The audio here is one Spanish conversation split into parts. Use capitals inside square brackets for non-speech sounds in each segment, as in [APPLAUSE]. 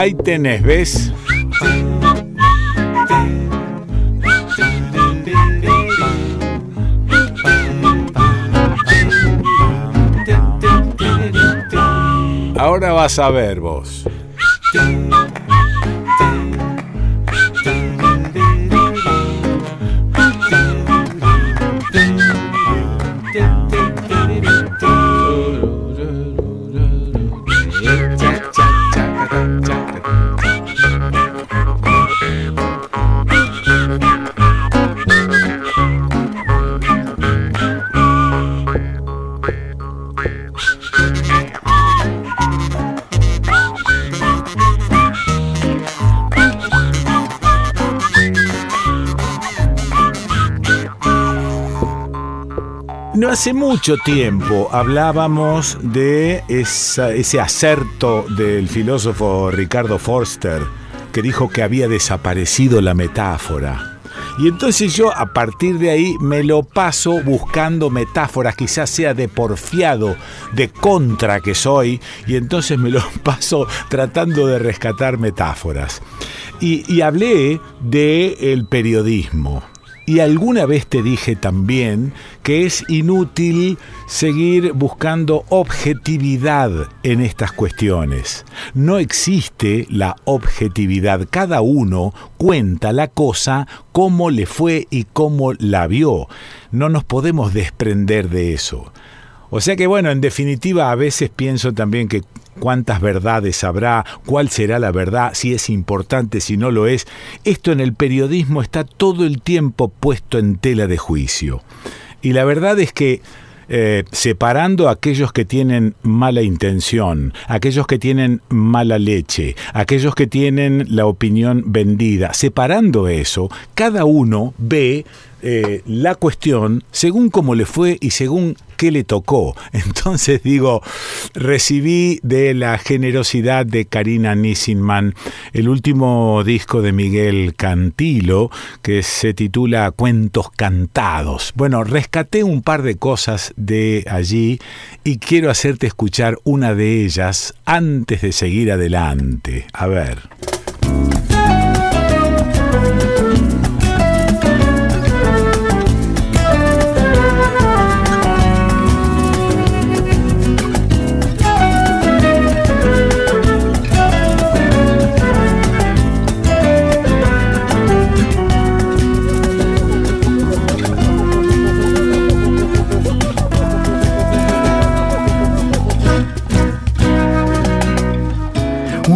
Ahí tenés, ¿ves? Ahora vas a ver vos. Hace mucho tiempo hablábamos de ese acerto del filósofo Ricardo Forster que dijo que había desaparecido la metáfora. Y entonces yo a partir de ahí me lo paso buscando metáforas, quizás sea de porfiado, de contra que soy, y entonces me lo [LAUGHS] paso tratando de rescatar metáforas. Y, hablé del el periodismo. Y alguna vez te dije también que es inútil seguir buscando objetividad en estas cuestiones. No existe la objetividad. Cada uno cuenta la cosa como le fue y cómo la vio. No nos podemos desprender de eso. O sea que bueno, en definitiva a veces pienso también que cuántas verdades habrá, cuál será la verdad, si es importante, si no lo es. Esto en el periodismo está todo el tiempo puesto en tela de juicio. Y la verdad es que eh, separando a aquellos que tienen mala intención, aquellos que tienen mala leche, aquellos que tienen la opinión vendida, separando eso, cada uno ve eh, la cuestión según cómo le fue y según qué le tocó. [LAUGHS] Entonces digo, recibí de la generosidad de Karina Nissinman el último disco de Miguel Cantilo que se titula Cuentos Cantados. Bueno, rescaté un par de cosas de allí y quiero hacerte escuchar una de ellas antes de seguir adelante. A ver.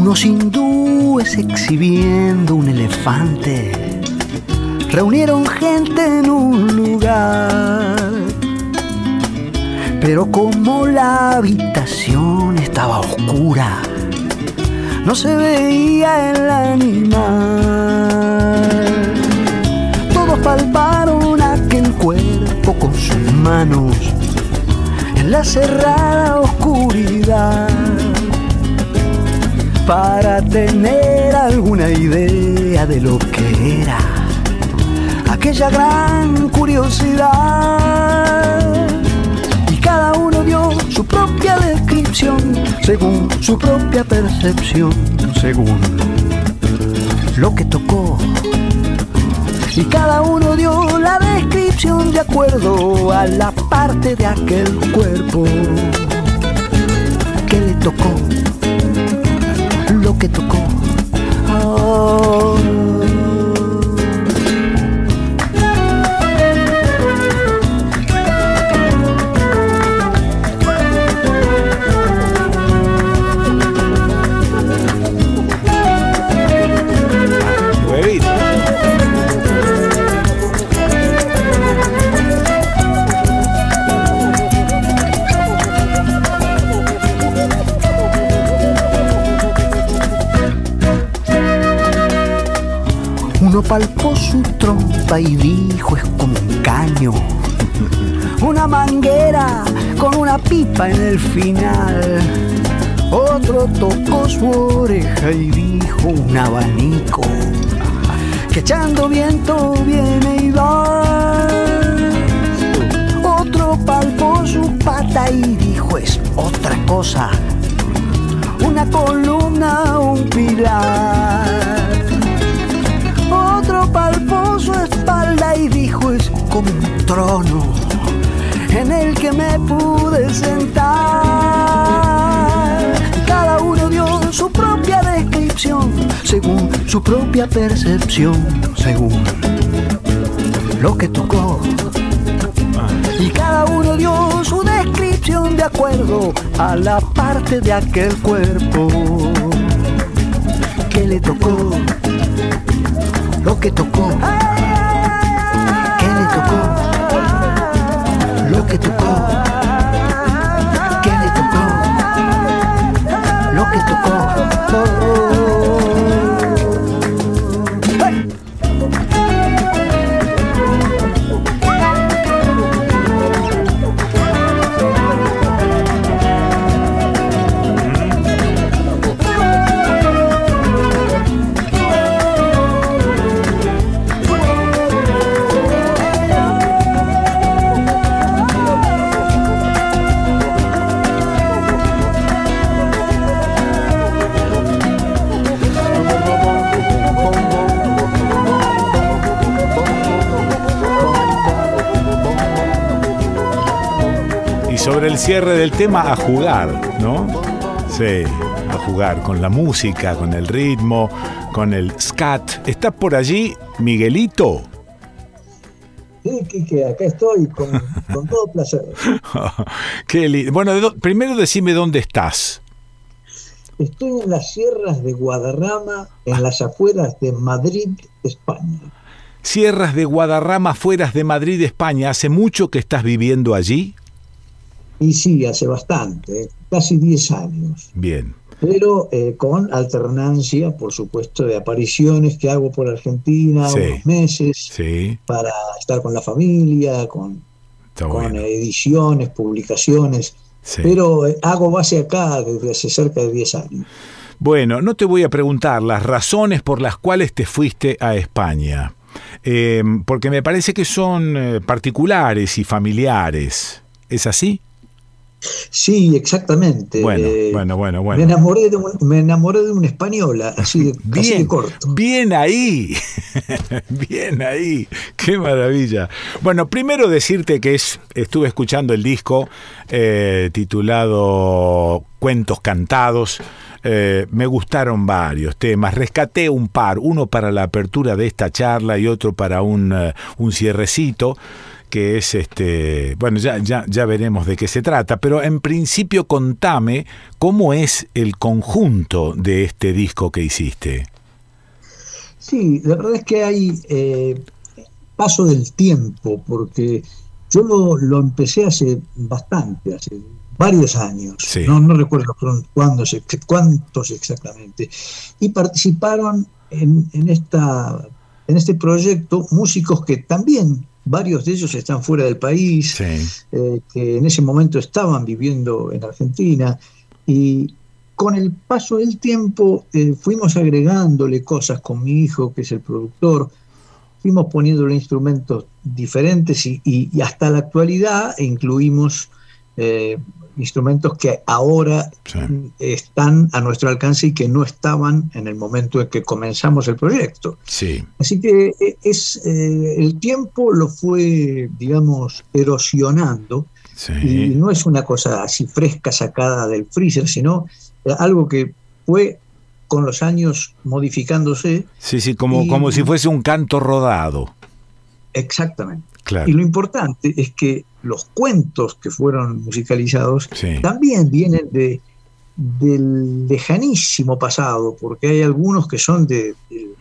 Unos hindúes exhibiendo un elefante reunieron gente en un lugar. Pero como la habitación estaba oscura, no se veía el animal. Todos palparon aquel cuerpo con sus manos en la cerrada oscuridad para tener alguna idea de lo que era aquella gran curiosidad. Y cada uno dio su propia descripción según su propia percepción, según lo que tocó. Y cada uno dio la descripción de acuerdo a la parte de aquel cuerpo que le tocó lo que tocó. Oh. Palpó su trompa y dijo es como un caño. [LAUGHS] Una manguera con una pipa en el final. Otro tocó su oreja y dijo un abanico que echando viento viene y va. Otro palpó su pata y dijo es otra cosa, una columna, que me pude sentar. Cada uno dio su propia descripción, según su propia percepción, según lo que tocó. Y cada uno dio su descripción de acuerdo a la parte de aquel cuerpo que le tocó, lo que tocó, lo que tocó, que le tocó, lo que tocó. Sobre el cierre del tema, a jugar, ¿no? Sí, a jugar con la música, con el ritmo, con el scat. ¿Estás por allí, Miguelito? Sí, Quique, acá estoy con, con todo placer. [LAUGHS] Qué lindo. Bueno, de primero decime dónde estás. Estoy en las sierras de Guadarrama, en las afueras de Madrid, España. Sierras de Guadarrama, afueras de Madrid, España. ¿Hace mucho que estás viviendo allí? Y sí, hace bastante, casi 10 años. Bien. Pero eh, con alternancia, por supuesto, de apariciones que hago por Argentina Sí. unos meses Sí, para estar con la familia, con, está con bueno. ediciones, publicaciones. Sí. Pero eh, hago base acá desde hace cerca de 10 años. Bueno, no te voy a preguntar las razones por las cuales te fuiste a España, eh, porque me parece que son particulares y familiares. ¿Es así? Sí, exactamente. Bueno, Eh, bueno, bueno, Me bueno. enamoré de un, me enamoré de una española, así de, [LAUGHS] así de Bien, corto. bien ahí, [LAUGHS] bien ahí, qué maravilla. Bueno, primero decirte que es, estuve escuchando el disco eh, titulado Cuentos Cantados. Eh, me gustaron varios temas, rescaté un par, uno para la apertura de esta charla y otro para un, un cierrecito que es este, bueno, ya, ya, ya veremos de qué se trata, pero en principio contame cómo es el conjunto de este disco que hiciste. Sí, la verdad es que hay eh, paso del tiempo, porque yo lo, lo empecé hace bastante, hace varios años, Sí. no, no recuerdo cuán- cuándo se- cuántos exactamente, y participaron en, en, esta, en este proyecto músicos que también, varios de ellos están fuera del país, Sí, eh, que en ese momento estaban viviendo en Argentina y con el paso del tiempo eh, fuimos agregándole cosas con mi hijo, que es el productor, fuimos poniéndole instrumentos diferentes y, y- y hasta la actualidad incluimos eh, instrumentos que ahora Sí. están a nuestro alcance y que no estaban en el momento en que comenzamos el proyecto. sí, Así que eh, es eh, el tiempo lo fue, digamos, erosionando y no es una cosa así fresca sacada del freezer, sino eh, algo que fue con los años modificándose Sí, sí, como, Y- como si fuese un canto rodado. exactamente. Claro. Y lo importante es que los cuentos que fueron musicalizados Sí. también vienen de, del lejanísimo pasado, porque hay algunos que son de, del-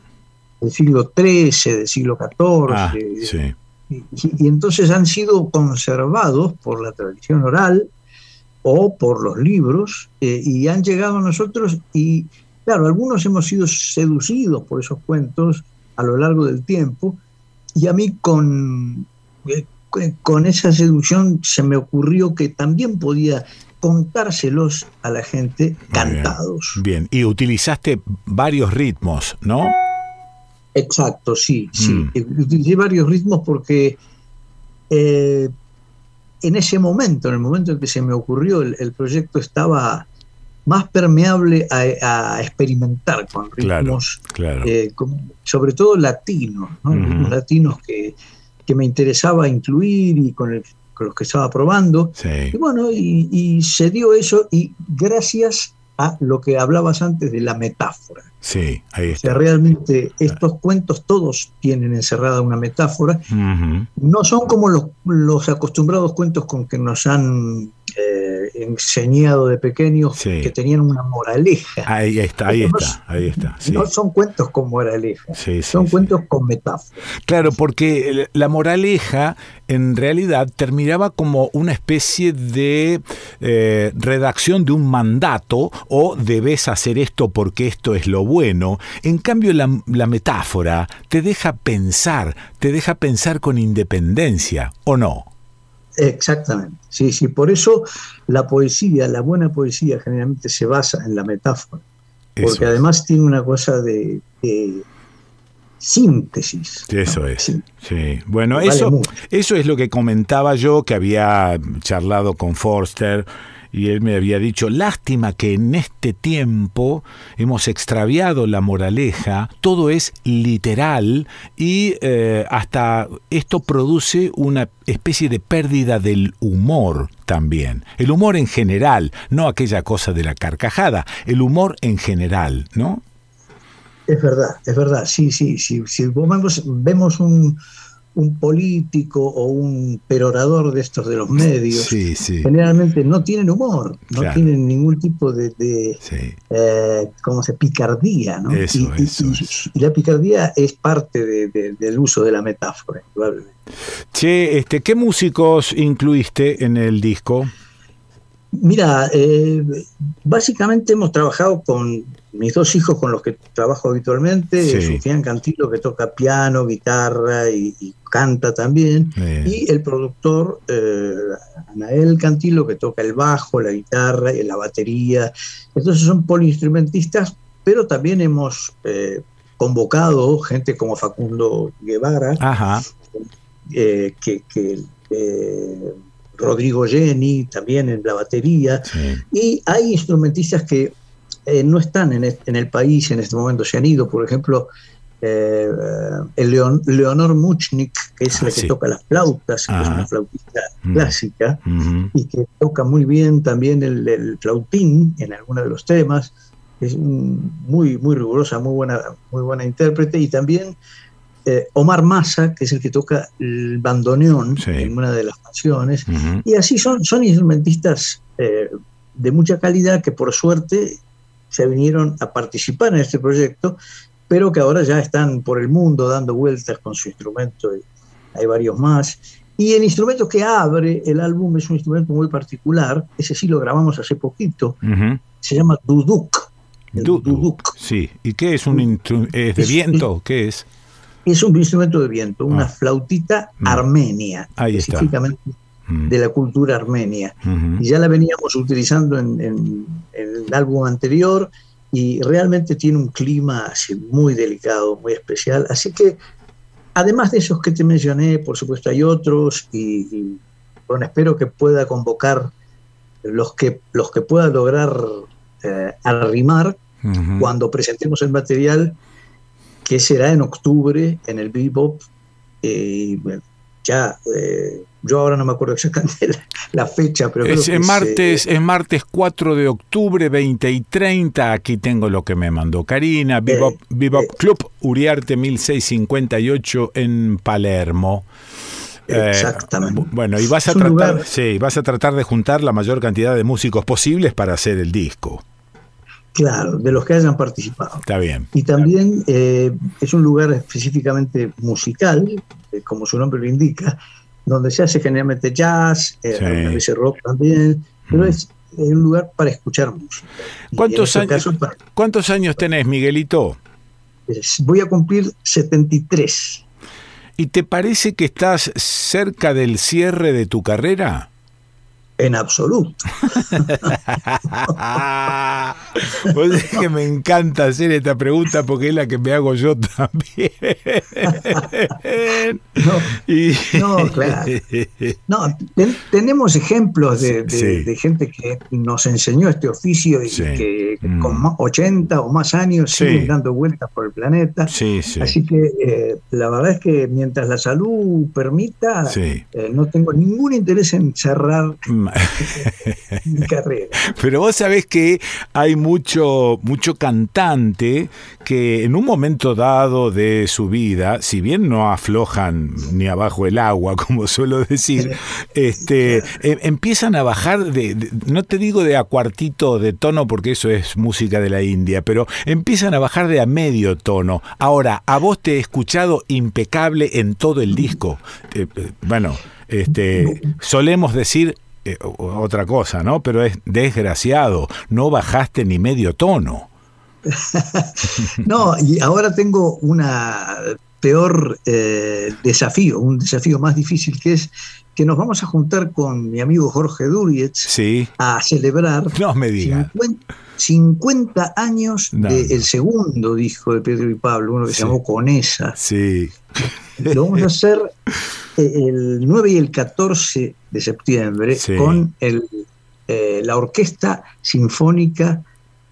del siglo XIII, del siglo XIV, Ah, de- sí. y, y entonces han sido conservados por la tradición oral o por los libros eh, y han llegado a nosotros y claro, algunos hemos sido seducidos por esos cuentos a lo largo del tiempo y a mí con, eh, con esa seducción se me ocurrió que también podía contárselos a la gente cantados. Bien. y utilizaste varios ritmos, ¿no? Exacto, sí, sí. Mm. Utilicé varios ritmos porque eh, en ese momento, en el momento en que se me ocurrió, el, proyecto estaba más permeable a, experimentar con ritmos, eh, sobre todo latinos, latinos que, me interesaba incluir y con, los que estaba probando. Y bueno, y, se dio eso y gracias a lo que hablabas antes de la metáfora. Sí, ahí está. O sea, realmente estos cuentos todos tienen encerrada una metáfora. No son como los, los, acostumbrados cuentos con que nos han eh, enseñado de pequeños que tenían una moraleja. Ahí está, ahí está, ahí está. No son cuentos con moraleja, son cuentos con metáfora. Claro, porque la moraleja en realidad terminaba como una especie de eh, redacción de un mandato o debes hacer esto porque esto es lo bueno. En cambio, la, la metáfora te deja pensar, te deja pensar con independencia, ¿o no? Exactamente, sí, sí, por eso la poesía, la buena poesía generalmente se basa en la metáfora, porque además tiene una cosa de, síntesis. Eso es. Sí. Bueno, eso, eso es lo que comentaba yo, que había charlado con Forster y él me había dicho, lástima que en este tiempo hemos extraviado la moraleja, todo es literal y eh, hasta esto produce una especie de pérdida del humor también. El humor en general, no aquella cosa de la carcajada, el humor en general, ¿no? Es verdad, es verdad, sí, sí, sí. Si vemos un, un político o un perorador de estos de los medios, generalmente no tienen humor, no tienen ningún tipo de, de eh, se picardía, ¿no? y, la picardía es parte del uso de la metáfora, Che, este, ¿qué músicos incluiste en el disco? Mira, eh, básicamente hemos trabajado con mis dos hijos con los que trabajo habitualmente, sí. Cantilo que toca piano, guitarra y, canta también, y el productor eh, Anael Cantilo que toca el bajo, la guitarra y la batería. Entonces son poliinstrumentistas, pero también hemos eh, convocado gente como Facundo Guevara, eh, que, Rodrigo Jenny también en la batería, y hay instrumentistas que eh, no están en, el país en este momento, se han ido, por ejemplo, eh, el Leonor Muchnik, que es la que toca las flautas, que es una flautista clásica, y que toca muy bien también el, flautín en algunos de los temas, es muy, muy rigurosa, muy buena, muy buena intérprete, y también eh, Omar Massa, que es el que toca el bandoneón en una de las canciones, y así son, son instrumentistas de mucha calidad que por suerte se vinieron a participar en este proyecto, pero que ahora ya están por el mundo dando vueltas con su instrumento, y hay varios más. Y el instrumento que abre el álbum es un instrumento muy particular, ese sí lo grabamos hace poquito, se llama duduk. duduk. Sí, ¿y qué es un instrumento? ¿Es de viento? ¿Qué es? Es un instrumento de viento, una ah. flautita mm. armenia, Ahí específicamente Mm. de la cultura armenia. Y ya la veníamos utilizando en, el álbum anterior y realmente tiene un clima así, muy delicado, muy especial. Así que, además de esos que te mencioné, por supuesto hay otros y, bueno, espero que pueda convocar los que, los que pueda lograr eh, arrimar cuando presentemos el material que será en octubre en el Bebop. Eh, ya eh, yo ahora no me acuerdo exactamente [LAUGHS] la, fecha, pero es, creo que martes, es, martes 4 de octubre, 20 y 30. Aquí tengo lo que me mandó Karina. Bebop, eh, eh, Club Uriarte 1658 en Palermo. Eh, Exactamente. bueno, y vas a tratar, sí, vas a tratar de juntar la mayor cantidad de músicos posibles para hacer el disco. Claro, de los que hayan participado. Está bien. Y también es un lugar específicamente musical, como su nombre lo indica, donde se hace generalmente jazz, eh, a veces rock también, pero es, un lugar para escuchar música. ¿Cuántos, años, ¿Cuántos años tenés, Miguelito? Voy a cumplir 73. ¿Y te parece que estás cerca del cierre de tu carrera? En absoluto. [LAUGHS] Vos es que me encanta hacer esta pregunta porque es la que me hago yo también. [LAUGHS] No, no claro. No, tenemos ejemplos de, gente que nos enseñó este oficio y que mm. con 80 o más años siguen dando vueltas por el planeta. Así que eh, la verdad es que mientras la salud permita, eh, no tengo ningún interés en cerrar mm. [LAUGHS] mi carrera. Pero vos sabés que hay mucho, mucho cantante que en un momento dado de su vida, si bien no aflojan ni abajo el agua, [LAUGHS] como suelo decir, este, em, empiezan a bajar de, no te digo de a cuartito de tono porque eso es música de la India, pero empiezan a bajar de a medio tono. Ahora, a vos te he escuchado impecable en todo el disco. Eh, eh, bueno, este, solemos decir eh, otra cosa, ¿no? Pero es desgraciado, no bajaste ni medio tono. [LAUGHS] no, y ahora tengo una peor eh, desafío, un desafío más difícil que es que nos vamos a juntar con mi amigo Jorge Durietz a celebrar no me 50, años del segundo disco de Pedro y Pablo, uno que se llamó Conesa. Sí. Lo vamos a hacer eh, el 9 y el 14 de septiembre con el, eh, la Orquesta Sinfónica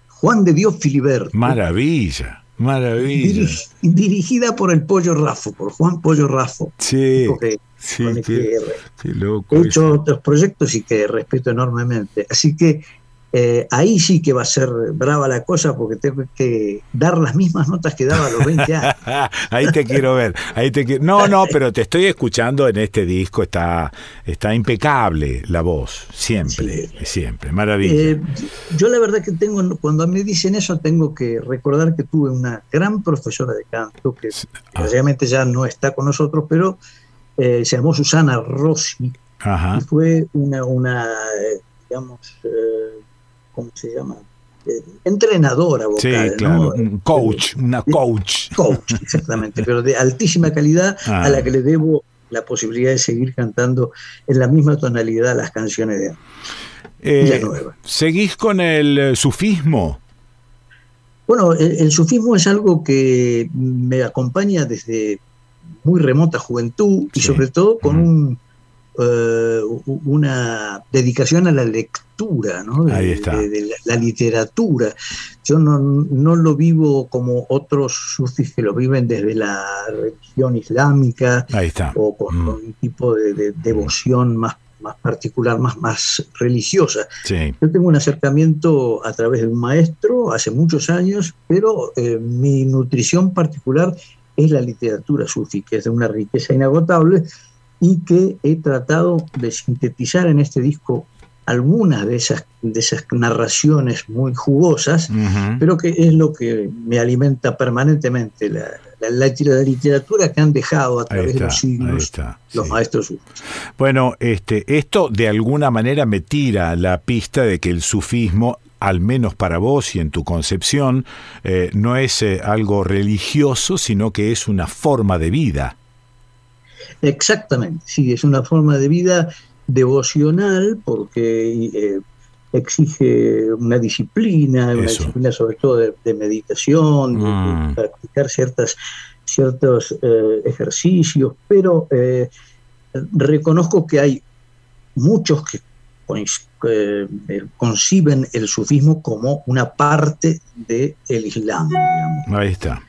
Juan de Dios Filiberto. Maravilla, maravilla. dirigida por el Pollo Rafo, por Juan Pollo Rafo. Sí. sí, qué, loco. He hecho otros proyectos y que respeto enormemente. Así que eh, ahí sí que va a ser brava la cosa porque tengo que dar las mismas notas que daba a los 20 años. [LAUGHS] ahí te quiero ver. Ahí te No, no, pero te estoy escuchando en este disco, está, está impecable la voz, siempre, siempre, maravilla. Eh, yo la verdad que tengo, cuando me dicen eso, tengo que recordar que tuve una gran profesora de canto que ah. realmente ya no está con nosotros, pero eh, se llamó Susana Rossi y fue una, una digamos, ¿cómo se llama? Eh, entrenadora vocal. Sí, claro, un coach, una coach. Coach, exactamente, pero de altísima calidad [LAUGHS] a la ah. que le debo la posibilidad de seguir cantando en la misma tonalidad las canciones de eh, ¿Seguís con el eh, sufismo? Bueno, el, sufismo es algo que me acompaña desde muy remota juventud y sobre todo con un eh, una dedicación a la lectura, ¿no? de, la, literatura. Yo no, lo vivo como otros sufis que lo viven desde la religión islámica o con mm. un tipo de, devoción más más particular, más, más religiosa. Yo tengo un acercamiento a través de un maestro hace muchos años, pero eh, mi nutrición particular es la literatura sufi, que es de una riqueza inagotable y que he tratado de sintetizar en este disco algunas de esas, de esas narraciones muy jugosas, pero que es lo que me alimenta permanentemente, la, la, literatura que han dejado a través de los siglos los maestros Bueno, este, esto de alguna manera me tira la pista de que el sufismo al menos para vos y en tu concepción, eh, no es eh, algo religioso, sino que es una forma de vida. Exactamente, sí, es una forma de vida devocional porque eh, exige una disciplina, una disciplina sobre todo de, meditación, de, mm. practicar ciertas, ciertos eh, ejercicios, pero eh, reconozco que hay muchos que conciben el sufismo como una parte del Islam. Ahí está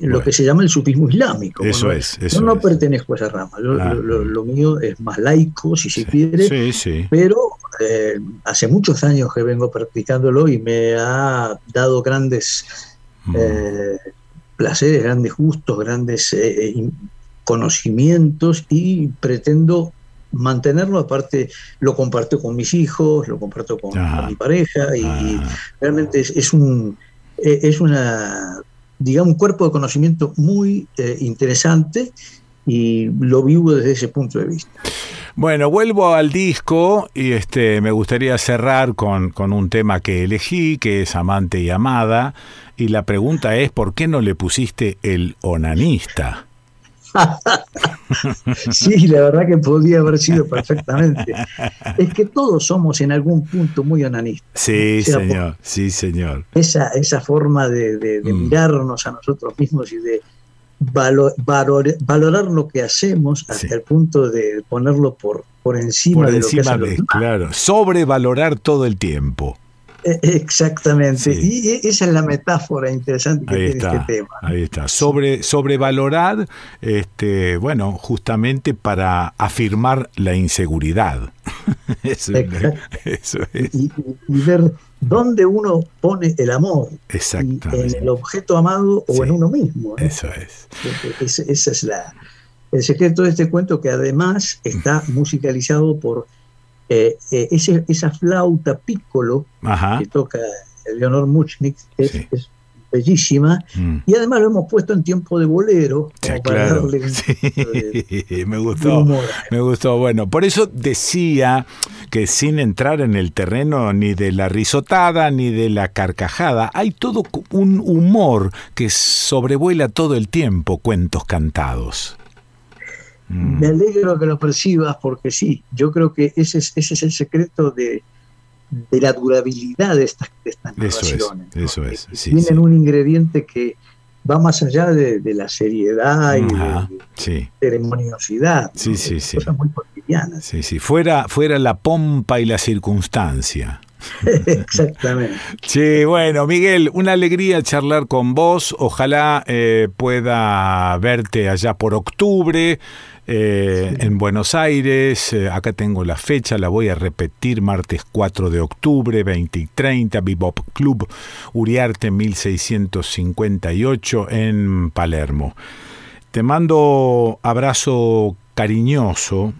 lo que se llama el sufismo islámico. Eso es. yo no pertenezco a esa rama. Ah. lo, mío es más laico, si se quiere, pero eh, hace muchos años que vengo practicándolo y me ha dado grandes mm. eh, placeres, grandes gustos, grandes eh, conocimientos y pretendo mantenerlo, aparte lo comparto con mis hijos, lo comparto con, mi pareja y ah. realmente es, un es una digamos, un cuerpo de conocimiento muy eh, interesante y lo vivo desde ese punto de vista. Bueno, vuelvo al disco y este me gustaría cerrar con, con, un tema que elegí, que es Amante y Amada, y la pregunta es ¿por qué no le pusiste el onanista? [LAUGHS] sí, la verdad que podría haber sido perfectamente. Es que todos somos en algún punto muy onanistas. Sí, señor, sí, señor. Esa, esa forma de, mm. mirarnos a nosotros mismos y de valorar lo que hacemos hasta el punto de ponerlo por, por encima por de encima lo que de, claro, sobrevalorar todo el tiempo. E, exactamente. Y esa es la metáfora interesante que tiene este tema. Ahí está. Sobre, sobrevalorar, este, bueno, justamente para afirmar la inseguridad. [LAUGHS] eso, es. Y, ver dónde uno pone el amor. Exactamente. En el objeto amado o en uno mismo. Eso es. Ese es la, el secreto de este cuento que además está musicalizado por eh, eh, esa flauta piccolo que toca Leonor Muchnik es, bellísima. Mm. y además lo hemos puesto en tiempo de bolero para darle [LAUGHS] me gustó. me gustó. Bueno por eso decía que sin entrar en el terreno ni de la risotada ni de la carcajada hay todo un humor que sobrevuela todo el tiempo cuentos cantados me alegro que lo percibas porque sí, yo creo que ese es, ese es el secreto de, la durabilidad de estas, de estas eso eso es. tienen un ingrediente que va más allá de, la seriedad y de, la ceremoniosidad. Sí, sí, sí. Cosas muy cotidianas. Sí, sí. Fuera, fuera la pompa y la circunstancia. [LAUGHS] Exactamente. Sí, bueno, Miguel, una alegría charlar con vos. Ojalá eh, pueda verte allá por octubre. Eh, en Buenos Aires. Eh, acá tengo la fecha, la voy a repetir, martes 4 de octubre, 20 y 30, Bebop Club Uriarte 1658 en Palermo. Te mando abrazo cariñoso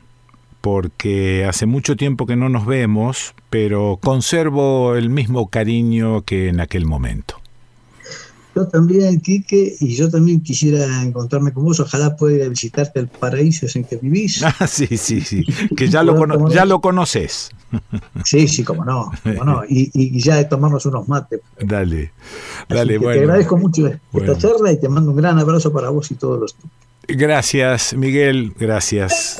porque hace mucho tiempo que no nos vemos, pero conservo el mismo cariño que en aquel momento. Yo también, Quique, y yo también quisiera encontrarme con vos. Ojalá pueda ir a visitarte el paraíso en que vivís. [LAUGHS] Ah, sí, sí, sí. [LAUGHS] Que ya lo, ya lo conoces. [LAUGHS] Sí, sí, como no. no. Y, y, ya de tomarnos unos mates. Dale, dale, bueno. Te agradezco mucho esta charla y te mando un gran abrazo para vos y todos los. Gracias, Miguel. Gracias.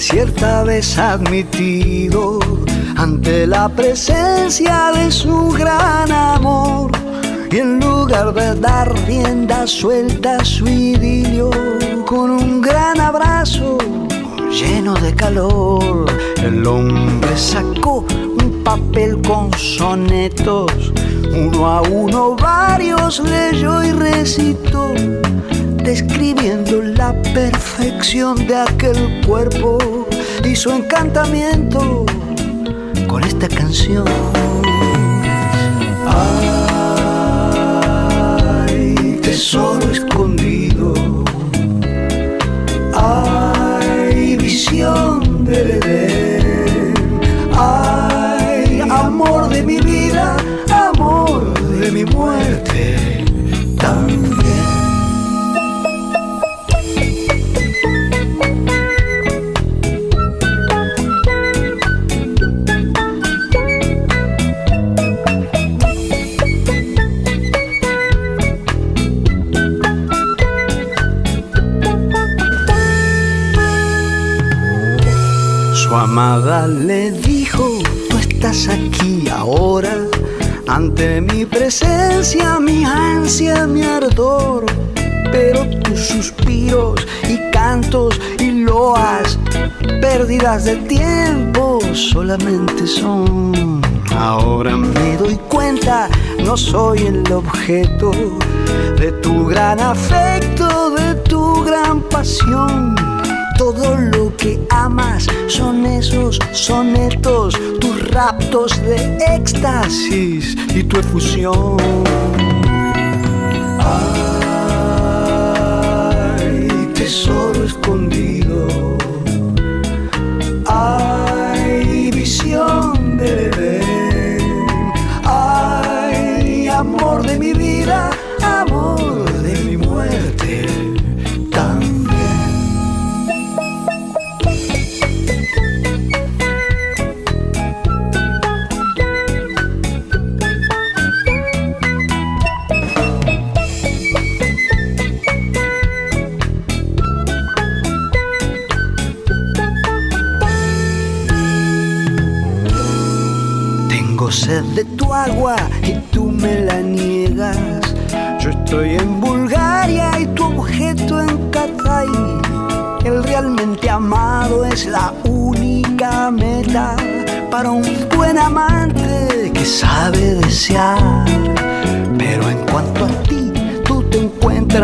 Cierta vez admitido ante la presencia de su gran amor. Y en lugar de dar rienda suelta a su idilio, con un gran abrazo lleno de calor, el hombre sacó papel con sonetos, uno a uno varios leyó y recitó describiendo la perfección de aquel cuerpo y su encantamiento con esta canción. Ay, tesoro escondido. Ay, visión de Edén. Ay, amor de mi vida, amor de mi muerte. También. Aquí ahora, ante mi presencia, mi ansia, mi ardor, pero tus suspiros y cantos y loas, pérdidas de tiempo, solamente son. Ahora me doy cuenta, no soy el objeto de tu gran afecto, de tu gran pasión todo lo que amas son esos sonetos, tus raptos de éxtasis y tu efusión. Ay, tesoro escondido. Ay, visión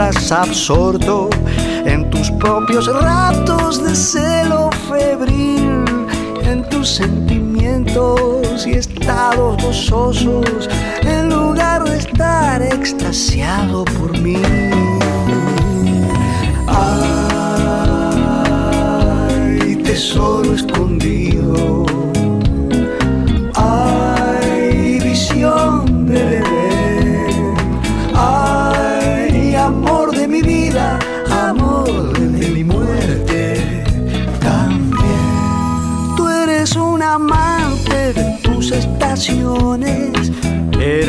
absorto en tus propios ratos de celo febril, en tus sentimientos y estados gozosos, en lugar de estar extasiado por mí. Ay, tesoro escondido.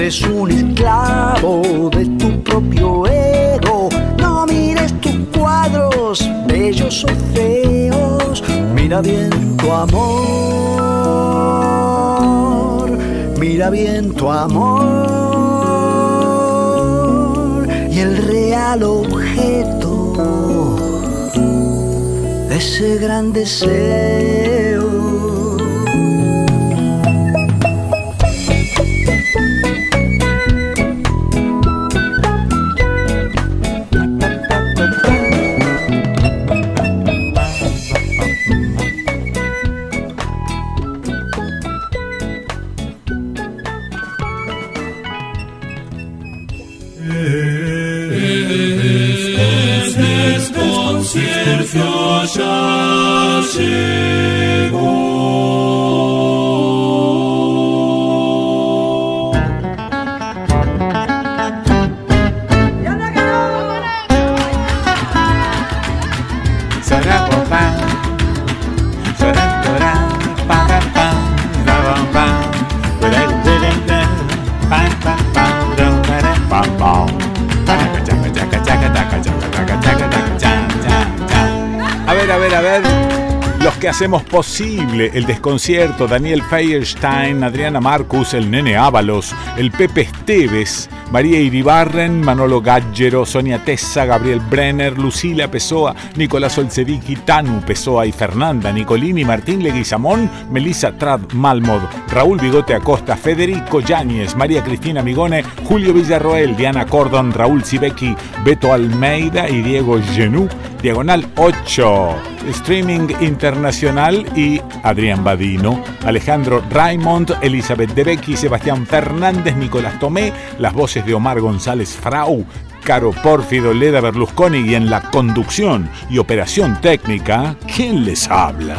Eres un esclavo de tu propio ego. No mires tus cuadros, bellos o feos. Mira bien tu amor. Mira bien tu amor. Y el real objeto de ese gran deseo. Hacemos posible el desconcierto, Daniel Feierstein, Adriana Marcus, el Nene Ábalos, el Pepe Esteves, María Iribarren, Manolo Gaggero, Sonia Tessa, Gabriel Brenner, Lucila Pessoa, Nicolás Olcevicki, Tanu Pessoa y Fernanda, Nicolini, Martín Leguizamón, Melissa Trad Malmod, Raúl Bigote Acosta, Federico Yáñez, María Cristina Migone, Julio Villarroel, Diana Cordon, Raúl Sibecki, Beto Almeida y Diego Genú, Diagonal 8, Streaming Internacional y Adrián Badino, Alejandro Raymond, Elizabeth Debecki, Sebastián Fernández, Nicolás Tomé, las voces de Omar González Frau, Caro Pórfido, Leda Berlusconi y en la conducción y operación técnica, ¿quién les habla?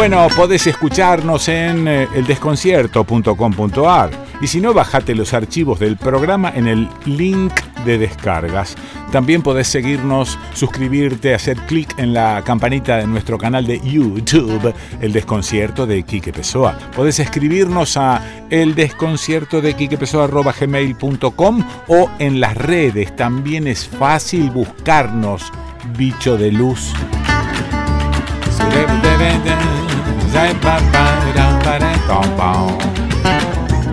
Bueno, podés escucharnos en eh, eldesconcierto.com.ar y si no, bajate los archivos del programa en el link de descargas. También podés seguirnos, suscribirte, hacer clic en la campanita de nuestro canal de YouTube, El Desconcierto de Quique Pessoa. Podés escribirnos a eldesconcierto de gmail.com o en las redes. También es fácil buscarnos, bicho de luz.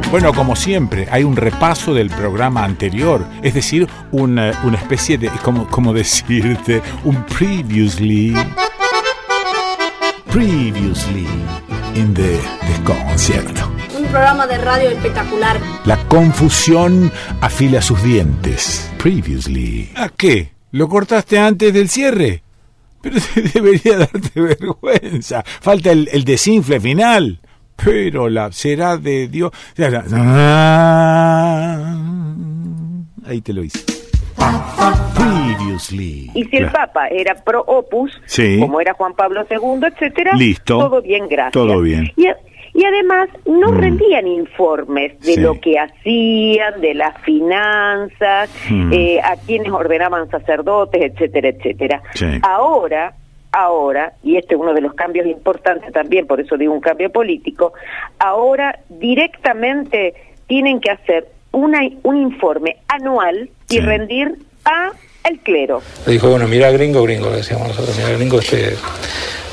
Bueno, como siempre, hay un repaso del programa anterior, es decir, una, una especie de, como, como decirte, un previously. Previously in the desconcierto. Un programa de radio espectacular. La confusión afila sus dientes. Previously. ¿A qué? ¿Lo cortaste antes del cierre? Pero [LAUGHS] debería darte vergüenza. Falta el, el desinfle final. Pero la será de Dios. Ahí te lo hice. Previously. Y si el Papa era pro opus, Sí. como era Juan Pablo II, etcétera, Listo. todo bien, gracias. Todo bien. Y, y además no Mm. rendían informes de Sí. lo que hacían, de las finanzas, Mm. eh, a quienes ordenaban sacerdotes, etcétera, etcétera. Sí. Ahora, ahora, y este es uno de los cambios importantes también, por eso digo un cambio político, ahora directamente tienen que hacer una, un informe anual y Sí. rendir a el clero. Le dijo, bueno, mira gringo, gringo, le decíamos nosotros, mira gringo, este,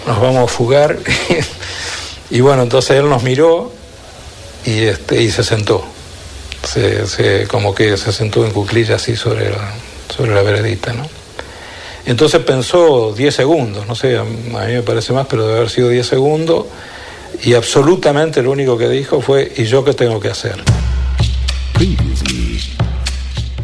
nos vamos a fugar. [LAUGHS] y bueno, entonces él nos miró y, este, y se sentó. Se, como que se sentó en cuclillas así sobre la, sobre la veredita, ¿no? Entonces pensó 10 segundos, no sé, a mí me parece más, pero debe haber sido 10 segundos, y absolutamente lo único que dijo fue, ¿y yo qué tengo que hacer?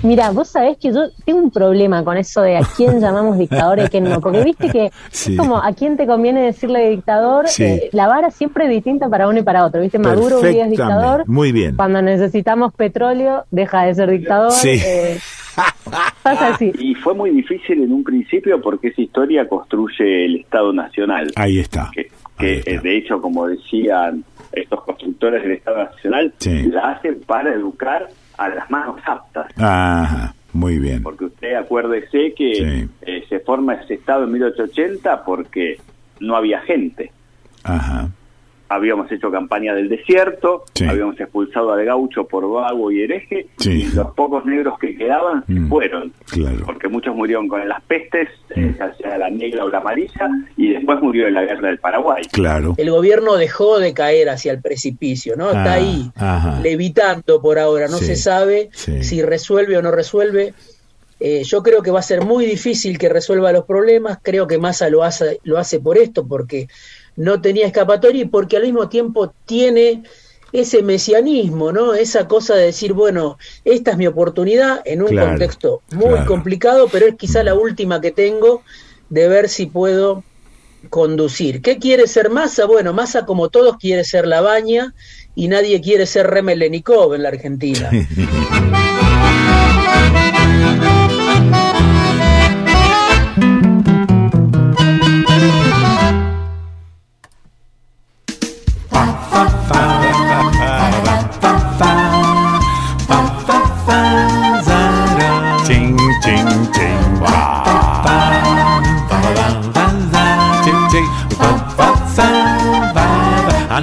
Mira, vos sabés que yo tengo un problema con eso de a quién [LAUGHS] llamamos dictador y a quién no, porque viste que [LAUGHS] es como a quién te conviene decirle dictador, eh, la vara siempre es distinta para uno y para otro, viste, Maduro un día es dictador, muy bien. Cuando necesitamos petróleo deja de ser dictador. Sí. Eh, [LAUGHS] y fue muy difícil en un principio porque esa historia construye el Estado Nacional. Ahí está. Que, de hecho, como decían estos constructores del Estado Nacional, la hacen para educar a las manos aptas. Ajá, muy bien. Porque usted acuérdese que eh, se forma ese Estado en 1880 porque no había gente. Ajá habíamos hecho campaña del desierto, habíamos expulsado al gaucho por vago y hereje, y los pocos negros que quedaban se mm. fueron, porque muchos murieron con las pestes, mm. eh, ya sea la negra o la amarilla, y después murió en la guerra del Paraguay. Claro. El gobierno dejó de caer hacia el precipicio, ¿no? Está ahí, ah, levitando por ahora, no se sabe si resuelve o no resuelve. Eh, yo creo que va a ser muy difícil que resuelva los problemas, creo que Massa lo hace, lo hace por esto, porque no tenía escapatoria y porque al mismo tiempo tiene ese mesianismo, ¿no? Esa cosa de decir, bueno, esta es mi oportunidad en un contexto muy complicado, pero es quizá la última que tengo de ver si puedo conducir. ¿Qué quiere ser Massa? Bueno, Massa como todos quiere ser la baña y nadie quiere ser Remelenikov en la Argentina. [LAUGHS]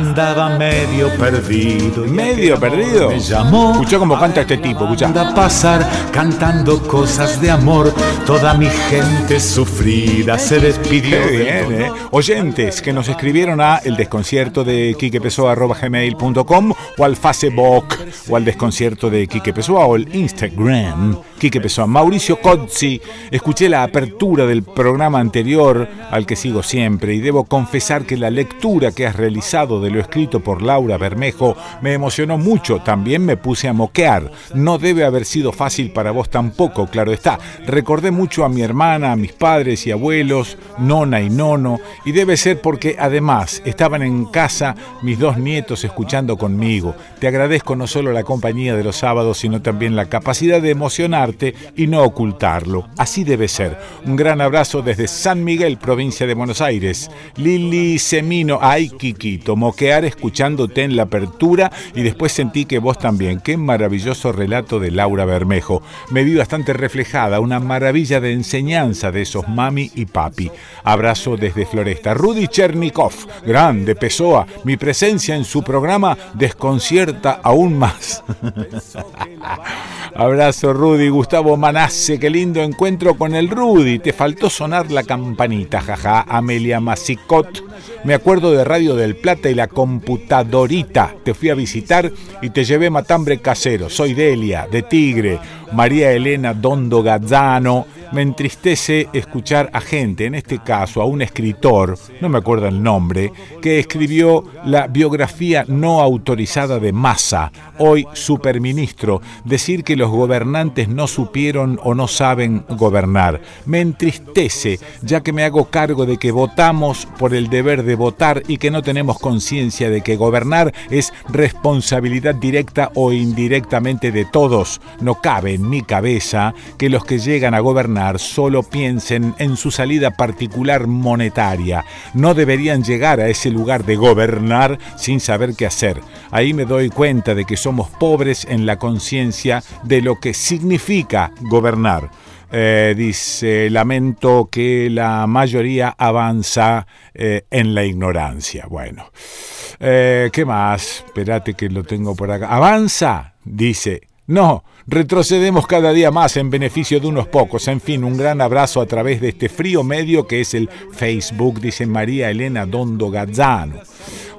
Andaba medio perdido. ¿Medio perdido? Me llamó. Escuchó cómo canta este tipo, escucha. Anda a pasar cantando cosas de amor. Toda mi gente sufrida se despidió. Qué bien, ¿eh? Oyentes que nos escribieron a el desconcierto de gmail.com o al Facebook o al desconcierto de Quique Pessoa o el Instagram Quique Pessoa. Mauricio Cozzi, escuché la apertura del programa anterior al que sigo siempre y debo confesar que la lectura que has realizado de escrito por Laura Bermejo me emocionó mucho. También me puse a moquear. No debe haber sido fácil para vos tampoco, claro está. Recordé mucho a mi hermana, a mis padres y abuelos, nona y nono, y debe ser porque además estaban en casa mis dos nietos escuchando conmigo. Te agradezco no solo la compañía de los sábados, sino también la capacidad de emocionarte y no ocultarlo. Así debe ser. Un gran abrazo desde San Miguel, provincia de Buenos Aires. Lili Semino, ay Kikito, escuchándote en la apertura y después sentí que vos también. Qué maravilloso relato de Laura Bermejo. Me vi bastante reflejada, una maravilla de enseñanza de esos mami y papi. Abrazo desde Floresta. Rudy Chernikov, grande, Pessoa, mi presencia en su programa desconcierta aún más. [LAUGHS] Abrazo Rudy, Gustavo Manasse, qué lindo encuentro con el Rudy. Te faltó sonar la campanita, jaja. Amelia Masicot, me acuerdo de Radio del Plata y la computadorita. Te fui a visitar y te llevé matambre casero. Soy Delia, de Tigre. María Elena Dondo Gazzano. Me entristece escuchar a gente, en este caso a un escritor, no me acuerdo el nombre, que escribió la biografía no autorizada de Massa, hoy superministro, decir que los gobernantes no supieron o no saben gobernar. Me entristece, ya que me hago cargo de que votamos por el deber de votar y que no tenemos conciencia de que gobernar es responsabilidad directa o indirectamente de todos. No cabe en mi cabeza que los que llegan a gobernar solo piensen en su salida particular monetaria. No deberían llegar a ese lugar de gobernar sin saber qué hacer. Ahí me doy cuenta de que somos pobres en la conciencia de lo que significa gobernar. Eh, dice, lamento que la mayoría avanza eh, en la ignorancia. Bueno, eh, ¿qué más? Espérate que lo tengo por acá. Avanza, dice, No, retrocedemos cada día más en beneficio de unos pocos. En fin, un gran abrazo a través de este frío medio que es el Facebook, dice María Elena Dondo Gazzano.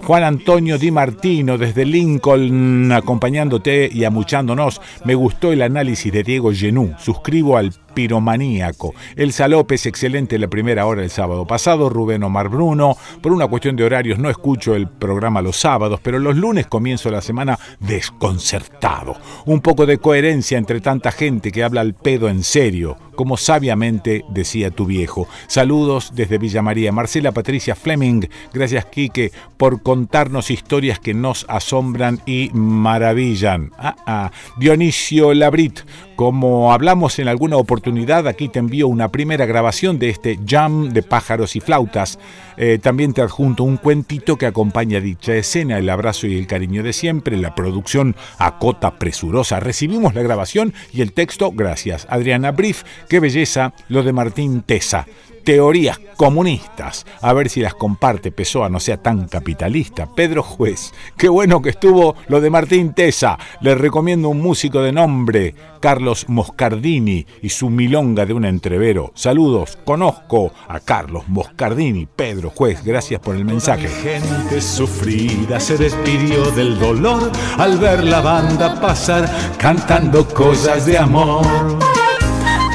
Juan Antonio Di Martino desde Lincoln acompañándote y amuchándonos. Me gustó el análisis de Diego Genú. Suscribo al piromaníaco. El López, excelente la primera hora del sábado pasado. Rubén Omar Bruno. Por una cuestión de horarios no escucho el programa los sábados, pero los lunes comienzo la semana desconcertado. Un poco de coherencia entre tanta gente que habla al pedo en serio, como sabiamente decía tu viejo. Saludos desde Villa María. Marcela Patricia Fleming, gracias Quique por contarnos historias que nos asombran y maravillan. Ah, ah. Dionisio Labrit, como hablamos en alguna oportunidad, aquí te envío una primera grabación de este jam de pájaros y flautas. Eh, también te adjunto un cuentito que acompaña dicha escena, el abrazo y el cariño de siempre, la producción a cota presurosa. Recibimos la grabación y el texto, gracias. Adriana Brief, qué belleza lo de Martín Tesa teorías comunistas. A ver si las comparte Pessoa, no sea tan capitalista. Pedro Juez, qué bueno que estuvo lo de Martín Tesa. Le recomiendo un músico de nombre, Carlos Moscardini y su milonga de un entrevero. Saludos, conozco a Carlos Moscardini. Pedro Juez, gracias por el mensaje. gente sufrida se despidió del dolor al ver la banda pasar cantando cosas de amor.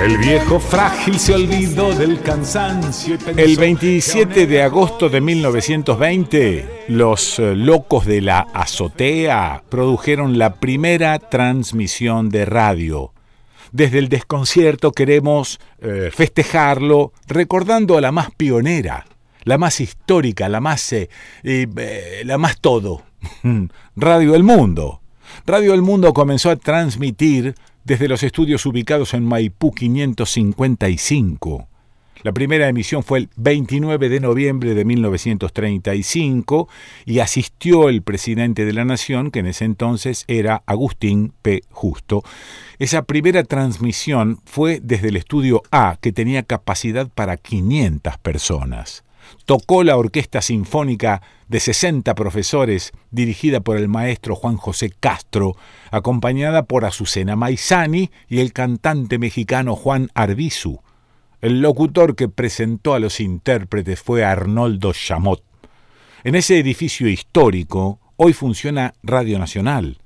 El viejo frágil se olvidó del cansancio. el 27 de agosto de 1920, los eh, locos de la azotea produjeron la primera transmisión de radio. Desde el desconcierto queremos eh, festejarlo recordando a la más pionera, la más histórica, la más, eh, la más todo. [LAUGHS] Radio El Mundo. Radio El Mundo comenzó a transmitir desde los estudios ubicados en Maipú 555. La primera emisión fue el 29 de noviembre de 1935 y asistió el presidente de la Nación, que en ese entonces era Agustín P. Justo. Esa primera transmisión fue desde el estudio A, que tenía capacidad para 500 personas tocó la Orquesta Sinfónica de 60 profesores, dirigida por el maestro Juan José Castro, acompañada por Azucena Maizani y el cantante mexicano Juan Arbizu. El locutor que presentó a los intérpretes fue Arnoldo Chamot. En ese edificio histórico hoy funciona Radio Nacional.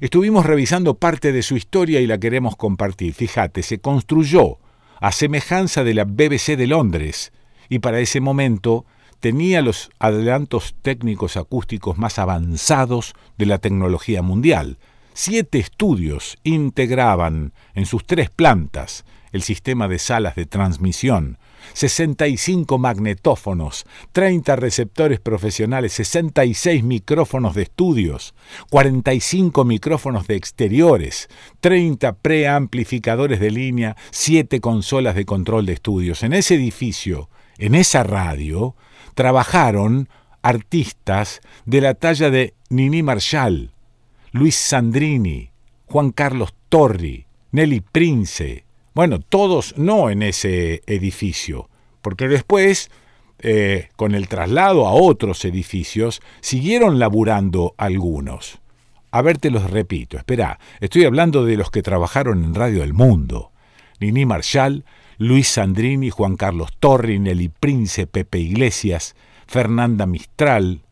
Estuvimos revisando parte de su historia y la queremos compartir. Fíjate, se construyó a semejanza de la BBC de Londres, y para ese momento tenía los adelantos técnicos acústicos más avanzados de la tecnología mundial. Siete estudios integraban en sus tres plantas el sistema de salas de transmisión, 65 magnetófonos, 30 receptores profesionales, 66 micrófonos de estudios, 45 micrófonos de exteriores, 30 preamplificadores de línea, 7 consolas de control de estudios. En ese edificio en esa radio trabajaron artistas de la talla de Nini Marshall, Luis Sandrini, Juan Carlos Torri, Nelly Prince, bueno, todos no en ese edificio, porque después, eh, con el traslado a otros edificios, siguieron laburando algunos. A ver, te los repito, espera, estoy hablando de los que trabajaron en Radio El Mundo. Nini Marshall, Luis Sandrini, Juan Carlos Torri, Nelly Prince, Pepe Iglesias, Fernanda Mistral.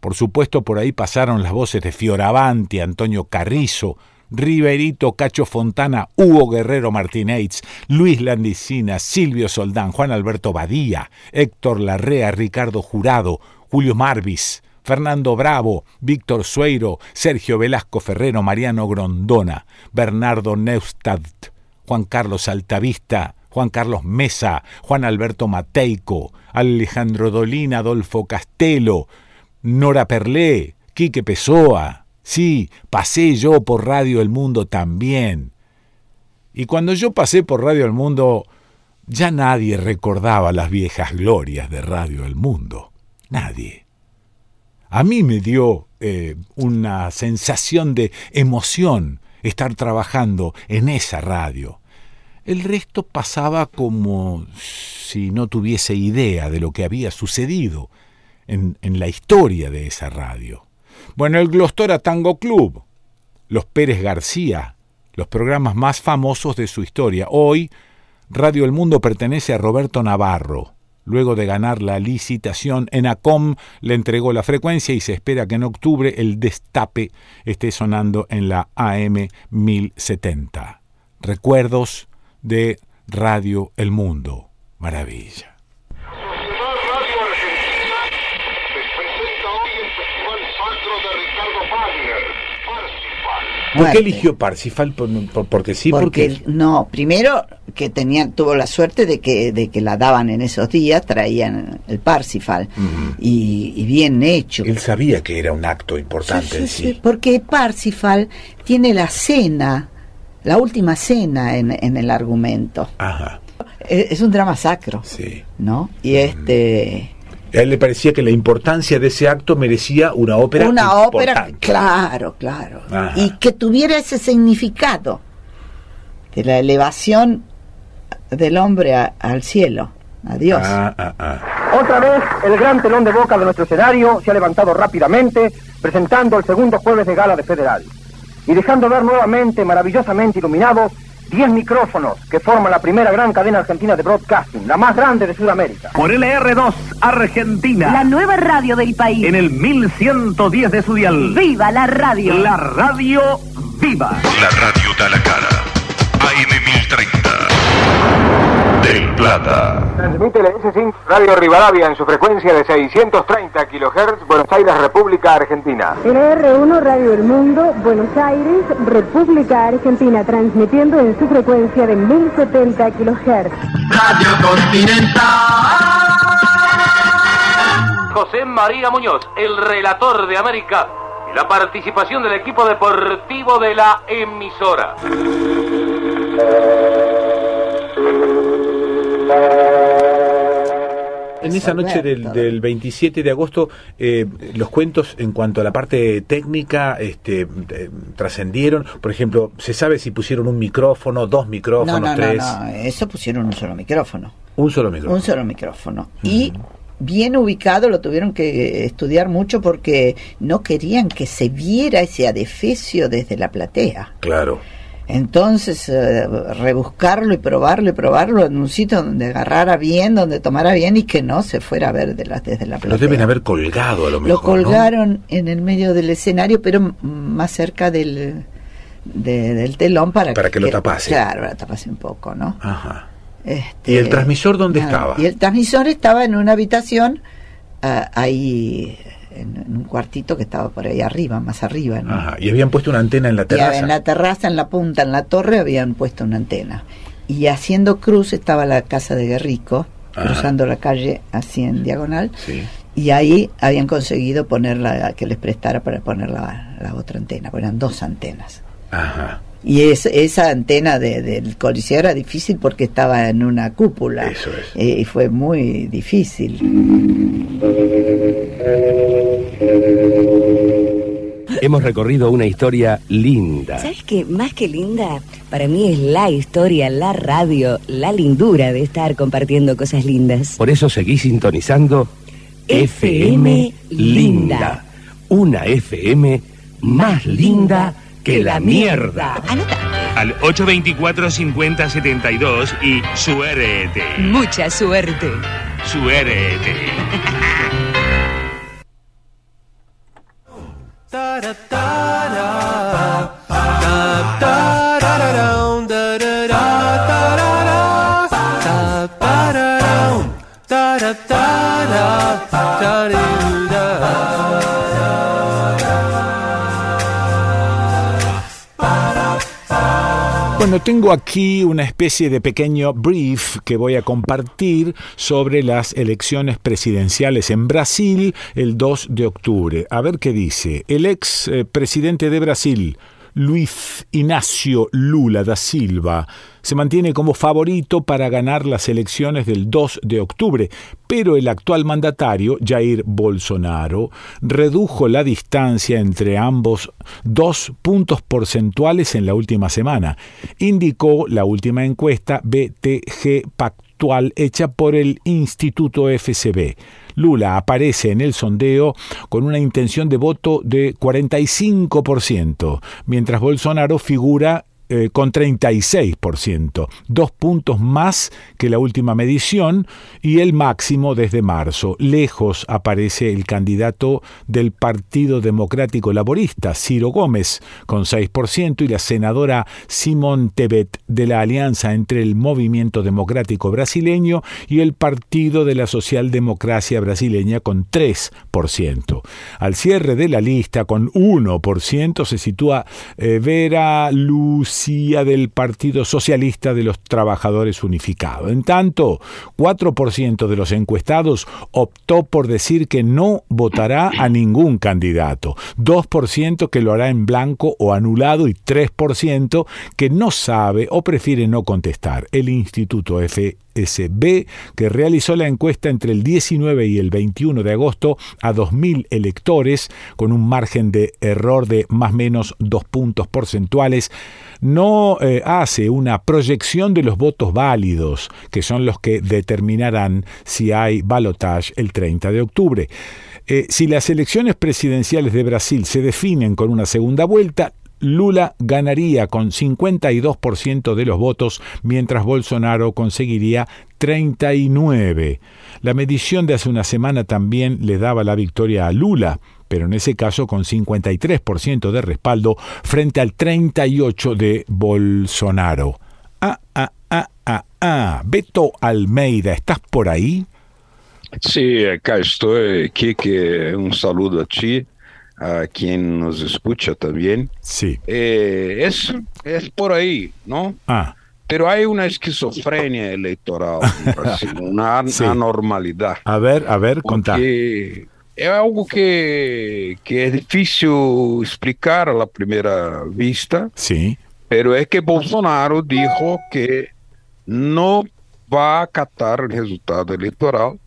Por supuesto, por ahí pasaron las voces de Fioravanti, Antonio Carrizo, Riverito, Cacho Fontana, Hugo Guerrero Martínez, Luis Landicina, Silvio Soldán, Juan Alberto Badía, Héctor Larrea, Ricardo Jurado, Julio Marvis, Fernando Bravo, Víctor Sueiro, Sergio Velasco Ferrero, Mariano Grondona, Bernardo Neustadt, Juan Carlos Altavista, Juan Carlos Mesa, Juan Alberto Mateico, Alejandro Dolina, Adolfo Castelo, Nora Perlé, Quique Pessoa. Sí, pasé yo por Radio El Mundo también. Y cuando yo pasé por Radio El Mundo, ya nadie recordaba las viejas glorias de Radio El Mundo. Nadie. A mí me dio eh, una sensación de emoción estar trabajando en esa radio. El resto pasaba como si no tuviese idea de lo que había sucedido en, la historia de esa radio. Bueno, el Glostora Tango Club, los Pérez García, los programas más famosos de su historia. Hoy, Radio El Mundo pertenece a Roberto Navarro. Luego de ganar la licitación, ENACOM le entregó la frecuencia y se espera que en octubre el destape esté sonando en la AM 1070. Recuerdos de Radio El Mundo. Maravilla. ¿Por qué eligió Parsifal? porque sí, porque, no. Primero que tenía, tuvo la suerte de que de que la daban en esos días, traían el Parsifal y, bien hecho. Él sabía que era un acto importante. Sí, sí, porque Parsifal tiene la cena, la última cena en, en el argumento. Ajá. Es, un drama sacro. Sí. ¿No? Y este a él le parecía que la importancia de ese acto merecía una ópera. Una ópera, claro, claro. Y que tuviera ese significado de la elevación del hombre al cielo, a Dios. Ah, ah, ah. Otra vez, el gran telón de boca de nuestro escenario se ha levantado rápidamente, presentando el segundo jueves de gala de Federal. Y dejando ver nuevamente, maravillosamente iluminados, 10 micrófonos que forman la primera gran cadena argentina de broadcasting, la más grande de Sudamérica. Por LR2, Argentina. La nueva radio del país. En el 1110 de su dial. ¡Viva la radio! La radio viva. La radio da la cara. Plata. Transmite la S5 Radio Rivadavia en su frecuencia de 630 kHz, Buenos Aires, República Argentina. LR1 Radio El Mundo, Buenos Aires, República Argentina, transmitiendo en su frecuencia de 1070 kHz. Radio Continental. José María Muñoz, el relator de América y la participación del equipo deportivo de la emisora. En esa noche del, 27 de agosto, eh, los cuentos en cuanto a la parte técnica este, eh, trascendieron. Por ejemplo, ¿se sabe si pusieron un micrófono, dos micrófonos, no, tres? No, no, eso pusieron un solo micrófono. Un solo micrófono. Un solo micrófono. Y bien ubicado, lo tuvieron que estudiar mucho porque no querían que se viera ese adefesio desde la platea. Claro. Entonces, eh, rebuscarlo y probarlo y probarlo en un sitio donde agarrara bien, donde tomara bien y que no se fuera a ver de la, desde la platea. Lo deben haber colgado a lo mejor. Lo colgaron en el medio del escenario, pero más cerca del, del telón para, para que, lo tapase. Claro, para tapase un poco, ¿no? Ajá. Este, ¿Y el transmisor dónde estaba? Y el transmisor estaba en una habitación ah, ahí en, un cuartito que estaba por ahí arriba, más arriba. Y habían puesto una antena en la terraza. en la terraza, en la punta, en la torre, habían puesto una antena. Y haciendo cruz estaba la casa de Guerrico, cruzando la calle así en diagonal. Y ahí habían conseguido ponerla, que les prestara para poner la, la otra antena, eran dos antenas. Ajá. Y es, esa antena de, del Coliseo era difícil porque estaba en una cúpula. Eso es. Eh, y fue muy difícil. Hemos recorrido una historia linda. ¿Sabes qué? Más que linda, para mí es la historia, la radio, la lindura de estar compartiendo cosas lindas. Por eso seguí sintonizando FM Linda. Una FM más linda que la mierda. Al 824-5072 y suerte. Mucha suerte. Suerte. Bueno, tengo aquí una especie de pequeño brief que voy a compartir sobre las elecciones presidenciales en Brasil el 2 de octubre. A ver qué dice. El ex eh, presidente de Brasil, Luis Ignacio Lula da Silva se mantiene como favorito para ganar las elecciones del 2 de octubre, pero el actual mandatario, Jair Bolsonaro, redujo la distancia entre ambos dos puntos porcentuales en la última semana, indicó la última encuesta BTG Pactual hecha por el Instituto FCB. Lula aparece en el sondeo con una intención de voto de 45%, mientras Bolsonaro figura eh, con 36%, dos puntos más que la última medición y el máximo desde marzo. Lejos aparece el candidato del Partido Democrático Laborista, Ciro Gómez, con 6%, y la senadora Simón Tebet de la alianza entre el Movimiento Democrático Brasileño y el Partido de la Socialdemocracia Brasileña con 3%. Al cierre de la lista, con 1%, se sitúa eh, Vera Luz del Partido Socialista de los Trabajadores Unificado. En tanto, 4% de los encuestados optó por decir que no votará a ningún candidato, 2% que lo hará en blanco o anulado y 3% que no sabe o prefiere no contestar. El Instituto F SB, que realizó la encuesta entre el 19 y el 21 de agosto a 2.000 electores, con un margen de error de más o menos dos puntos porcentuales, no eh, hace una proyección de los votos válidos, que son los que determinarán si hay balotage el 30 de octubre. Eh, si las elecciones presidenciales de Brasil se definen con una segunda vuelta, Lula ganaría con 52% de los votos, mientras Bolsonaro conseguiría 39. La medición de hace una semana también le daba la victoria a Lula, pero en ese caso con 53% de respaldo frente al 38 de Bolsonaro. Ah, ah, ah, ah, ah. Beto Almeida, ¿estás por ahí? Sí, acá estoy, Kike, un saludo a ti a quien nos escucha también. Sí. Eh, es, es por ahí, ¿no? Ah. Pero hay una esquizofrenia electoral, [LAUGHS] una anormalidad. A ver, a ver, contá. Es algo que, que es difícil explicar a la primera vista. Sí. Pero es que Bolsonaro dijo que no va a acatar el resultado electoral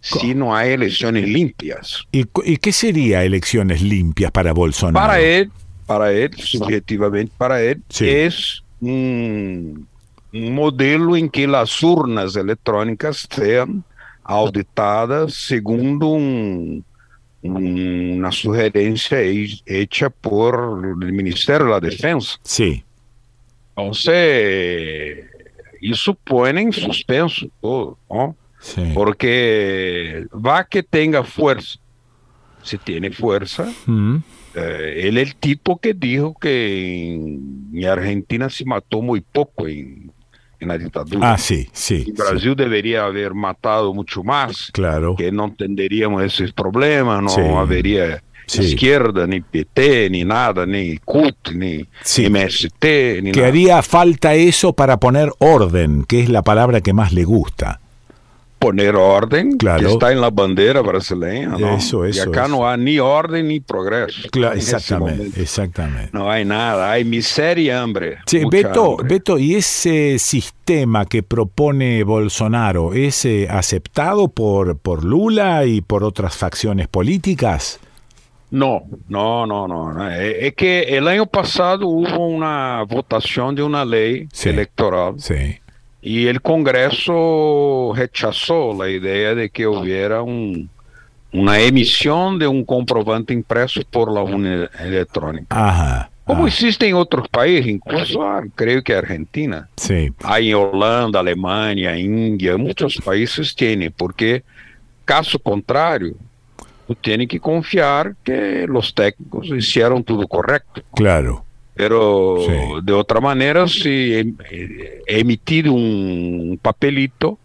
si no hay elecciones limpias. ¿Y, qué sería elecciones limpias para Bolsonaro? Para él, para él, subjetivamente para él, es un, modelo en que las urnas electrónicas sean auditadas segundo una sugerencia hecha por el Ministerio de la Defensa. Sí. Entonces, eso pone en suspenso todo, ¿no? Porque va que tenga fuerza. Si tiene fuerza, mm. eh, él es el tipo que dijo que en, Argentina se mató muy poco en, la dictadura. Ah, sí, sí. Brasil debería haber matado mucho más. Claro. Que no entenderíamos esos problemas, no habría izquierda, ni PT, ni nada, ni CUT, ni MST. Ni que haría falta eso para poner orden, que es la palabra que más le gusta poner orden claro. que está en la bandera brasileña. ¿no? Eso, eso. Y acá no hay ni orden ni progreso. Claro, exactamente, exactamente. No hay nada, hay miseria y hambre. Sí, Beto, Beto, ¿y ese sistema que propone Bolsonaro es eh, aceptado por, por Lula y por otras facciones políticas? No, no, no, no. Eh, es que el año pasado hubo una votación de una ley electoral. Sí y el Congreso rechazó la idea de que hubiera una emisión de un comprobante impreso por la urna electrónica. Como existe en otros países, incluso ah, creo que Argentina. Sí. Hay en Holanda, Alemania, India, muchos países tienen, porque caso contrario, tú tienes que confiar que los técnicos hicieron todo correcto. Claro. Pero de otra manera, si he, emitido un papelito,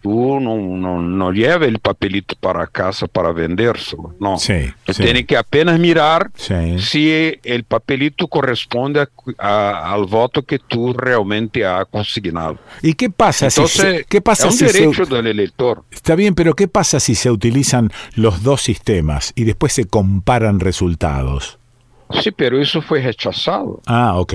tú no, no, no lleves el papelito para casa para vendérselo. No. tú tienes que apenas mirar si el papelito corresponde al voto que tú realmente has consignado. ¿Y qué pasa si se, qué pasa es un derecho del elector? Está bien, pero ¿qué pasa si se utilizan los dos sistemas y después se comparan resultados? Sí, pero eso fue rechazado. Ah, ok.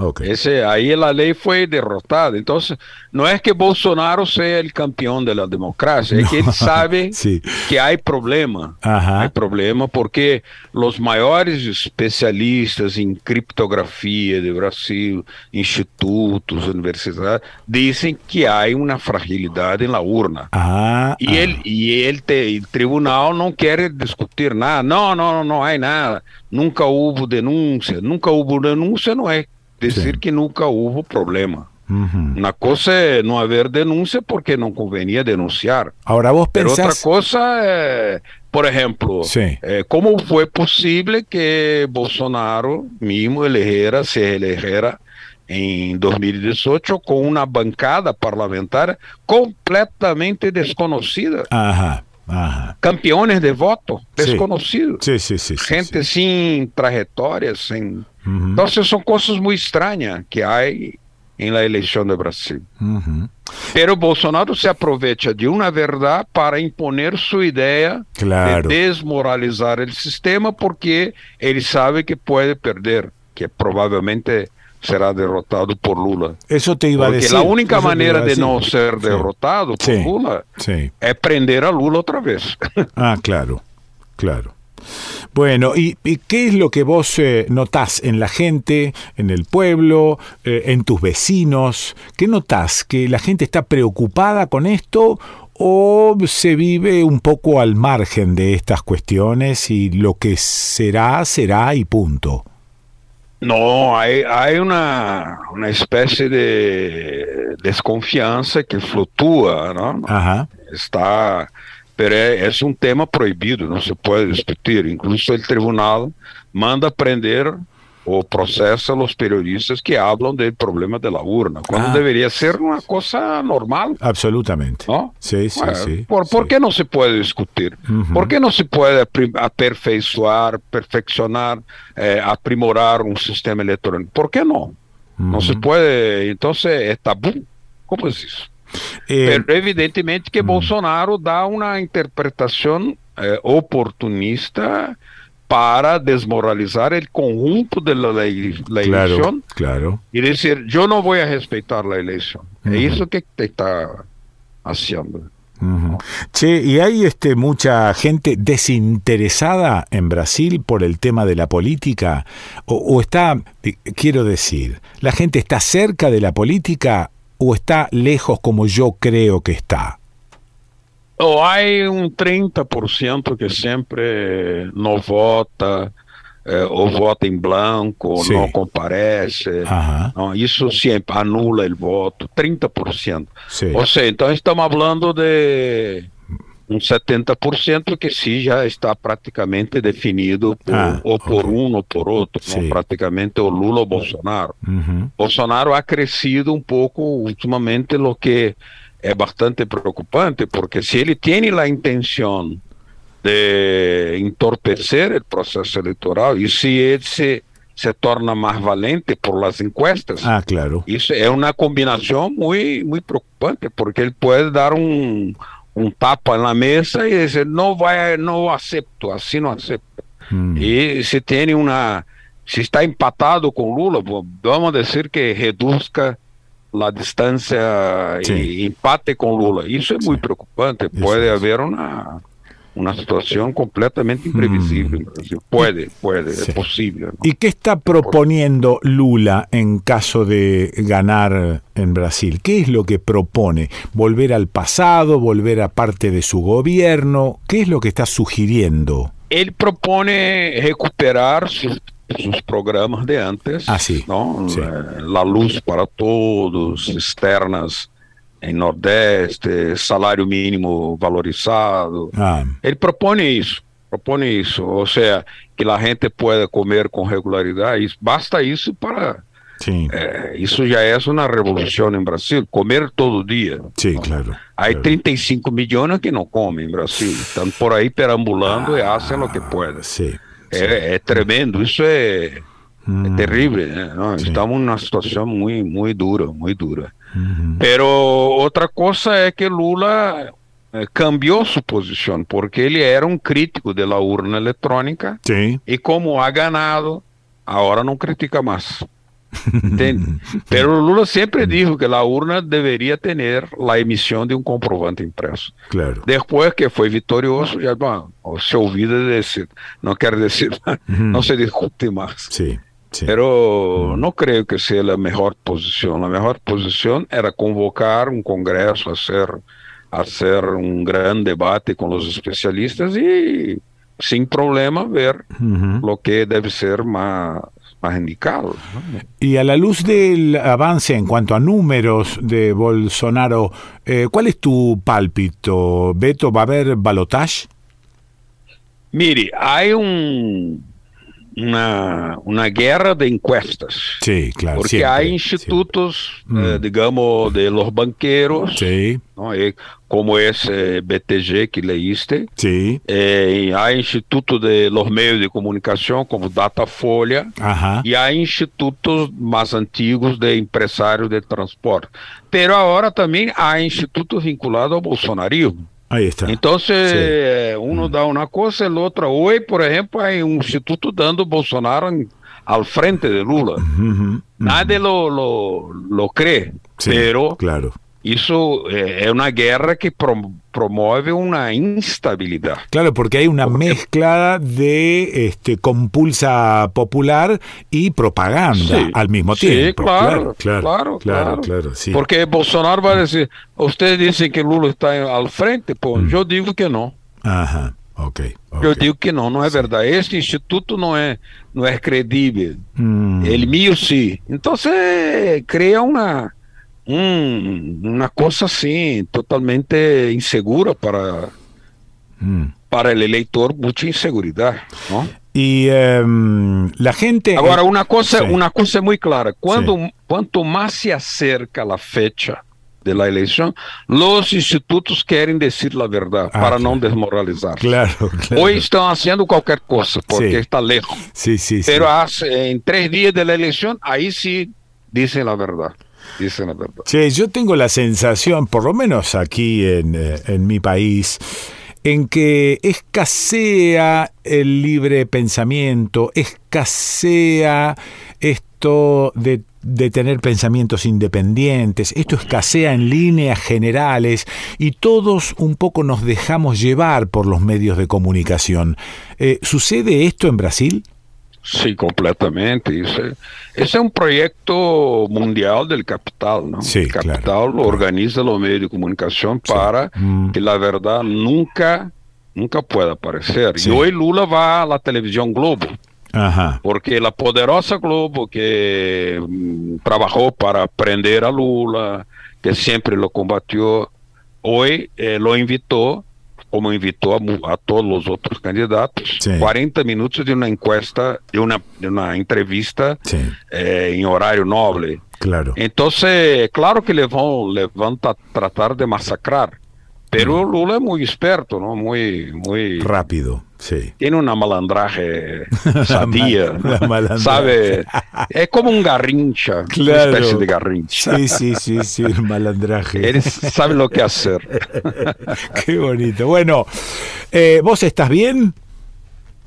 Okay. Ese, ahí la ley fue derrotada. Entonces, no es que Bolsonaro sea el campeón de la democracia, es [LAUGHS] que él sabe [LAUGHS] que hay problema. Hay problema porque los mayores especialistas en criptografía de Brasil, institutos, universidades, dicen que hay una fragilidad en la urna. Ah, y, él, y él el tribunal no quiere discutir nada. No, no, no, no hay nada. Nunca hubo denuncia. Nunca hubo denuncia, no es decir que nunca hubo problema. Una cosa es no haber denuncia porque no convenía denunciar. Ahora vos pensás... Pero otra cosa es, por ejemplo, eh, ¿cómo fue posible que Bolsonaro mismo eligiera, se eligiera en 2018 con una bancada parlamentar completamente desconocida? Ajá. Ajá. Campeones de voto desconocidos. Sí, sí, sí. Gente sin trayectoria, sin... Entonces son cosas muy extrañas que hay en la elección de Brasil. Pero Bolsonaro se aprovecha de una verdad para imponer su idea de desmoralizar el sistema porque él sabe que puede perder, que probablemente será derrotado por Lula. Eso te iba a decir. la única manera de no ser derrotado por Lula es prender a Lula otra vez. ah, claro, claro. Bueno, ¿y, qué es lo que vos eh, notás en la gente, en el pueblo, eh, en tus vecinos? ¿Qué notás? ¿Que la gente está preocupada con esto o se vive un poco al margen de estas cuestiones y lo que será, será y punto? No, hay, hay una, una especie de desconfianza que fluctúa, ¿no? Ajá. Está pero é, é um tema proibido, não se pode discutir. Incluso o tribunal manda prender ou processa os periodistas que hablam do problema da urna, quando ah. deveria ser uma coisa normal. Absolutamente. por. ¿Por qué no se puede discutir? ¿Por qué no se puede aperfeiçoar, perfeccionar, eh, aprimorar um sistema eletrônico? ¿Por qué no? Uh -huh. No se puede, entonces es tabú. ¿Cómo es eso? Eh, Pero evidentemente que Bolsonaro dá uma interpretação eh, oportunista para desmoralizar o conjunto da eleição claro, e dizer, eu não vou respeitar a eleição. É isso que está fazendo. Che, ¿y hay este, mucha gente desinteresada en Brasil por el tema de la política? O, o, está, eh, quiero decir, ¿la gente está cerca de la política o está lejos como yo creo que está? Oh, hay un 30% que siempre no vota, eh, ou vota em branco, Sim. não comparece. Uhum. Não, isso sempre anula o voto, 30%. Sim. Ou seja, então estamos falando de um 70% que sim já está praticamente definido por, ah, ou por okay. um ou por outro, praticamente o Lula ou Bolsonaro. Uhum. Bolsonaro ha crescido um pouco ultimamente, o que é bastante preocupante, porque se ele tem a intenção de entorpecer o processo eleitoral e se ele se, se torna mais valente por las encuestas, ah, claro. é uma combinação muito, muito preocupante, porque ele pode dar um um tapa na mesa e dizer não vai, não aceito, assim não aceito. Hum. E se tem uma, se está empatado com Lula, vamos dizer que reduzca a distância Sim. e empate com Lula. Isso é Sim. muito preocupante. Isso Pode é. haver uma una situación completamente imprevisible. Mm. Puede, puede, sí. es posible. ¿no? ¿Y qué está proponiendo Lula en caso de ganar en Brasil? ¿Qué es lo que propone? ¿Volver al pasado? ¿Volver a parte de su gobierno? ¿Qué es lo que está sugiriendo? Él propone recuperar sus, sus programas de antes, ah, sí. ¿no? Sí. La, la luz para todos, externas em Nordeste, salário mínimo valorizado. Ah. Ele propõe isso, propõe isso, ou seja, que a gente pueda comer com regularidade. Basta isso para. Sim. É, isso já é uma revolução em Brasil, comer todo dia. Sim, claro. Há claro. 35 milhões que não comem em Brasil, estão por aí perambulando ah, e fazem o que podem. Sim, é, é, tremendo, isso é, hum. é terrível. Né? Estamos numa situação muito, muito dura, muito dura. Uhum. Pero outra coisa é que Lula eh, cambiou sua posição, porque ele era um crítico da urna eletrônica Sim. e como ha ganado, agora não critica mais. Entende? Pero Lula sempre disse que a urna deveria ter a emissão de um comprovante impresso. Claro. Depois que foi vitorioso, já bom, se olvida de decir, não quer dizer, não se discute mais. Sim. Sí. Pero no creo que sea la mejor posición. La mejor posición era convocar un congreso, hacer, hacer un gran debate con los especialistas y sin problema ver Uhum. lo que debe ser más, más indicados. Y a la luz del avance en cuanto a números de Bolsonaro, eh, ¿cuál es tu pálpito? ¿Beto va a haber balotage? Mire, hay un, una, una guerra de encuestas. Sí, claro. Porque siempre, hay institutos, sí. eh, digamos, de los banqueros, sí. ¿no? Eh, como ese BTG que leíste. Sí. Eh, hay institutos de los medios de comunicación, como Datafolha. Ajá. Y hay institutos más antiguos de empresarios de transporte. Pero ahora también hay institutos vinculados al bolsonarismo. Ahí está. Entonces, sí. uno da una cosa, el otro. Hoy, por ejemplo, hay un instituto dando Bolsonaro en, al frente de Lula. Nadie lo, lo, lo cree, sí, pero claro. Eso eh, es una guerra que prom promueve una instabilidad. Claro, porque hay una porque... mezcla de este, compulsa popular y propaganda sí, al mismo sí, tiempo. Claro, claro, claro, claro, claro sí. Porque Bolsonaro va a decir, ustedes dicen que Lula está al frente, pues mm. yo digo que no. Ajá. Okay, okay. Eu digo que não, não é verdade. Esse instituto não é, não é credível. Hum. Ele mío sim. Então você cria uma, um, uma coisa assim, totalmente insegura para, hum. para o eleitor, muita inseguridade. Não? E um, a gente. Agora, uma coisa, sí. uma coisa é muito clara: quando, sí. quanto mais se acerca a fecha de la elección, los institutos quieren decir la verdad ah, para claro. no desmoralizar. Claro, claro, Hoy están haciendo cualquier cosa porque sí. está lejos. Sí, sí, Pero hace, en tres días de la elección, ahí sí dicen Sí, yo tengo la sensación, por lo menos aquí en, eh, en mi país, en que escasea el libre pensamiento, escasea esto de de tener pensamientos independientes, esto escasea en líneas generales y todos un poco nos dejamos llevar por los medios de comunicación. Eh, ¿Sucede esto en Brasil? Sí, completamente. Ese, es un proyecto mundial del capital, ¿no? Sí, el capital claro, lo organiza los medios de comunicación para mm. que la verdad nunca, nunca pueda aparecer. Sí. Y hoy Lula va a la televisión Globo. Ajá. Porque la poderosa Globo que mm, trabajó para prender a Lula, que siempre lo combatió, hoy eh, lo invitó, como invitó a, a, todos los otros candidatos, sí. 40 minutos de una encuesta, de una, de una entrevista sí. eh, en horario noble. Claro. Entonces, claro que le van, le van a tratar de masacrar. Pero. Lula es muy experto, ¿no? Muy, muy rápido, sí. Tiene una malandraje [LAUGHS] la malandraje. sabe, es como un garrincha, claro. una especie de garrincha. Sí, sí, sí, sí, el malandraje. Él sabe lo que hacer. [LAUGHS] Qué bonito. Bueno, eh, ¿vos estás bien?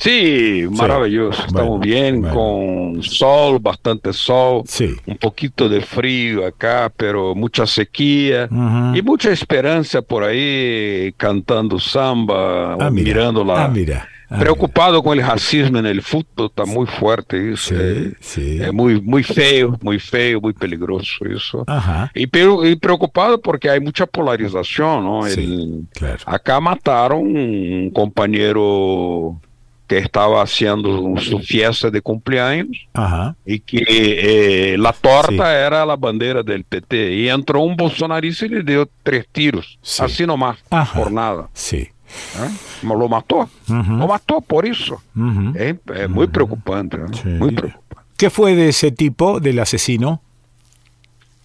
Sí, maravilloso. Sí. Estamos bueno, bien, bueno. con sol, bastante sol, sí. un poquito de frío acá, pero mucha sequía uh -huh. y mucha esperanza por ahí cantando samba, ah, mirando la... Ah, mira. Ah, Preocupado mira. con el racismo en el fútbol, está muy fuerte eso. Sí, eh, sí. Es muy, muy feo, muy feo, muy peligroso eso. Ajá. Y, pero, y preocupado porque hay mucha polarización, ¿no? Sí, el, claro. Acá mataron un compañero que estaba haciendo su fiesta de cumpleaños Ajá. y que eh, la torta sí. era la bandera del PT y entró un bolsonarista y le dio tres tiros, sí. así nomás, Ajá. por nada. Sí. ¿Eh? Lo mató, uh -huh. lo mató por eso. Uh -huh. es, es, muy preocupante, ¿no? sí. muy preocupante. ¿Qué fue de ese tipo, del asesino?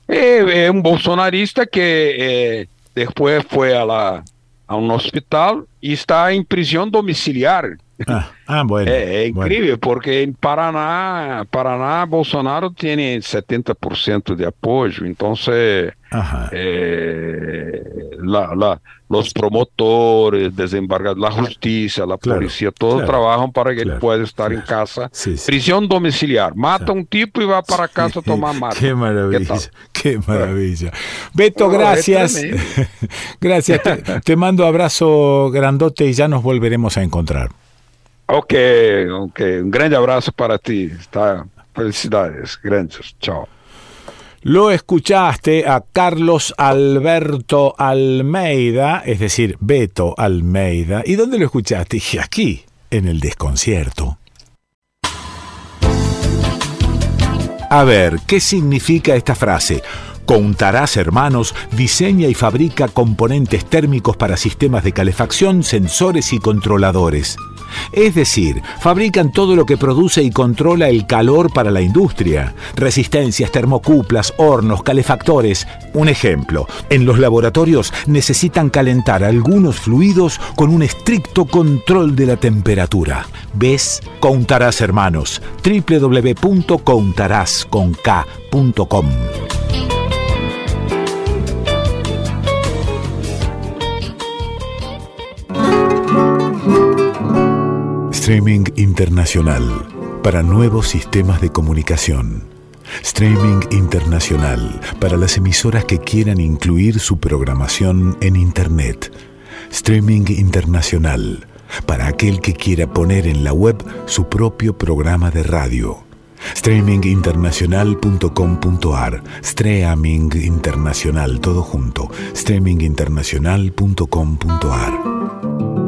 Eh, es un bolsonarista que eh, después fue a, la, a un hospital y está en prisión domiciliar. Ah, ah, bueno. É, é incrível, bueno. porque em Paraná, Paraná, Bolsonaro tem 70% de apoio, então eh, la, la, los promotores, desembargadores, la justicia, la claro, policía, todos claro, trabajan para que claro, ele pueda estar em casa. Sí, sí. Prisión domiciliar. Mata un tipo y va para casa a tomar [LAUGHS] mate. Qué maravilla, qué, qué maravilla. Beto, oh, gracias. [LAUGHS] gracias. Te, te mando abrazo [LAUGHS] grandote y ya nos volveremos a encontrar. Ok, ok. Un grande abrazo para ti. Tá? Felicidades, grandes. Chao. Lo escuchaste a Carlos Alberto Almeida, es decir, Beto Almeida. ¿Y dónde lo escuchaste? Dije, aquí, en el desconcierto. A ver, ¿qué significa esta frase? Contarás Hermanos diseña y fabrica componentes térmicos para sistemas de calefacción, sensores y controladores. Es decir, fabrican todo lo que produce y controla el calor para la industria. Resistencias, termocuplas, hornos, calefactores. Un ejemplo, en los laboratorios necesitan calentar algunos fluidos con un estricto control de la temperatura. ¿Ves? Contarás hermanos. www.contarás.com Streaming internacional para nuevos sistemas de comunicación. Streaming internacional para las emisoras que quieran incluir su programación en Internet. Streaming internacional para aquel que quiera poner en la web su propio programa de radio. Streaminginternacional.com.ar Streaming Internacional, todo junto. Streaminginternacional.com.ar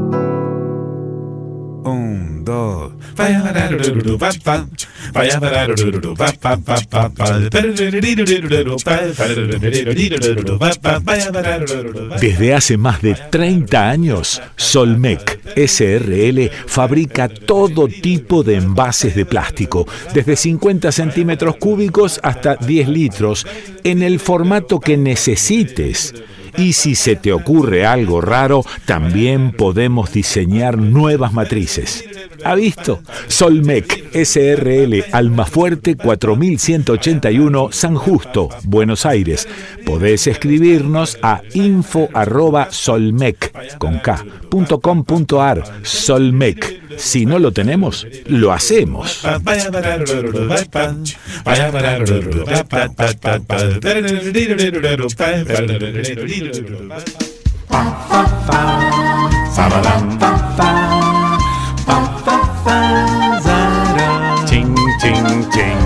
desde hace más de 30 años, Solmec SRL fabrica todo tipo de envases de plástico, desde 50 centímetros cúbicos hasta 10 litros, en el formato que necesites y si se te ocurre algo raro, también podemos diseñar nuevas matrices. ¿Ha visto? Solmec SRL Almafuerte 4181 San Justo, Buenos Aires. Podés escribirnos a info@solmec con K.com.ar Solmec. Si no lo tenemos, lo hacemos. Ching, ching, ching.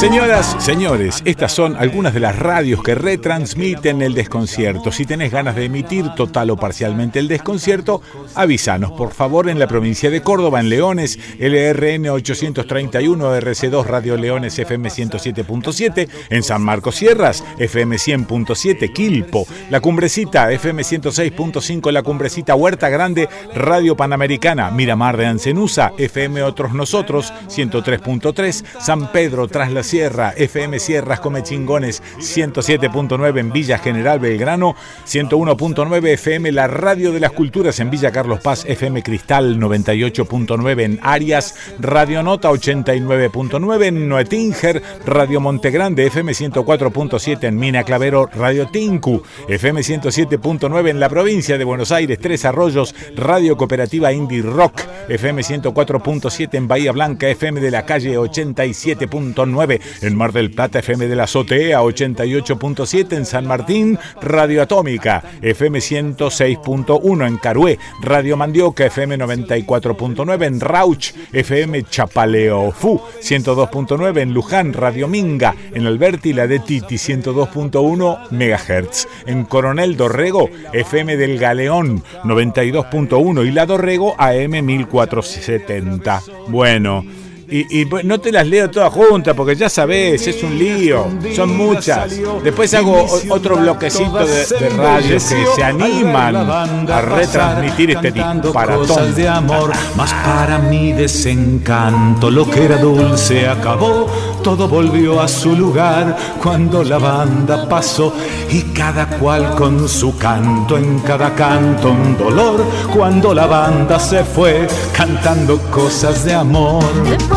Señoras, señores, estas son algunas de las radios que retransmiten el desconcierto. Si tenés ganas de emitir total o parcialmente el desconcierto, avísanos por favor en la provincia de Córdoba, en Leones, LRN 831, RC2 Radio Leones FM 107.7, en San Marcos Sierras, FM 100.7, Quilpo, La Cumbrecita, FM 106.5, La Cumbrecita Huerta Grande, Radio Panamericana, Miramar de Ancenusa, FM Otros Nosotros, 103.3, San Pedro, tras las Sierra, FM Sierras Come Chingones 107.9 en Villa General Belgrano, 101.9 FM La Radio de las Culturas en Villa Carlos Paz, FM Cristal 98.9 en Arias, Radio Nota 89.9 en Noetinger, Radio Montegrande, FM 104.7 en Mina Clavero, Radio Tinku, FM 107.9 en la provincia de Buenos Aires, Tres Arroyos, Radio Cooperativa Indie Rock, FM 104.7 en Bahía Blanca, FM de la calle 87.9 en Mar del Plata, FM de la Azotea 88.7, en San Martín, Radio Atómica, FM 106.1, en Carué, Radio Mandioca, FM 94.9, en Rauch, FM Chapaleofú 102.9, en Luján, Radio Minga, en Alberti, la de Titi 102.1 MHz, en Coronel Dorrego, FM del Galeón 92.1 y la Dorrego AM 1470. Bueno, y, no te las leo todas juntas porque ya sabes, es un lío, son muchas. Después hago otro bloquecito de, radio que se animan a retransmitir este disparatón. de amor, más para mi desencanto, lo que era dulce acabó, todo volvió a su lugar cuando la banda pasó y cada cual con su canto, en cada canto un dolor, cuando la banda se fue cantando cosas de amor.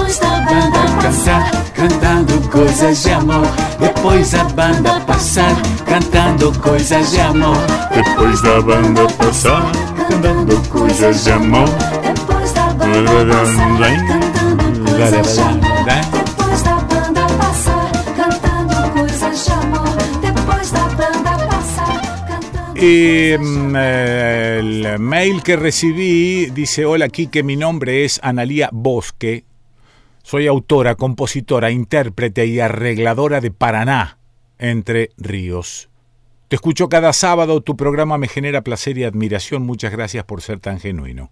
Depois da banda passar, cantando coisas de amor. Depois da banda passar, cantando coisas de amor. Depois da banda passar, cantando coisas de amor. Depois da banda passar, cantando coisas de amor. Y mm, el mail que recibí dice, hola Quique, mi nombre es Analía Bosque, soy autora, compositora, intérprete y arregladora de Paraná, Entre Ríos. Te escucho cada sábado, tu programa me genera placer y admiración. Muchas gracias por ser tan genuino.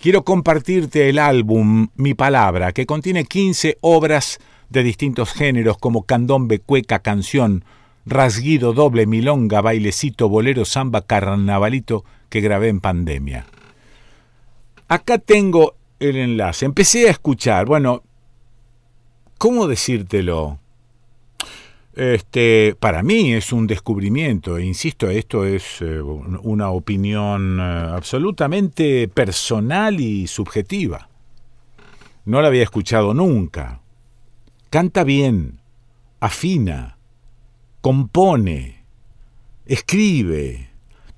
Quiero compartirte el álbum Mi Palabra, que contiene 15 obras de distintos géneros como candombe, cueca, canción, rasguido, doble, milonga, bailecito, bolero, samba, carnavalito que grabé en pandemia. Acá tengo el enlace. Empecé a escuchar, bueno, ¿cómo decírtelo? Este, para mí es un descubrimiento, e insisto, esto es eh, una opinión eh, absolutamente personal y subjetiva. No la había escuchado nunca. Canta bien, afina, compone, escribe,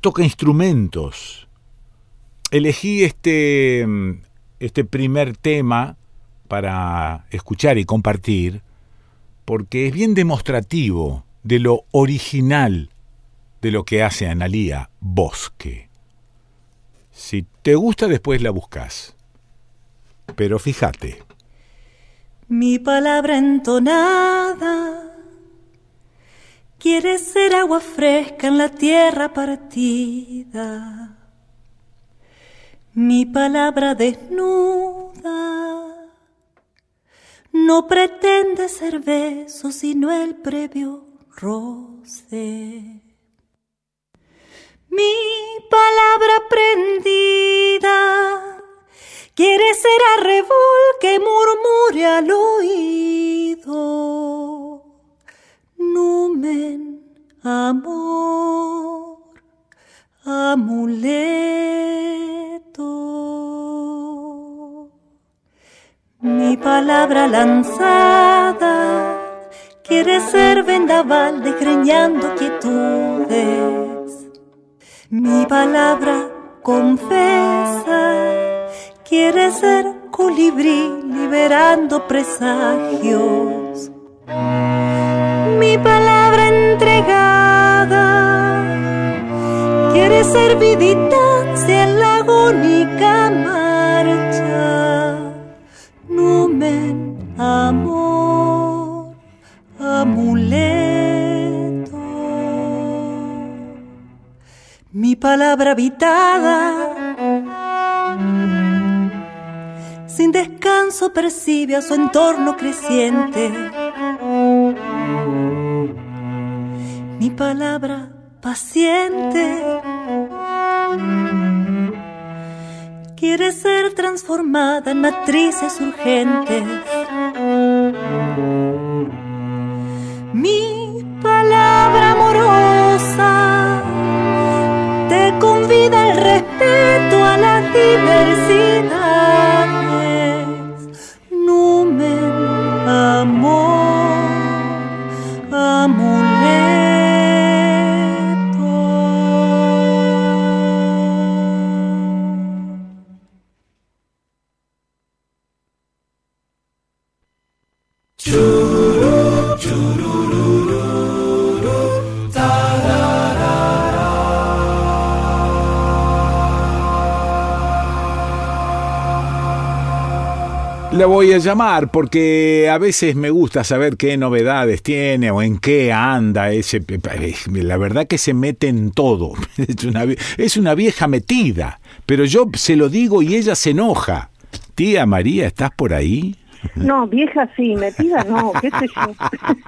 toca instrumentos. Elegí este, este primer tema para escuchar y compartir porque es bien demostrativo de lo original de lo que hace Analía Bosque. Si te gusta después la buscas. Pero fíjate. Mi palabra entonada quiere ser agua fresca en la tierra partida. Mi palabra desnuda no pretende ser beso sino el previo roce. Mi palabra prendida quiere ser arrebol que murmure al oído. Numen, amor, amuleto. Mi palabra lanzada quiere ser vendaval desgreñando quietudes. Mi palabra confesa quiere ser colibrí liberando presagios. Mi palabra entregada quiere ser viditancia en la agónica marcha. Palabra habitada sin descanso percibe a su entorno creciente. Mi palabra paciente quiere ser transformada en matrices urgentes. Mi palabra respeto a la diversidad. A llamar porque a veces me gusta saber qué novedades tiene o en qué anda. Ese, la verdad que se mete en todo. [LAUGHS] Es una, es una vieja metida. Pero yo se lo digo y ella se enoja. Tía María, ¿estás por ahí? [LAUGHS] No, vieja sí, metida no, qué sé yo. [LAUGHS]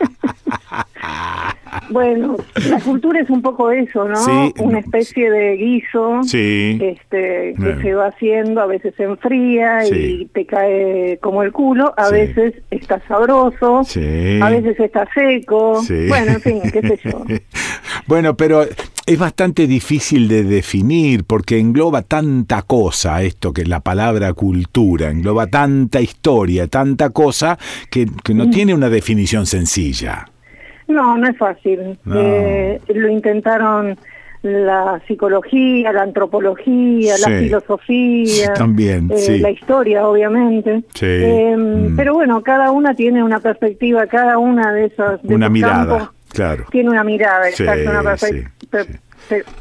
Bueno, la cultura es un poco eso, ¿no? Una especie de guiso este, que se va haciendo, a veces se enfría y te cae como el culo, a veces está sabroso, a veces está seco, bueno, en fin, qué sé yo. [LAUGHS] bueno, pero es bastante difícil de definir porque engloba tanta cosa esto que es la palabra cultura, engloba tanta historia, tanta cosa que, que no mm. tiene una definición sencilla. No, no es fácil. Eh, lo intentaron la psicología, la antropología, la filosofía, también, eh, la historia, obviamente. Em, mm. Pero bueno, cada una tiene una perspectiva, cada una de esas. una mirada, claro. Tiene una mirada, exacto, una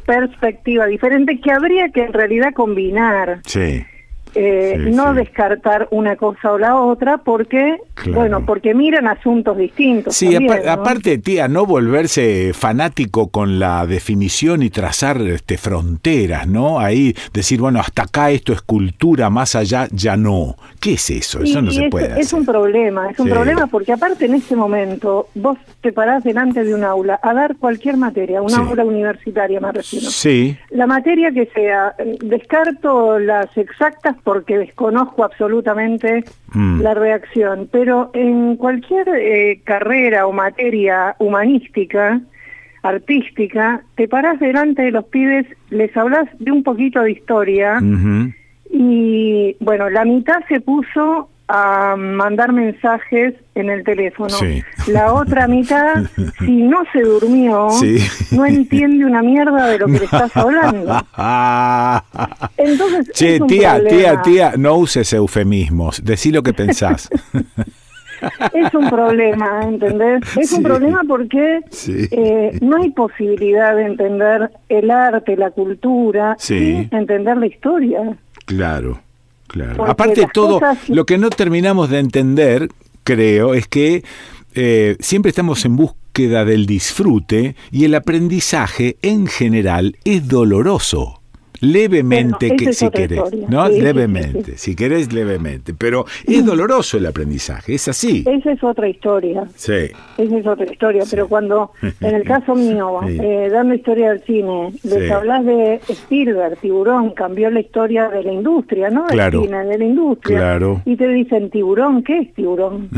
perspectiva diferente que habría que en realidad combinar. Sí. Eh, no descartar una cosa o la otra porque, bueno, porque miran asuntos distintos. Sí, aparte, tía, no volverse fanático con la definición y trazar este, fronteras, ¿no? Ahí decir, bueno, hasta acá esto es cultura, más allá ya no. ¿Qué es eso? Eso no se puede. Es un problema, es un problema porque aparte en este momento vos te parás delante de un aula a dar cualquier materia, una aula universitaria me refiero. Sí. La materia que sea, eh, descarto las exactas porque desconozco absolutamente mm. la reacción, pero en cualquier eh, carrera o materia humanística, artística, te parás delante de los pibes, les hablas de un poquito de historia y bueno, la mitad se puso a mandar mensajes en el teléfono. La otra mitad, [LAUGHS] si no se durmió, no entiende una mierda de lo que le estás hablando. Entonces, che, tía, tía, tía, no uses eufemismos, decí lo que pensás. [LAUGHS] es un problema, ¿entendés? Es un problema porque eh, no hay posibilidad de entender el arte, la cultura, y entender la historia. Claro. Claro. Aparte todo, lo que no terminamos de entender, creo, es que eh, siempre estamos en búsqueda del disfrute y el aprendizaje en general es doloroso levemente que si querés, ¿no? levemente, si querés levemente, pero es doloroso el aprendizaje, es así. Esa es otra historia. Sí. Esa es otra historia, pero cuando en el caso [LAUGHS] mío, eh, dando historia del cine, les hablas de Spielberg, Tiburón, cambió la historia de la industria, ¿no? Cine, de la industria. Claro. Y te dicen, Tiburón, ¿qué es Tiburón?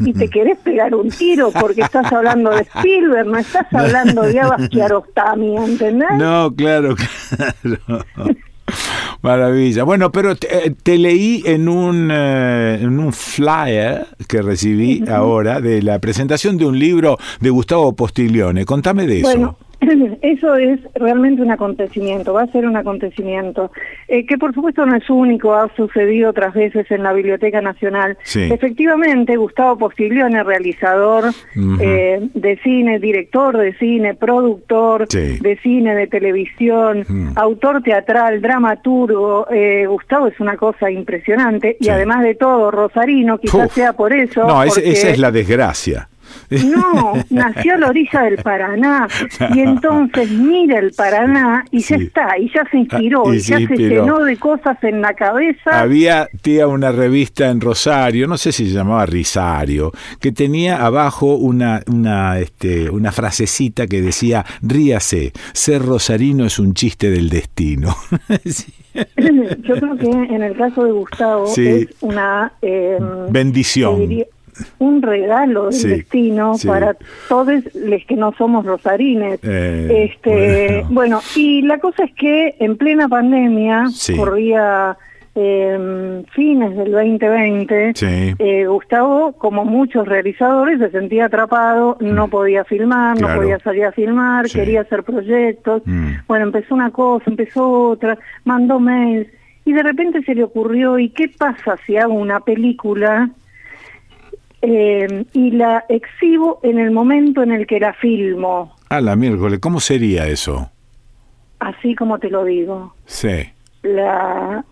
y te querés pegar un tiro porque estás hablando de Spielberg, no estás [LAUGHS] hablando de Abbas Kiarostami, ¿entendés? No, claro, [LAUGHS] claro. [LAUGHS] Maravilla. Bueno, pero te, leí en un, eh, en un flyer que recibí ahora de la presentación de un libro de Gustavo Postiglione. Contame de eso. [LAUGHS] Eso es realmente un acontecimiento, va a ser un acontecimiento, eh, que por supuesto no es único, ha sucedido otras veces en la Biblioteca Nacional. Efectivamente, Gustavo Postiglione, realizador eh, de cine, director de cine, productor de cine, de televisión, autor teatral, dramaturgo, eh, Gustavo es una cosa impresionante y además de todo, Rosarino, quizás sea por eso. No, esa es la desgracia. No, [LAUGHS] nació a la orilla del Paraná y [LAUGHS] entonces mira el Paraná y ya está, y ya se inspiró, ah, y, ya se llenó de cosas en la cabeza. Había, tía, una revista en Rosario, no sé si se llamaba Risario, que tenía abajo una, una, este, una frasecita que decía, ríase, ser rosarino es un chiste del destino. [LAUGHS] Yo creo que en el caso de Gustavo es una... Em, Bendición un regalo del destino para todos los que no somos rosarines. Eh, este, bueno. y la cosa es que en plena pandemia corría eh, fines del 2020, eh, Gustavo, como muchos realizadores, se sentía atrapado, no mm. podía filmar, no podía salir a filmar, quería hacer proyectos. Mm. Bueno, empezó una cosa, empezó otra, mandó mails y de repente se le ocurrió, ¿y qué pasa si hago una película eh, y la exhibo en el momento en el que la filmo. Ah, la miércoles, ¿cómo sería eso? Así como te lo digo. Sí. La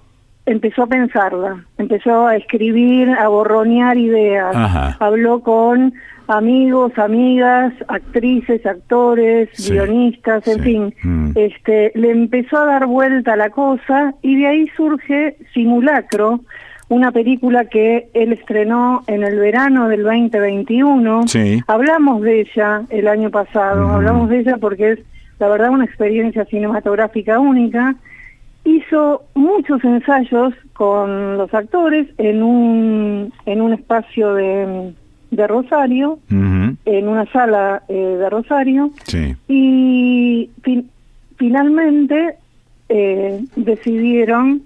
empezó a pensarla, empezó a escribir, a borronear ideas. Habló con amigos, amigas, actrices, actores, guionistas, en fin. Mm. Este, le empezó a dar vuelta a la cosa y de ahí surge Simulacro, una película que él estrenó en el verano del 2021. Hablamos de ella el año pasado, hablamos de ella porque es, la verdad, una experiencia cinematográfica única. Hizo muchos ensayos con los actores en un, en un espacio de, de Rosario, en una sala eh, de Rosario, y finalmente eh, decidieron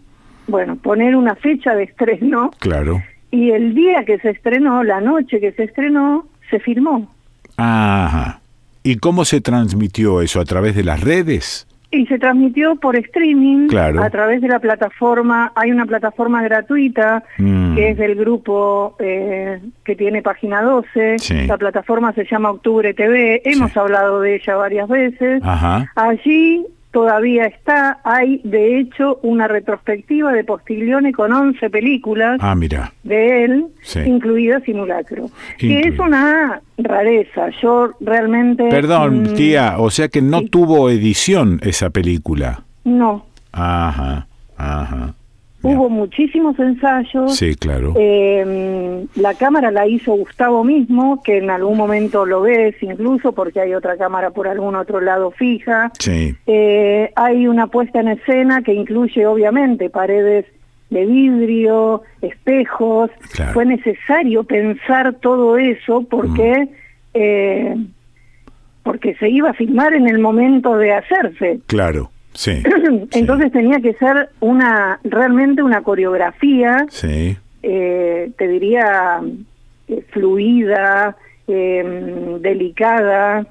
bueno, poner una fecha de estreno. Claro. Y el día que se estrenó, la noche que se estrenó, se filmó. Ajá. ¿Y cómo se transmitió eso? ¿A través de las redes? Y se transmitió por streaming claro. a través de la plataforma, hay una plataforma gratuita mm. que es del grupo eh, que tiene página 12, la plataforma se llama Octubre TV, hemos hablado de ella varias veces, Ajá. allí todavía está. Hay, de hecho, una retrospectiva de Postiglione con 11 películas ah, mira. de él, incluida Simulacro, que es una rareza. Yo realmente... Perdón, mm, tía, o sea que no tuvo edición esa película. No. Ajá, ajá. Hubo muchísimos ensayos. Sí, claro. Eh, la cámara la hizo Gustavo mismo, que en algún momento lo ves incluso porque hay otra cámara por algún otro lado fija. Sí. Eh, hay una puesta en escena que incluye obviamente paredes de vidrio, espejos. Fue necesario pensar todo eso porque... Mm. Eh, porque se iba a filmar en el momento de hacerse. Claro. [CLEARS THROAT] Sí. Entonces tenía que ser una realmente una coreografía, sí. Eh, te diría eh, fluida, eh, delicada,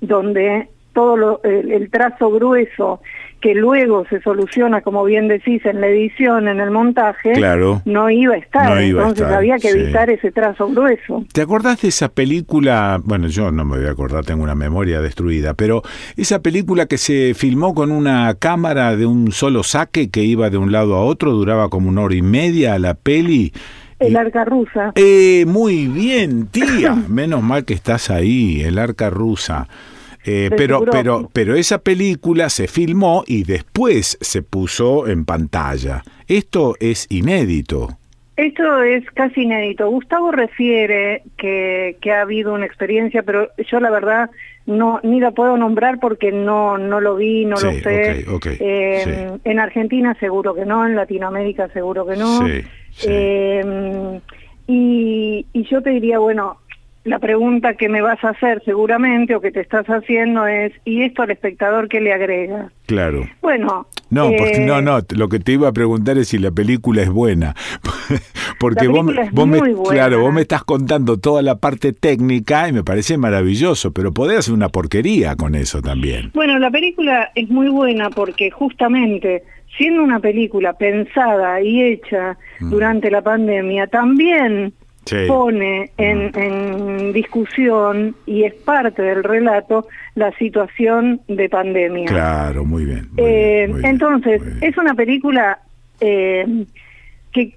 donde todo el, trazo grueso que luego se soluciona, como bien decís, en la edición, en el montaje, claro, no iba a estar. entonces había que evitar ese trazo grueso. ¿Te acordás de esa película? Bueno, yo no me voy a acordar, tengo una memoria destruida, pero esa película que se filmó con una cámara de un solo saque que iba de un lado a otro, duraba como una hora y media la peli. El arca rusa. Eh, muy bien, tía. [LAUGHS] Menos mal que estás ahí, el arca rusa. Eh, pero, pero, pero esa película se filmó y después se puso en pantalla. Esto es inédito. Esto es casi inédito. Gustavo refiere que, que, ha habido una experiencia, pero yo la verdad no ni la puedo nombrar porque no no lo vi, no lo sé. Eh, en Argentina seguro que no, en Latinoamérica seguro que no. Eh, y, y yo te diría, bueno, la pregunta que me vas a hacer seguramente o que te estás haciendo es, ¿y esto al espectador qué le agrega? Claro. Bueno. No, porque, no, eh, no, lo que te iba a preguntar es si la película es buena. [LAUGHS] porque vos, vos me, claro, vos me estás contando toda la parte técnica y me parece maravilloso, pero podés hacer una porquería con eso también. Bueno, la película es muy buena porque justamente siendo una película pensada y hecha mm. durante la pandemia, también pone en, discusión y es parte del relato la situación de pandemia. Claro, muy bien. Eh, entonces, es una película eh, que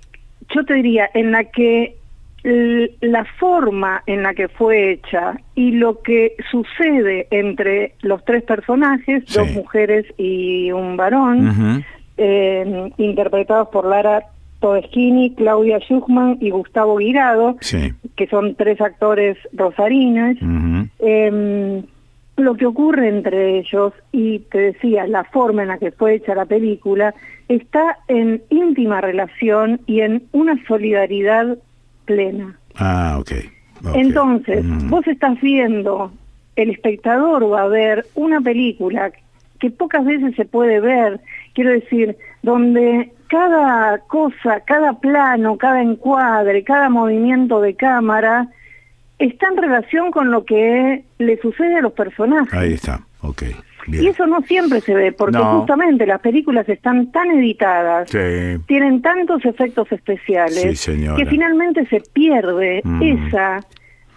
yo te diría, en la que la forma en la que fue hecha y lo que sucede entre los tres personajes, dos mujeres y un varón, eh, interpretados por Lara Todeschini, Claudia Schuchman y Gustavo Guirado, que son tres actores rosarines. Em, lo que ocurre entre ellos, y te decía, la forma en la que fue hecha la película, está en íntima relación y en una solidaridad plena. Ah, ok. Entonces, vos estás viendo, el espectador va a ver una película que pocas veces se puede ver, quiero decir, donde cada cosa, cada plano, cada encuadre, cada movimiento de cámara está en relación con lo que le sucede a los personajes. Ahí está, ok. Y eso no siempre se ve, porque justamente las películas están tan editadas, tienen tantos efectos especiales, que finalmente se pierde mm. esa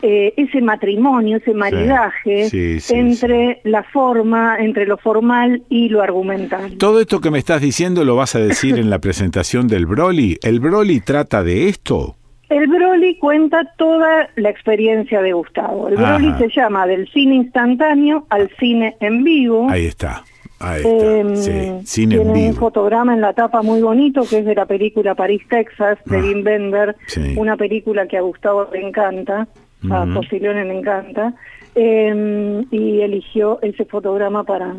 eh, ese matrimonio, ese maridaje entre la forma, entre lo formal y lo argumental. Todo esto que me estás diciendo lo vas a decir en la presentación del Broly. ¿El Broly trata de esto? El Broly cuenta toda la experiencia de Gustavo. El Broly se llama del cine instantáneo al cine en vivo. Ahí está. Ahí está. Eh, tiene un fotograma en la tapa muy bonito que es de la película París, Texas, de Wim ah. Bender, una película que a Gustavo le encanta a Posilones le encanta, em, y eligió ese fotograma para,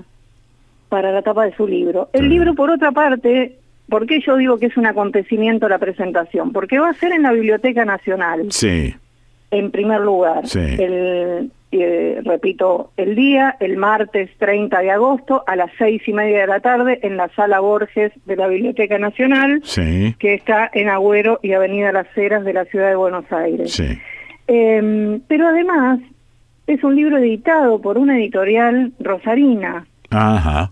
para la tapa de su libro. El libro, por otra parte, ¿por qué yo digo que es un acontecimiento la presentación? Porque va a ser en la Biblioteca Nacional. Sí. En primer lugar, el, eh, repito, el día, el martes 30 de agosto a las seis y media de la tarde en la Sala Borges de la Biblioteca Nacional, que está en Agüero y Avenida Las Heras de la Ciudad de Buenos Aires. Sí. Eh, pero además es un libro editado por una editorial rosarina. Ajá.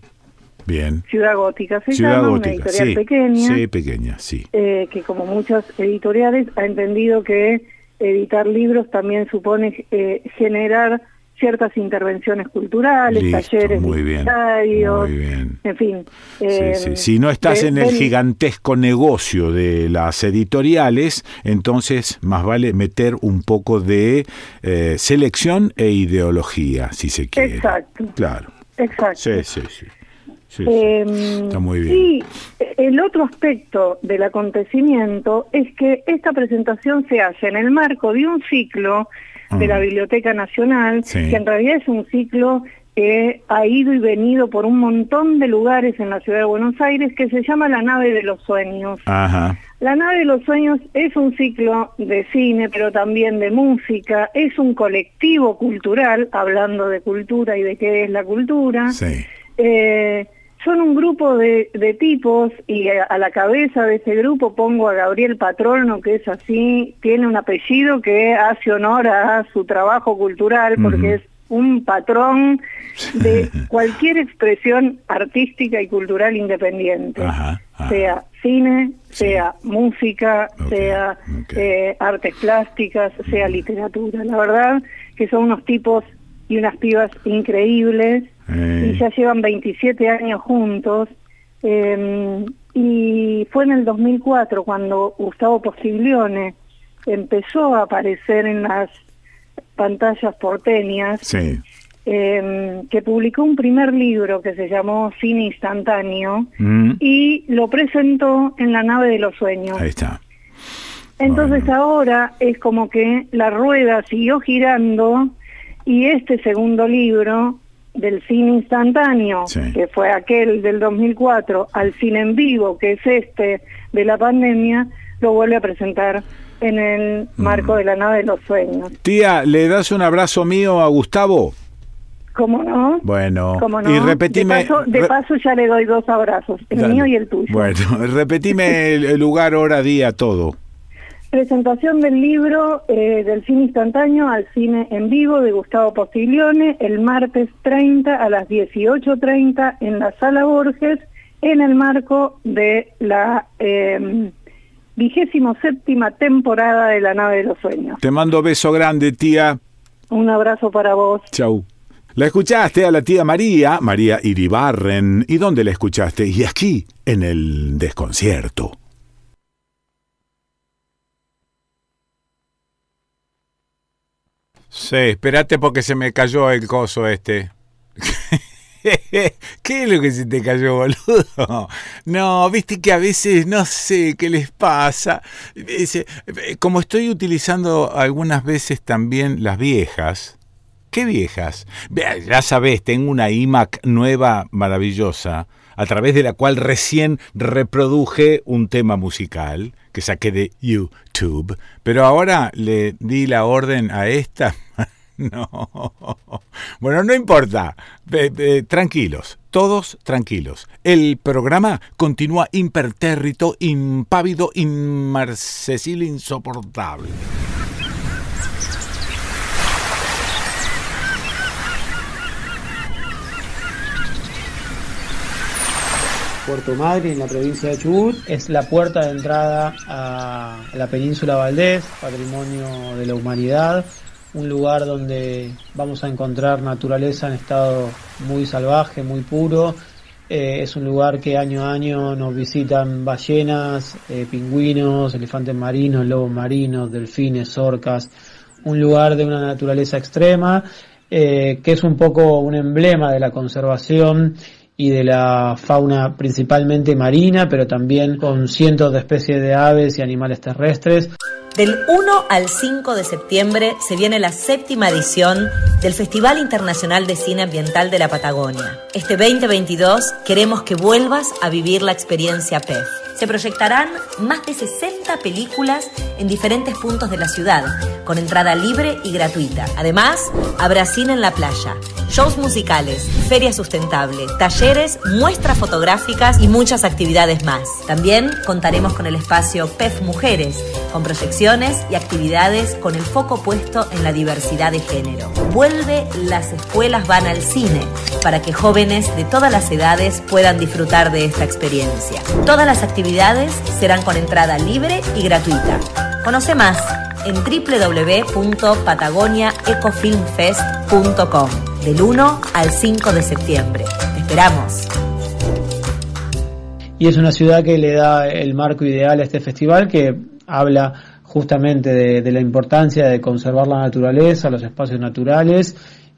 Bien. Ciudad Gótica se llama, una editorial pequeña. Sí, pequeña, sí. Eh, que como muchas editoriales ha entendido que editar libros también supone eh, generar ciertas intervenciones culturales, talleres muy bien, en fin. Eh, si no estás en el gigantesco negocio de las editoriales, entonces más vale meter un poco de eh, selección e ideología, si se quiere. Exacto. Claro. Exacto. Sí, sí, sí. Em, Está muy bien. Y el otro aspecto del acontecimiento es que esta presentación se hace en el marco de un ciclo de la Biblioteca Nacional, que en realidad es un ciclo que ha ido y venido por un montón de lugares en la ciudad de Buenos Aires, que se llama La Nave de los Sueños. La Nave de los Sueños es un ciclo de cine, pero también de música, es un colectivo cultural, hablando de cultura y de qué es la cultura. Eh, son un grupo de, de tipos y a, la cabeza de ese grupo pongo a Gabriel Patrono, que es así, tiene un apellido que hace honor a su trabajo cultural porque es un patrón de cualquier expresión artística y cultural independiente, sea cine, sea música, sea eh, artes plásticas, sea literatura. La verdad que son unos tipos y unas pibas increíbles y ya llevan 27 años juntos. Em, y fue en el 2004 cuando Gustavo Posiglione empezó a aparecer en las pantallas porteñas, em, que publicó un primer libro que se llamó Cine Instantáneo mm. y lo presentó en la nave de los sueños. Ahí está. Entonces ahora es como que la rueda siguió girando y este segundo libro del cine instantáneo, que fue aquel del 2004, al cine en vivo, que es este de la pandemia, lo vuelve a presentar en el marco mm. de la nave de los sueños. Tía, ¿le das un abrazo mío a Gustavo? ¿Cómo no? Bueno, y repetime... De paso, ya le doy dos abrazos, el mío y el tuyo. Bueno, [LAUGHS] repetime el lugar, hora, día, todo. Presentación del libro eh, del cine instantáneo al cine en vivo de Gustavo Postiglione el martes 30 a las 18.30 en la Sala Borges en el marco de la eh, vigésimo séptima temporada de La Nave de los Sueños. Te mando beso grande, tía. Un abrazo para vos. Chau. La escuchaste a la tía María, María Iribarren. ¿Y dónde la escuchaste? Y aquí, en el desconcierto. Sí, espérate porque se me cayó el coso este. [LAUGHS] ¿Qué es lo que se te cayó, boludo? No, viste que a veces no sé qué les pasa. Como estoy utilizando algunas veces también las viejas. ¿Qué viejas? Ya sabes, tengo una iMac nueva maravillosa a través de la cual recién reproduje un tema musical que saqué de YouTube, pero ahora le di la orden a esta. [LAUGHS] no. Bueno, no importa. tranquilos, todos tranquilos. El programa continúa impertérrito, impávido, inmarcesible, insoportable. Puerto Madre, en la provincia de Chubut. Es la puerta de entrada a la península Valdés, patrimonio de la humanidad, un lugar donde vamos a encontrar naturaleza en estado muy salvaje, muy puro. Eh, es un lugar que año a año nos visitan ballenas, eh, pingüinos, elefantes marinos, lobos marinos, delfines, orcas. Un lugar de una naturaleza extrema, eh, que es un poco un emblema de la conservación y de la fauna principalmente marina, pero también con cientos de especies de aves y animales terrestres. Del 1 al 5 de septiembre se viene la séptima edición del Festival Internacional de Cine Ambiental de la Patagonia. Este 2022 queremos que vuelvas a vivir la experiencia PEF. Se proyectarán más de 60 películas en diferentes puntos de la ciudad, con entrada libre y gratuita. Además, habrá cine en la playa, shows musicales, feria sustentable, talleres, muestras fotográficas y muchas actividades más. También contaremos con el espacio PEF Mujeres, con proyecciones y actividades con el foco puesto en la diversidad de género. Vuelve Las Escuelas Van al Cine, para que jóvenes de todas las edades puedan disfrutar de esta experiencia. Todas las actividades serán con entrada libre y gratuita. Conoce más en www.patagoniaecofilmfest.com del 1 al 5 de septiembre. Te esperamos. Y es una ciudad que le da el marco ideal a este festival que habla justamente de, la importancia de conservar la naturaleza, los espacios naturales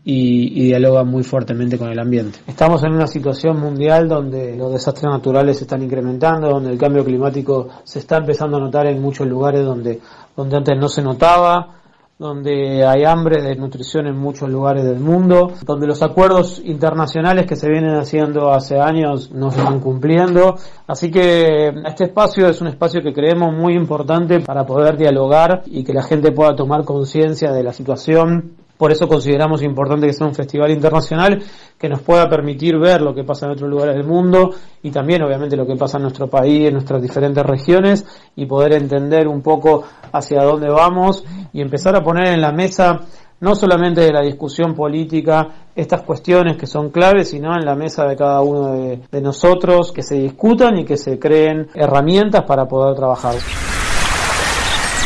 y, y, dialoga muy fuertemente con el ambiente. Estamos en una situación mundial donde los desastres naturales se están incrementando, donde el cambio climático se está empezando a notar en muchos lugares donde, donde antes no se notaba, donde hay hambre, de nutrición en muchos lugares del mundo, donde los acuerdos internacionales que se vienen haciendo hace años no se van cumpliendo. Así que este espacio es un espacio que creemos muy importante para poder dialogar y que la gente pueda tomar conciencia de la situación por eso consideramos importante que sea un festival internacional que nos pueda permitir ver lo que pasa en otros lugares del mundo y también obviamente lo que pasa en nuestro país, en nuestras diferentes regiones y poder entender un poco hacia dónde vamos y empezar a poner en la mesa no solamente de la discusión política estas cuestiones que son claves, sino en la mesa de cada uno de, de nosotros, que se discutan y que se creen herramientas para poder trabajar.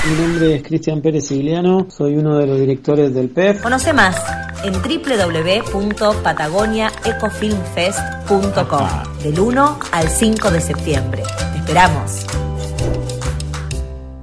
Mi nombre es Cristian Pérez Sigliano, soy uno de los directores del PEF. Conoce más en www.patagoniaecofilmfest.com del 1 al 5 de septiembre. Te esperamos.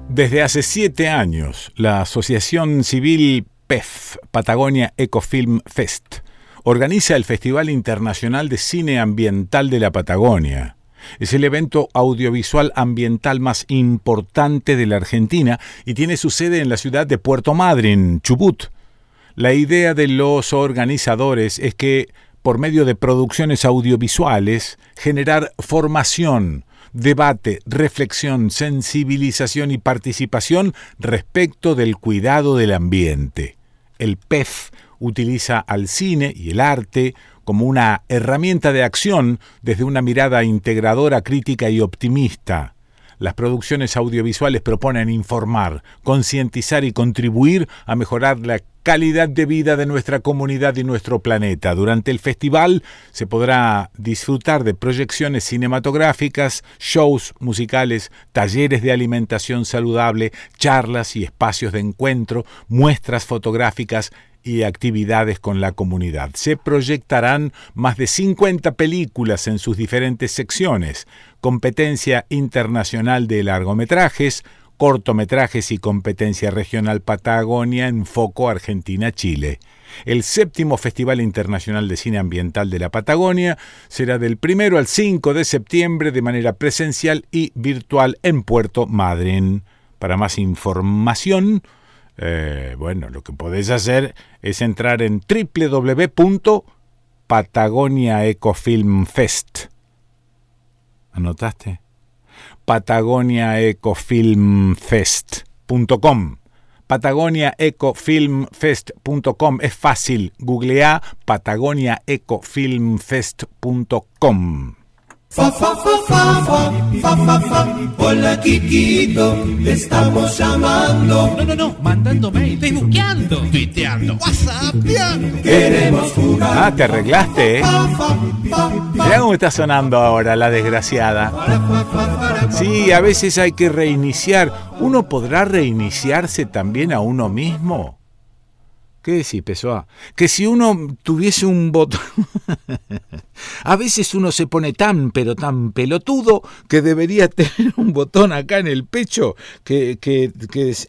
Desde hace siete años, la Asociación Civil PEF, Patagonia Ecofilm Fest, organiza el Festival Internacional de Cine Ambiental de la Patagonia es el evento audiovisual ambiental más importante de la Argentina y tiene su sede en la ciudad de Puerto Madryn, Chubut. La idea de los organizadores es que, por medio de producciones audiovisuales, generar formación, debate, reflexión, sensibilización y participación respecto del cuidado del ambiente. El PEF utiliza al cine y el arte como una herramienta de acción desde una mirada integradora, crítica y optimista. Las producciones audiovisuales proponen informar, concientizar y contribuir a mejorar la calidad de vida de nuestra comunidad y nuestro planeta. Durante el festival se podrá disfrutar de proyecciones cinematográficas, shows musicales, talleres de alimentación saludable, charlas y espacios de encuentro, muestras fotográficas y actividades con la comunidad. Se proyectarán más de 50 películas en sus diferentes secciones, competencia internacional de largometrajes, cortometrajes y competencia regional Patagonia en foco Argentina-Chile. El séptimo Festival Internacional de Cine Ambiental de la Patagonia será del 1 al 5 de septiembre de manera presencial y virtual en Puerto Madryn. Para más información, eh, bueno, lo que podéis hacer es entrar en www.patagoniaecofilmfest. ¿Anotaste? patagoniaecofilmfest.com patagoniaecofilmfest.com es fácil, googlea patagoniaecofilmfest.com Fa, fa, fa, fa, fa, fa, fa, fa, hola Kikito, te estamos llamando. No, no, no, mandando mail, facebookeando, tuiteando, whatsappeando. Queremos jugar. Ah, te arreglaste, ¿eh? Mirá cómo está sonando ahora la desgraciada. Sí, a veces hay que reiniciar. ¿Uno podrá reiniciarse también a uno mismo? ¿Qué decís, Pessoa? Que si uno tuviese un botón... [LAUGHS] a veces uno se pone tan, pero tan pelotudo que debería [LAUGHS] tener un botón acá en el pecho que, que,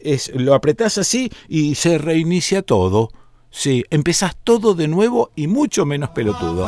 es, lo apretás así y se reinicia todo. Sí, empezás todo de nuevo y mucho menos pelotudo.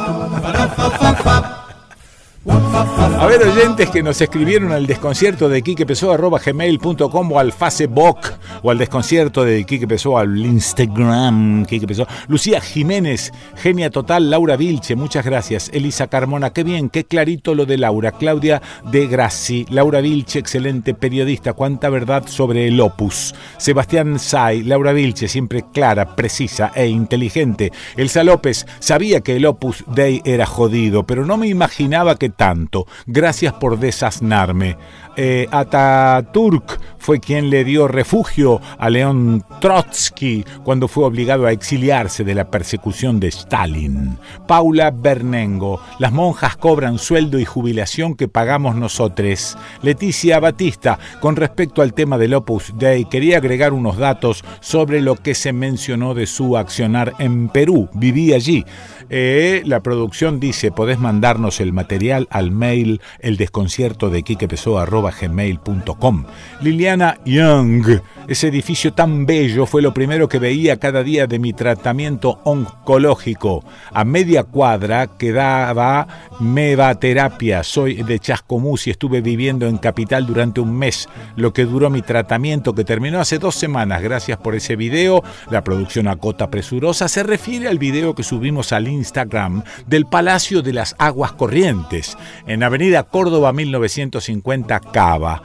A ver, oyentes que nos escribieron al desconcierto de gmail.com o al Facebook o al desconcierto de Quique Pesó al Instagram Quique Pesó. Lucía Jiménez, genia total, Laura Vilche, muchas gracias. Elisa Carmona, qué bien, qué clarito lo de Laura. Claudia de Grassi, Laura Vilche, excelente periodista, cuánta verdad sobre el opus. Sebastián Say, Laura Vilche, siempre clara, precisa e inteligente. Elsa López, sabía que el opus Dei era jodido, pero no me imaginaba que tanto. Gracias por desasnarme. Eh, Ataturk fue quien le dio refugio a León Trotsky cuando fue obligado a exiliarse de la persecución de Stalin. Paula Bernengo, las monjas cobran sueldo y jubilación que pagamos nosotros. Leticia Batista, con respecto al tema del Opus Dei, quería agregar unos datos sobre lo que se mencionó de su accionar en Perú. Viví allí. Eh, la producción dice, podés mandarnos el material al mail el desconcierto de gmail.com. Liliana Young, ese edificio tan bello fue lo primero que veía cada día de mi tratamiento oncológico. A media cuadra quedaba Meva Terapia. Soy de Chascomús y estuve viviendo en Capital durante un mes, lo que duró mi tratamiento que terminó hace dos semanas. Gracias por ese video. La producción Acota Presurosa se refiere al video que subimos al Instagram del Palacio de las Aguas Corrientes, en Avenida Córdoba 1950 Cava.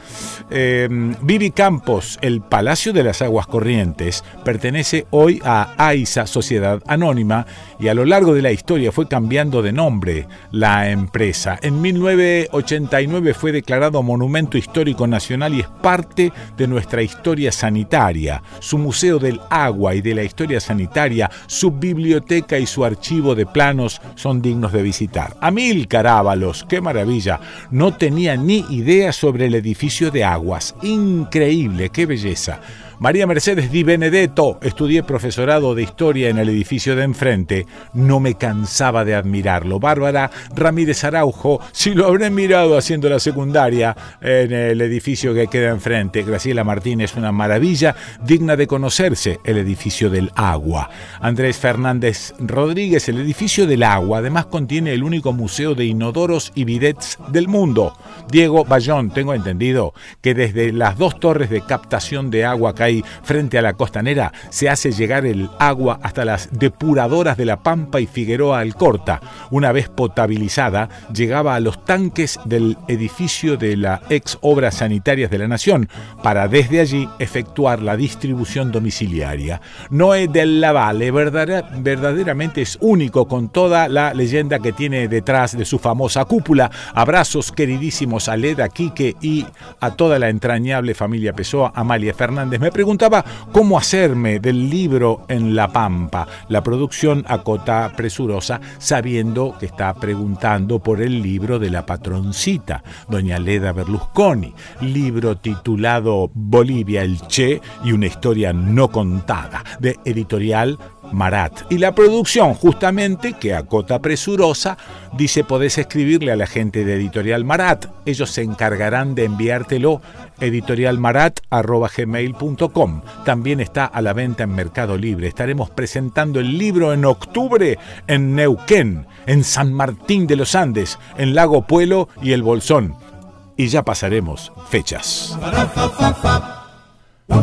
Eh, Vivi Campos, el Palacio de las Aguas Corrientes, pertenece hoy a AISA Sociedad Anónima y a lo largo de la historia fue cambiando de nombre la empresa. En 1989 fue declarado Monumento Histórico Nacional y es parte de nuestra historia sanitaria. Su Museo del Agua y de la Historia Sanitaria, su biblioteca y su archivo de planos son dignos de visitar. Amil Carábalos, qué maravilla. No tenía ni idea sobre el edificio de aguas. Increíble, qué belleza. María Mercedes Di Benedetto, estudié profesorado de historia en el edificio de enfrente, no me cansaba de admirarlo. Bárbara Ramírez Araujo, si lo habré mirado haciendo la secundaria en el edificio que queda enfrente. Graciela Martínez, una maravilla, digna de conocerse, el edificio del agua. Andrés Fernández Rodríguez, el edificio del agua, además contiene el único museo de inodoros y bidets del mundo. Diego Bayón, tengo entendido que desde las dos torres de captación de agua frente a la costanera se hace llegar el agua hasta las depuradoras de La Pampa y Figueroa Alcorta. Una vez potabilizada, llegaba a los tanques del edificio de la ex Obras Sanitarias de la Nación para desde allí efectuar la distribución domiciliaria. Noé del Lavalle verdaderamente es único con toda la leyenda que tiene detrás de su famosa cúpula. Abrazos queridísimos a Leda, Quique y a toda la entrañable familia Pessoa, Amalia Fernández preguntaba cómo hacerme del libro en La Pampa. La producción acota presurosa sabiendo que está preguntando por el libro de la patroncita, doña Leda Berlusconi, libro titulado Bolivia el Che y una historia no contada, de editorial Marat. Y la producción, justamente, que acota presurosa, dice podés escribirle a la gente de Editorial Marat. Ellos se encargarán de enviártelo editorialmarat.gmail.com. También está a la venta en Mercado Libre. Estaremos presentando el libro en octubre en Neuquén, en San Martín de los Andes, en Lago Puelo y El Bolsón. Y ya pasaremos fechas. A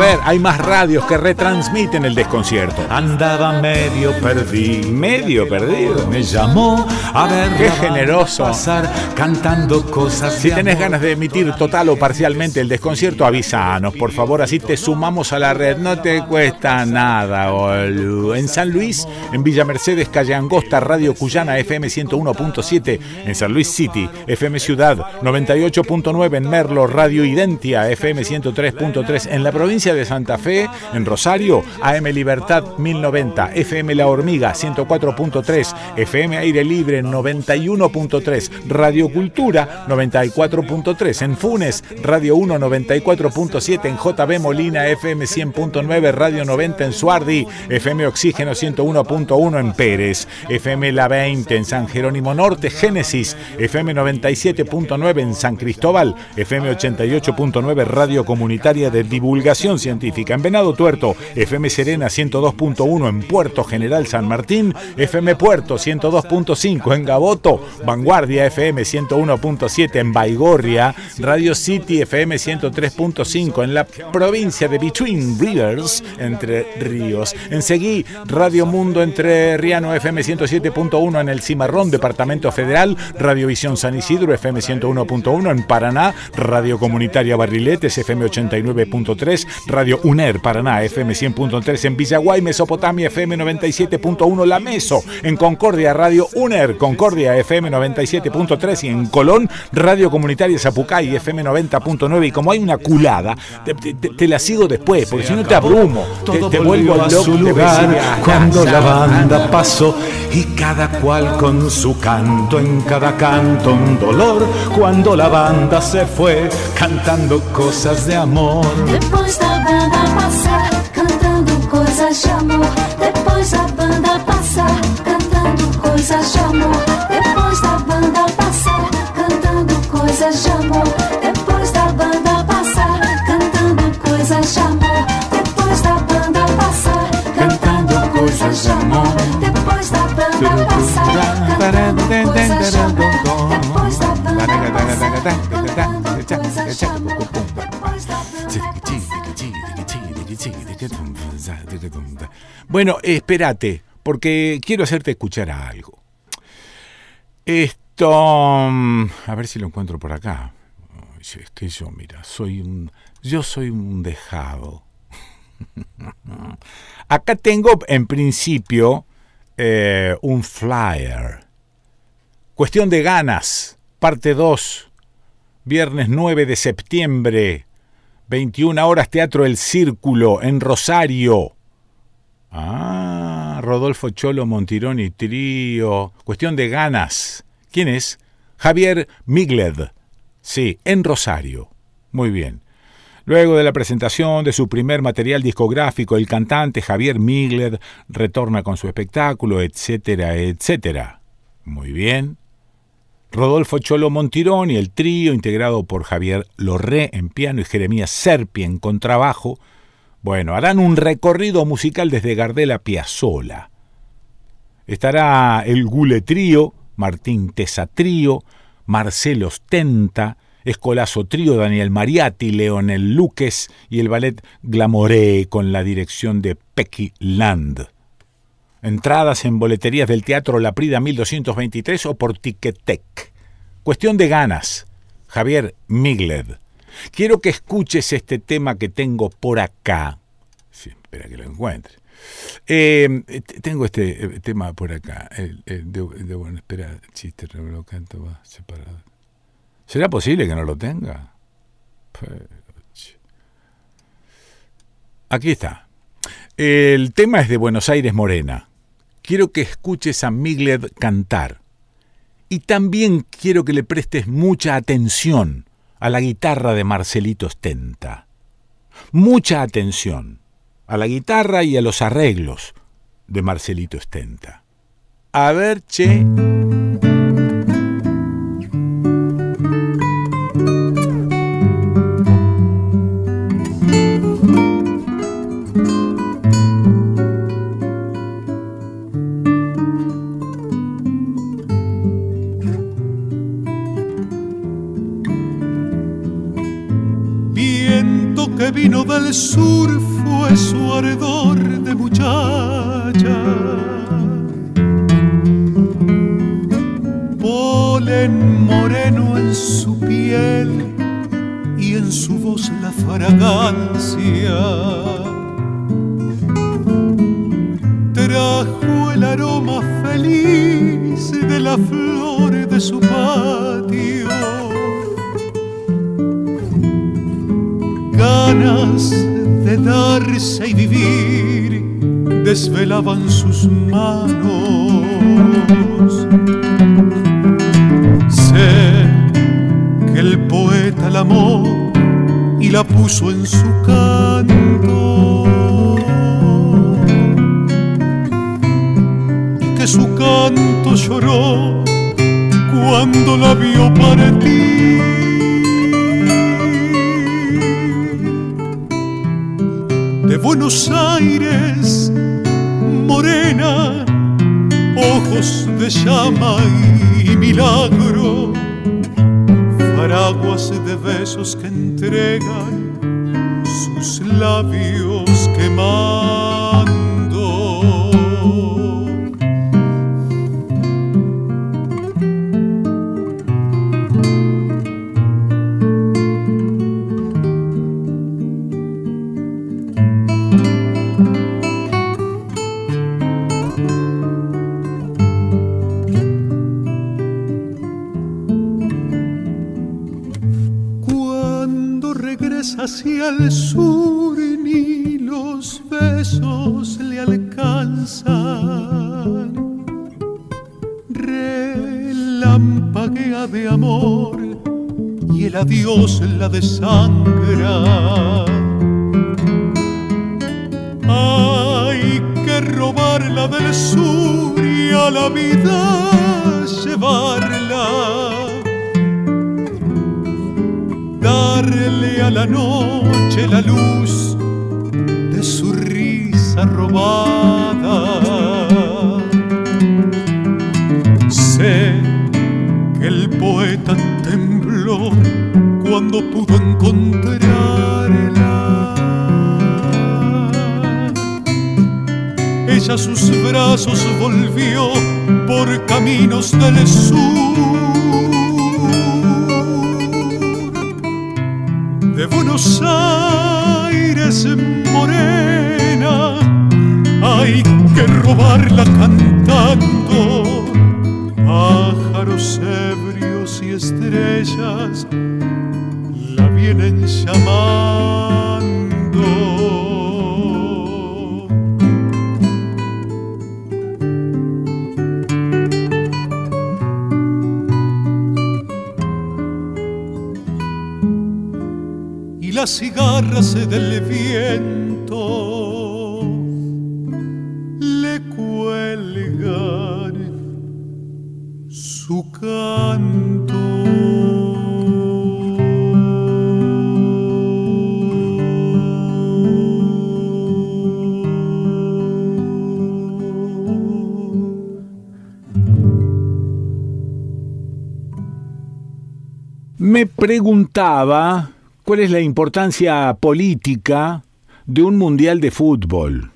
ver, hay más radios que retransmiten el desconcierto. Andaba medio perdido. Medio perdido. Me llamó a ver. Qué generoso. Pasar cantando cosas. Si tenés ganas de emitir total o parcialmente el desconcierto, avísanos, por favor. Así te sumamos a la red. No te cuesta nada, boludo. En San Luis, en Villa Mercedes, Calle Angosta, Radio Cuyana, FM 101.7. En San Luis City, FM Ciudad, 98.9. En Merlo, Radio Identia, FM 103.3. En la provincia de Santa Fe, en Rosario, AM Libertad 1090, FM La Hormiga 104.3, FM Aire Libre 91.3, Radio Cultura 94.3, en Funes, Radio 1 94.7, en JB Molina FM 100.9, Radio 90 en Suardi, FM Oxígeno 101.1 en Pérez, FM La 20 en San Jerónimo Norte, Génesis, FM 97.9 en San Cristóbal, FM 88.9 Radio Comunitaria de Divulgación divulgación científica. En Venado Tuerto, FM Serena 102.1 en Puerto General San Martín, FM Puerto 102.5 en Gaboto, Vanguardia FM 101.7 en Baigorria, Radio City FM 103.5 en la provincia de Between Rivers, Entre Ríos. En Seguí, Radio Mundo Entre Riano FM 107.1 en el Cimarrón, Departamento Federal, Radiovisión San Isidro FM 101.1 en Paraná, Radio Comunitaria Barriletes FM 89.3, Radio UNER Paraná FM 100.3 en Villaguay, Mesopotamia FM 97.1 La Meso, en Concordia Radio UNER, Concordia FM 97.3 y en Colón Radio Comunitaria Zapucay FM 90.9 y como hay una culada, te, la sigo después, porque si no te abrumo, te, vuelvo a su lugar cuando la banda pasó y cada cual con su canto, en cada canto un dolor, cuando la banda se fue cantando cosas de amor. Después la banda pasa Bueno, espérate, porque quiero hacerte escuchar algo. Esto, mm, a ver si lo encuentro por acá. Es que yo, mira, soy un, yo soy un dejado. [LAUGHS] Acá tengo, en principio, eh, un flyer. Cuestión de ganas, parte 2, viernes 9 de septiembre, 21 horas Teatro El Círculo en Rosario. Ah, Rodolfo Cholo Montironi Trío. Cuestión de ganas. ¿Quién es? Javier Migled. Sí, en Rosario. Muy bien. Luego de la presentación de su primer material discográfico, el cantante Javier Migled retorna con su espectáculo, etcétera, etcétera. Muy bien. Rodolfo Cholo Montironi, el trío integrado por Javier Lorré en piano y Jeremías Serpi en contrabajo, bueno, harán un recorrido musical desde Gardel a Piazzola. Estará el Gule Trío, Martín Tesa Trío, Marcelo Ostenta, Escolazo Trío, Daniel Mariatti, Leonel Luques y el ballet Glamoré con la dirección de Pecky Land. Entradas en boleterías del Teatro La Prida 1223 o por Ticketek. Cuestión de ganas. Javier Migled. Quiero que escuches este tema que tengo por acá. Sí, espera que lo encuentre. Eh, tengo este eh, tema por acá. de, bueno, espera, chiste, lo canto va separado. ¿Será posible que no lo tenga? Aquí está. El tema es de Buenos Aires Morena. Quiero que escuches a Migled cantar. Y también quiero que le prestes mucha atención a la guitarra de Marcelito Stenta. Mucha atención a la guitarra y a los arreglos de Marcelito Stenta. A ver, che. Vino hay que robarla cantando. Pájaros ebrios y estrellas la vienen llamando. las cigarras del viento preguntaba cuál es la importancia política de un mundial de fútbol,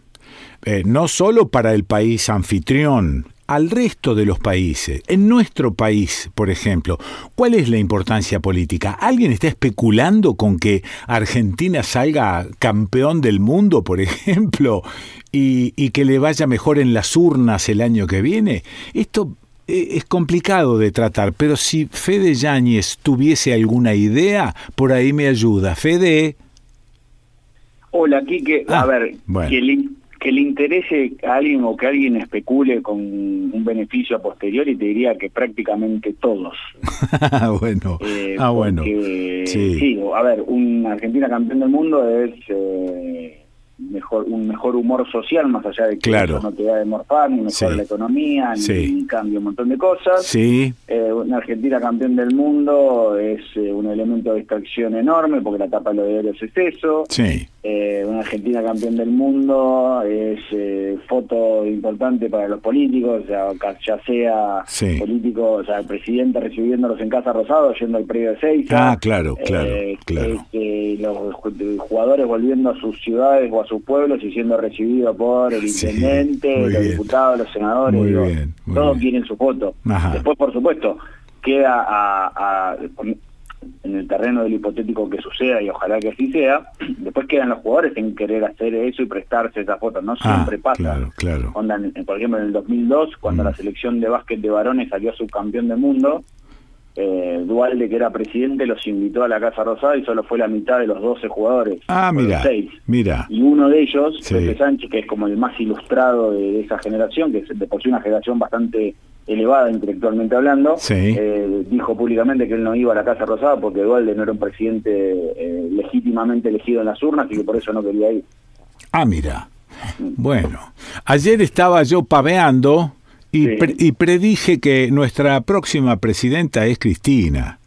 eh, no solo para el país anfitrión, al resto de los países. En nuestro país, por ejemplo, ¿cuál es la importancia política? ¿Alguien está especulando con que Argentina salga campeón del mundo, por [LAUGHS] ejemplo, y, y que le vaya mejor en las urnas el año que viene? Esto es complicado de tratar, pero si Fede Yáñez tuviese alguna idea, por ahí me ayuda. Fede. Hola, Quique. a ah, ver, que, le, que le interese a alguien o que alguien especule con un beneficio a posteriori, te diría que prácticamente todos. [LAUGHS] bueno, eh, ah, bueno. Sí. sí. a ver, un Argentina campeón del mundo es... Eh, mejor un mejor humor social más allá de que eso no te da de morfar ni mejor la economía ni, cambia un montón de cosas. Sí. Eh, una Argentina campeón del mundo es eh, un elemento de distracción enorme porque la tapa de los diarios es eso. Sí. Eh, una Argentina campeón del mundo es foto importante para los políticos o sea, ya sea políticos o sea el presidente recibiéndolos en Casa Rosado yendo al predio de seis ah claro claro claro los jugadores volviendo a sus ciudades o a sus pueblos y siendo recibido por el intendente, los diputados, los senadores. todos quieren su foto. Después, por supuesto, queda a, en el terreno del hipotético que suceda y ojalá que así sea, [CLEARS THROAT] después quedan los jugadores en querer hacer eso y prestarse esa foto, no ah, siempre pasa. Claro, claro. por ejemplo, en el 2002, cuando mm. la selección de básquet de varones salió subcampeón del mundo, eh, Dualde, que era presidente, los invitó a la Casa Rosada y solo fue la mitad de los 12 jugadores. Ah, mira, mira. Y uno de ellos, Pepe Sánchez, que es como el más ilustrado de, esa generación, que es de por sí una generación bastante elevada intelectualmente hablando, eh, dijo públicamente que él no iba a la Casa Rosada porque Dualde no era un presidente eh, legítimamente elegido en las urnas y que por eso no quería ir. Ah, mira. Bueno, ayer estaba yo paveando y, predije que nuestra próxima presidenta es Cristina.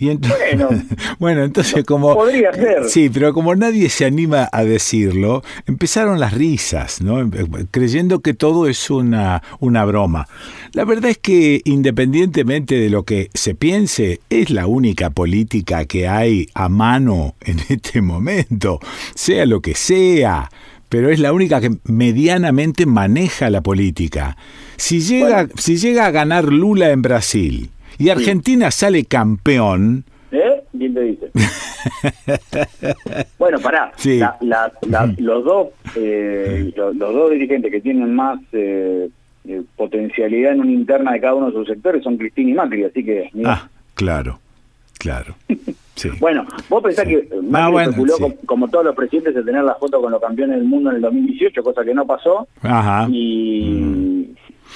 Bueno, [LAUGHS] bueno, entonces como... Podría ser. Sí, pero como nadie se anima a decirlo, empezaron las risas, ¿no? Em, creyendo que todo es una, una broma. La verdad es que independientemente de lo que se piense, es la única política que hay a mano en [LAUGHS] este momento, sea lo que sea, pero es la única que medianamente maneja la política. Si llega, si llega a ganar Lula en Brasil, y Argentina sale campeón. ¿Eh? Bien te dice. [LAUGHS] bueno, pará. los, dos, eh, los, dos dirigentes que tienen más eh, eh, potencialidad en una interna de cada uno de sus sectores son Cristina y Macri, así que... Ah, claro, claro. [LAUGHS] Sí. Bueno, vos pensás que Macri ah, como, todos los presidentes, de tener la foto con los campeones del mundo en el 2018, cosa que no pasó. Ajá. Y... Mm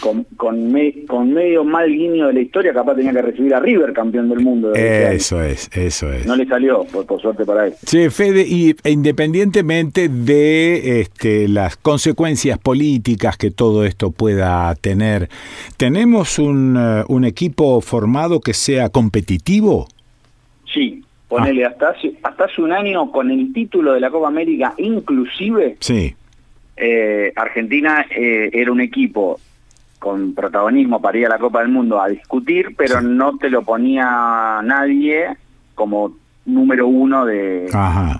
con, con, medio mal guiño de la historia, capaz tenía que recibir a River campeón del mundo. Eso es, eso es. No le salió, por, suerte para él. Sí, Fede, y e independientemente de este, las consecuencias políticas que todo esto pueda tener, ¿tenemos un, uh, un equipo formado que sea competitivo? Sí, ponele, ah. hasta, hace, hasta hace un año con el título de la Copa América inclusive. Sí. Eh, Argentina eh, era un equipo con protagonismo para ir a la Copa del Mundo a discutir, pero no te lo ponía nadie como número uno de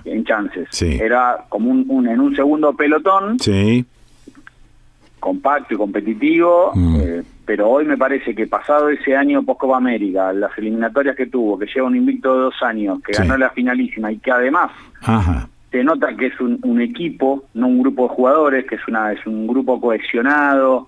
en chances. Era como un, en un segundo pelotón, compacto y competitivo, mm. eh, pero hoy me parece que pasado ese año post Copa América, las eliminatorias que tuvo, que lleva un invicto de dos años, que ganó la finalísima y que además te nota que es un, un, equipo, no un grupo de jugadores, que es una es un grupo cohesionado,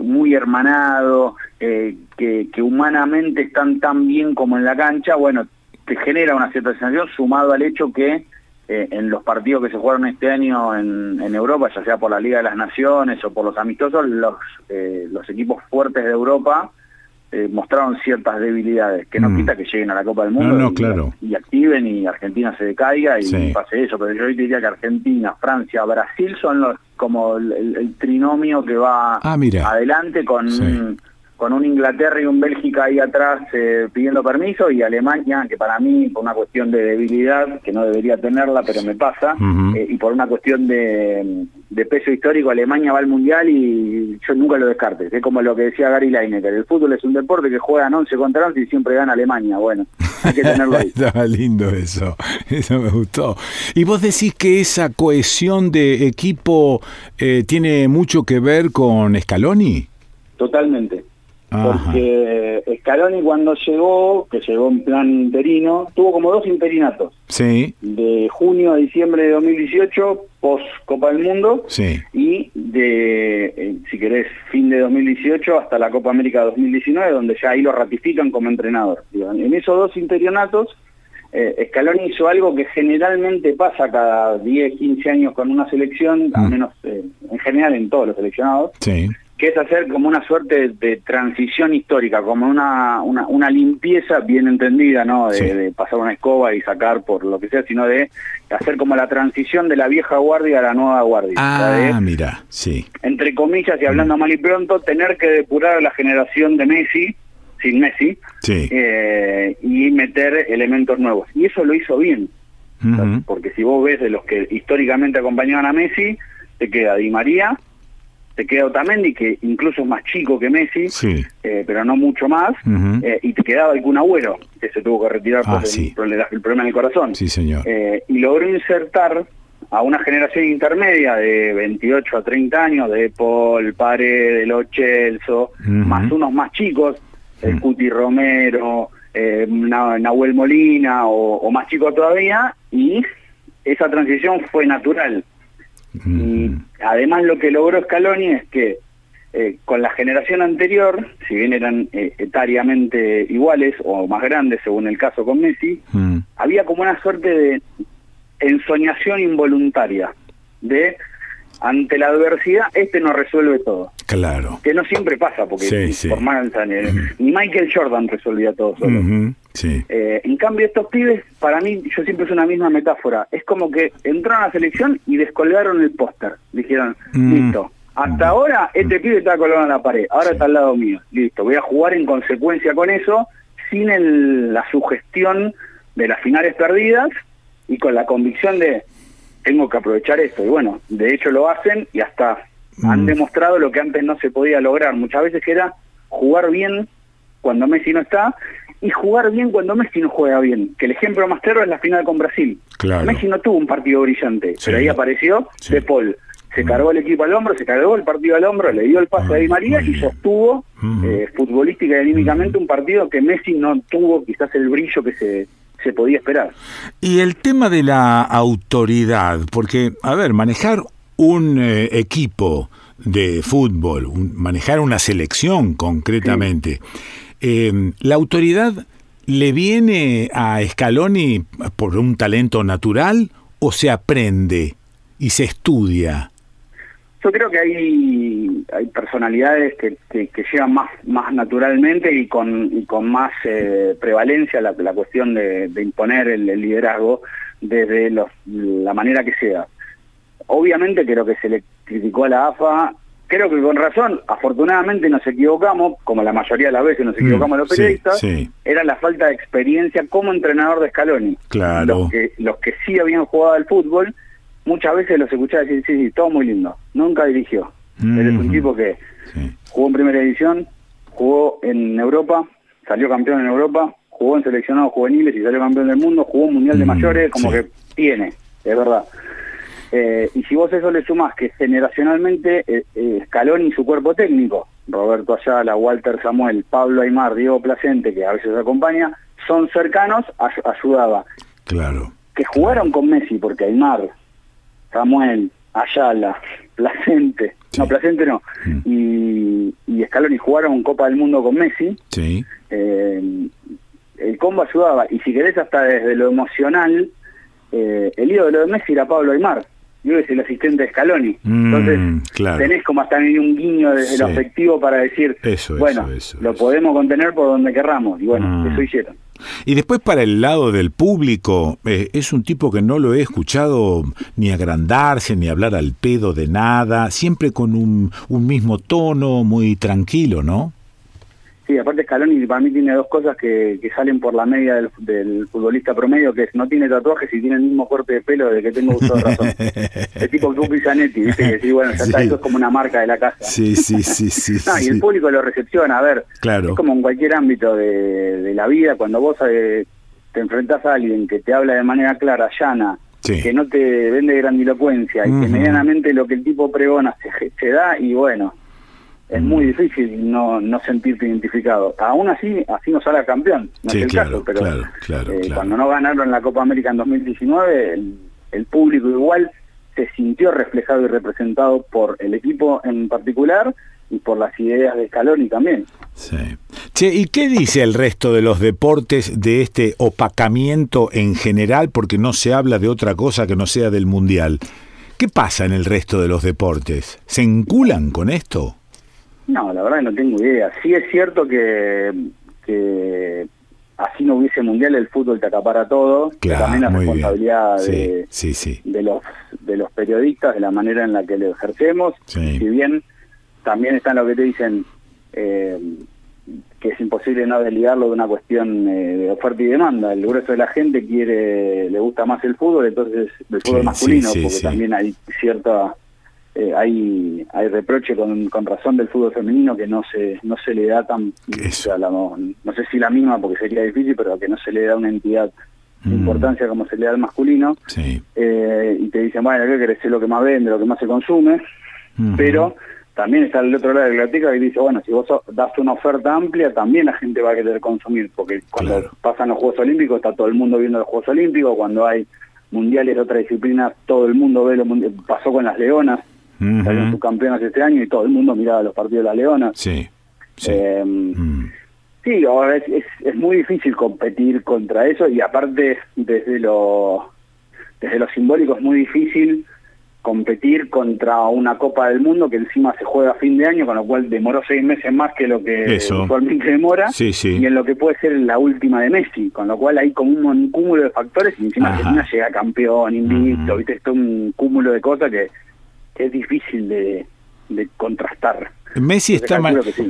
muy hermanado, eh, que, humanamente están tan bien como en la cancha, bueno, te genera una cierta sensación sumado al hecho que eh, en los partidos que se jugaron este año en, Europa, ya sea por la Liga de las Naciones o por los amistosos, los, eh, los equipos fuertes de Europa eh, mostraron ciertas debilidades, que no mm. quita que lleguen a la Copa del Mundo y, activen y Argentina se decaiga y pase eso, pero yo diría que Argentina, Francia, Brasil son los como el, trinomio que va ah, adelante con con un Inglaterra y un Bélgica ahí atrás eh, pidiendo permiso y Alemania, que para mí, por una cuestión de debilidad, que no debería tenerla, pero me pasa, eh, y por una cuestión de, peso histórico, Alemania va al Mundial y yo nunca lo descarte. Es como lo que decía Gary Lineker, el fútbol es un deporte que juegan 11 contra 11 y siempre gana Alemania. Bueno, hay que tenerlo ahí. [LAUGHS] Estaba lindo eso, [LAUGHS] eso me gustó. Y vos decís que esa cohesión de equipo eh, tiene mucho que ver con Scaloni. Totalmente porque Scaloni cuando llegó, que llegó en plan interino, tuvo como dos interinatos. Sí. De junio a diciembre de 2018, post Copa del Mundo, sí. y de, eh, si querés, fin de 2018 hasta la Copa América 2019, donde ya ahí lo ratifican como entrenador. En esos dos interinatos, eh, Scaloni hizo algo que generalmente pasa cada 10, 15 años con una selección, al mm. menos eh, en general en todos los seleccionados. Sí que es hacer como una suerte de, transición histórica, como una, una, limpieza bien entendida, ¿no? De, pasar una escoba y sacar por lo que sea, sino de hacer como la transición de la vieja guardia a la nueva guardia. Ah, mira, sí. Entre comillas y hablando mm. mal y pronto, tener que depurar a la generación de Messi, sin Messi, eh, y meter elementos nuevos. Y eso lo hizo bien, porque si vos ves de los que históricamente acompañaban a Messi, te queda Di María, te queda Otamendi, que incluso es más chico que Messi, eh, pero no mucho más, eh, y te quedaba algún Agüero, que se tuvo que retirar por, ah, el, problema en el corazón. Sí, señor. Eh, y logró insertar a una generación intermedia de 28 a 30 años, de Paul, Pare, de Los Chelso, más unos más chicos, el Cuti Romero, Nahuel Molina, o, o más chicos todavía, y esa transición fue natural. Y además lo que logró Scaloni es que eh, con la generación anterior, si bien eran eh, etariamente iguales o más grandes según el caso con Messi, mm. había como una suerte de ensoñación involuntaria, de ante la adversidad este no resuelve todo. Claro. Que no siempre pasa, porque por más, ni Michael Jordan resolvía todo solo. Eh, en cambio estos pibes, para mí, yo siempre es una misma metáfora, es como que entraron a la selección y descolgaron el póster. Dijeron, mm. listo, hasta ahora este pibe está colgado en la pared, ahora está al lado mío, listo, voy a jugar en consecuencia con eso sin el, la sugestión de las finales perdidas y con la convicción de tengo que aprovechar esto. Y bueno, de hecho lo hacen y hasta han mm. demostrado lo que antes no se podía lograr. Muchas veces era jugar bien cuando Messi no está y jugar bien cuando Messi no juega bien. Que el ejemplo más claro es la final con Brasil. Messi no tuvo un partido brillante, pero ahí apareció De Paul. Se cargó el equipo al hombro, se cargó el partido al hombro, le dio el pase a Di María y sostuvo eh, futbolística y anímicamente un partido que Messi no tuvo quizás el brillo que se, se podía esperar. Y el tema de la autoridad, porque, a ver, manejar un eh, equipo de fútbol, manejar una selección concretamente, eh, la autoridad le viene a Scaloni por un talento natural o se aprende y se estudia? Yo creo que hay, personalidades que, que, llegan más, naturalmente y con, más eh, prevalencia la, cuestión de, imponer el, liderazgo desde la manera que sea. Obviamente creo que se le criticó a la AFA, creo que con razón, afortunadamente nos equivocamos, como la mayoría de las veces nos mm, equivocamos los periodistas, era la falta de experiencia como entrenador de Scaloni. Claro. Los que, los que sí habían jugado al fútbol muchas veces los escuchaba decir, sí, sí, todo muy lindo. Nunca dirigió. Él es un tipo que jugó en primera división, jugó en Europa, salió campeón en Europa, jugó en seleccionados juveniles y salió campeón del mundo, jugó un mundial de mayores, como que tiene, es verdad. Eh, y si vos eso le sumás que generacionalmente eh, eh, Scaloni y su cuerpo técnico, Roberto Ayala, Walter Samuel, Pablo Aymar, Diego Placente, que a veces acompaña, son cercanos, ayudaba. Claro. Que jugaron con Messi, porque Aymar Samuel, Ayala, Placente, no, Placente no, mm. y, y Scaloni jugaron Copa del Mundo con Messi, sí. Eh, el combo ayudaba, y si querés hasta desde lo emocional, eh, el ídolo de Messi era Pablo Aymar, yo es el asistente de Scaloni, mm, entonces tenés como hasta un guiño desde lo afectivo para decir, bueno, lo podemos contener por donde querramos, y bueno, mm. eso hicieron. Y después para el lado del público, eh, es un tipo que no lo he escuchado ni agrandarse, ni hablar al pedo de nada, siempre con un, un mismo tono, muy tranquilo, ¿no? Sí, aparte Scaloni para mí tiene dos cosas que, que salen por la media del, futbolista promedio, que es no tiene tatuajes y tiene el mismo corte de pelo de que tengo uso de razón. [LAUGHS] es tipo Tupi Zanetti, ¿viste? Que sí, bueno, ya está, eso es como una marca de la casa. Sí, sí, sí, [LAUGHS] sí. no, y el público lo recepciona, a ver, claro. es como en cualquier ámbito de, de la vida, cuando vos eh, te enfrentás a alguien que te habla de manera clara, llana, que no te vende grandilocuencia y que medianamente lo que el tipo pregona se, se da y bueno es muy difícil no, no sentirte identificado. Aún así, así no sale campeón, no es el caso, pero eh, cuando no ganaron la Copa América en 2019, el, público igual se sintió reflejado y representado por el equipo en particular y por las ideas de Scaloni también. Sí. Che, ¿y qué dice el resto de los deportes de este opacamiento en general? Porque no se habla de otra cosa que no sea del Mundial. ¿Qué pasa en el resto de los deportes? ¿Se enculan con esto? No, la verdad no tengo idea. Sí es cierto que, así no hubiese mundial, el fútbol te acapara todo. Claro, también la responsabilidad de, de los de los periodistas, de la manera en la que lo ejercemos. Si bien también están lo que te dicen eh, que es imposible no desligarlo de una cuestión eh, de oferta y demanda. El grueso de la gente quiere, le gusta más el fútbol, entonces el fútbol masculino, porque también hay cierta eh, hay hay reproche con, con, razón del fútbol femenino que no se no se le da tan no, sé si la misma porque sería difícil pero que no se le da una entidad de mm. importancia como se le da al masculino. Eh, y te dicen bueno qué querés lo que más vende lo que más se consume pero también está el otro lado de la biblioteca y dice bueno si vos das una oferta amplia también la gente va a querer consumir porque cuando pasan los Juegos Olímpicos está todo el mundo viendo los Juegos Olímpicos cuando hay mundiales de otra disciplina todo el mundo ve lo pasó con las leonas Uh Salieron subcampeonas este año y todo el mundo miraba los partidos de la Leona. Sí. Sí, mm. sí ahora es, es, muy difícil competir contra eso y aparte desde lo, desde lo simbólico es muy difícil competir contra una Copa del Mundo que encima se juega a fin de año, con lo cual demoró seis meses más que lo que usualmente demora, sí, sí. y en lo que puede ser la última de Messi, con lo cual hay como un, cúmulo de factores y encima Argentina llega campeón, invicto, viste, esto un cúmulo de cosas que es difícil de, de contrastar. Messi está,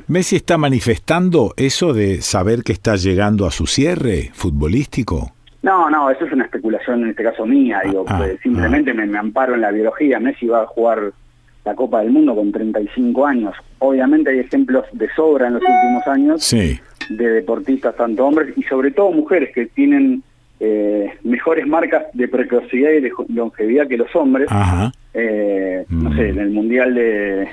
Messi está manifestando eso de saber que está llegando a su cierre futbolístico. No, no, eso es una especulación en este caso mía, digo, ah, pues, simplemente ah. me, me, amparo en la biología. Messi va a jugar la Copa del Mundo con 35 años. Obviamente hay ejemplos de sobra en los últimos años de deportistas, tanto hombres y sobre todo mujeres que tienen eh, mejores marcas de precocidad y de longevidad que los hombres. Eh, no sé, en el Mundial de,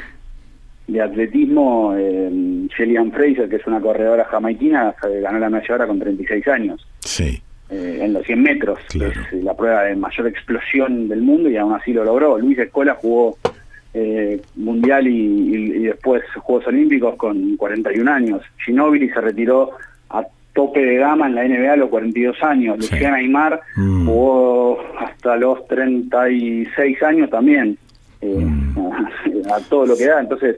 de Atletismo, eh, Fraser, que es una corredora jamaiquina, ganó la medalla con 36 años. Sí. Eh, en los 100 metros, que es la prueba de mayor explosión del mundo y aún así lo logró. Luis Escola jugó eh, mundial y, después Juegos Olímpicos con 41 años. Ginóbili se retiró a tope de gama en la NBA a los 42 años. Luciana Aymar mm. jugó hasta los 36 años también, eh, mm. [LAUGHS] a, todo lo que da. Entonces,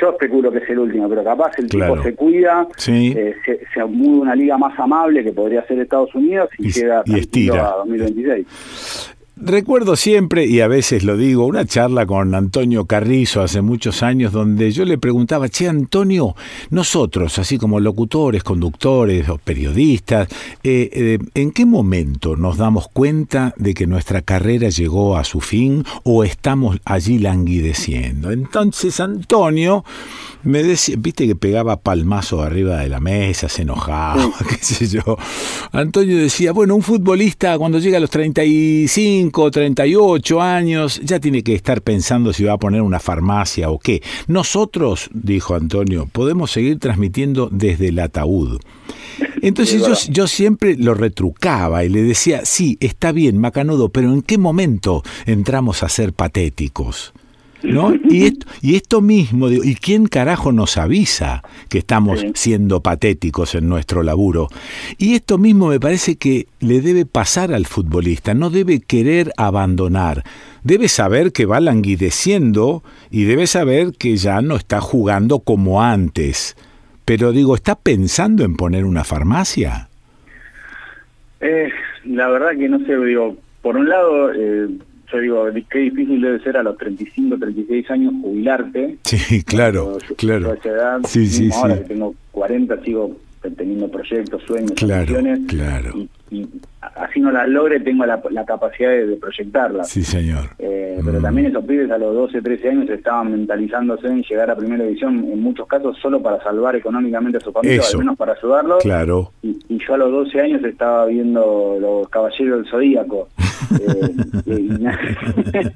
yo especulo que es el último, pero capaz el tipo se cuida, eh, se, se mueve una liga más amable que podría ser Estados Unidos y, llega y a 2026. Recuerdo siempre, y a veces lo digo, una charla con Antonio Carrizo hace muchos años donde yo le preguntaba, che Antonio, nosotros, así como locutores, conductores o periodistas, eh, eh, ¿en qué momento nos damos cuenta de que nuestra carrera llegó a su fin o estamos allí languideciendo? Entonces Antonio me decía, viste que pegaba palmazo arriba de la mesa, se enojaba, [LAUGHS] qué sé yo. Antonio decía, bueno, un futbolista cuando llega a los 35, 38 años, ya tiene que estar pensando si va a poner una farmacia o qué. Nosotros, dijo Antonio, podemos seguir transmitiendo desde el ataúd. Entonces yo, yo, siempre lo retrucaba y le decía, sí, está bien, Macanudo, pero ¿en qué momento entramos a ser patéticos? ¿No? Y [LAUGHS] esto, y esto mismo, ¿y quién carajo nos avisa que estamos siendo patéticos en nuestro laburo? Y esto mismo me parece que le debe pasar al futbolista, no debe querer abandonar, debe saber que va languideciendo y debe saber que ya no está jugando como antes. Pero digo, ¿está pensando en poner una farmacia? Eh, la verdad que no sé, digo, por un lado... Eh yo digo, qué difícil debe ser a los 35, 36 años jubilarte. Sí, claro, claro. sí, sí, ahora que tengo 40 sigo teniendo proyectos, sueños, claro, claro. Y, así no las logre, tengo la, capacidad de, proyectarlas. Sí, señor. Eh, pero mm. también esos pibes a los 12, 13 años estaban mentalizándose en llegar a primera división, en muchos casos solo para salvar económicamente a su familia, al menos para ayudarlos. Claro. Y, yo a los 12 años estaba viendo Los Caballeros del Zodíaco. [LAUGHS] Eh, [LAUGHS]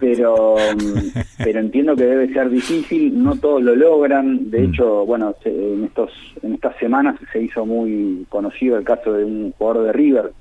pero, pero entiendo que debe ser difícil, no todos lo logran. De mm. hecho, bueno, en, estos, en estas semanas se hizo muy conocido el caso de un jugador de River,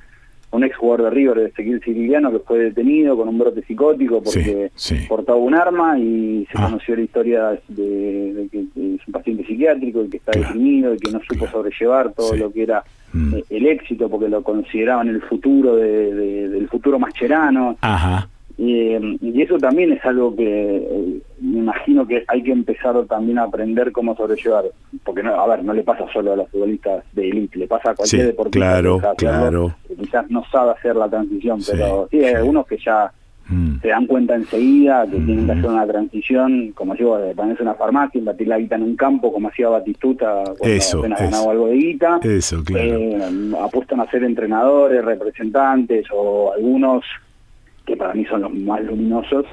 un ex jugador de River, de Ezequiel Siciliano, que fue detenido con un brote psicótico porque portaba un arma y se ah. conoció la historia de, que es un paciente psiquiátrico y que está detenido y que no supo sobrellevar todo lo que era mm. eh, el éxito porque lo consideraban el futuro de, del futuro mascherano. Ajá. Eh, y eso también es algo que eh, me imagino que hay que empezar también a aprender cómo sobrellevar, porque no, a ver, no le pasa solo a los futbolistas de élite, le pasa a cualquier deportista claro, claro. que quizás no sabe hacer la transición, pero sí, hay algunos que ya mm. se dan cuenta enseguida que tienen que mm. hacer una transición, como digo, de ponerse una farmacia, invertir la guita en un campo, como hacía Batistuta cuando eso, apenas ganaba algo de guita, eso, claro. Eh, apuestan a ser entrenadores, representantes o algunos que para mí son los más luminosos,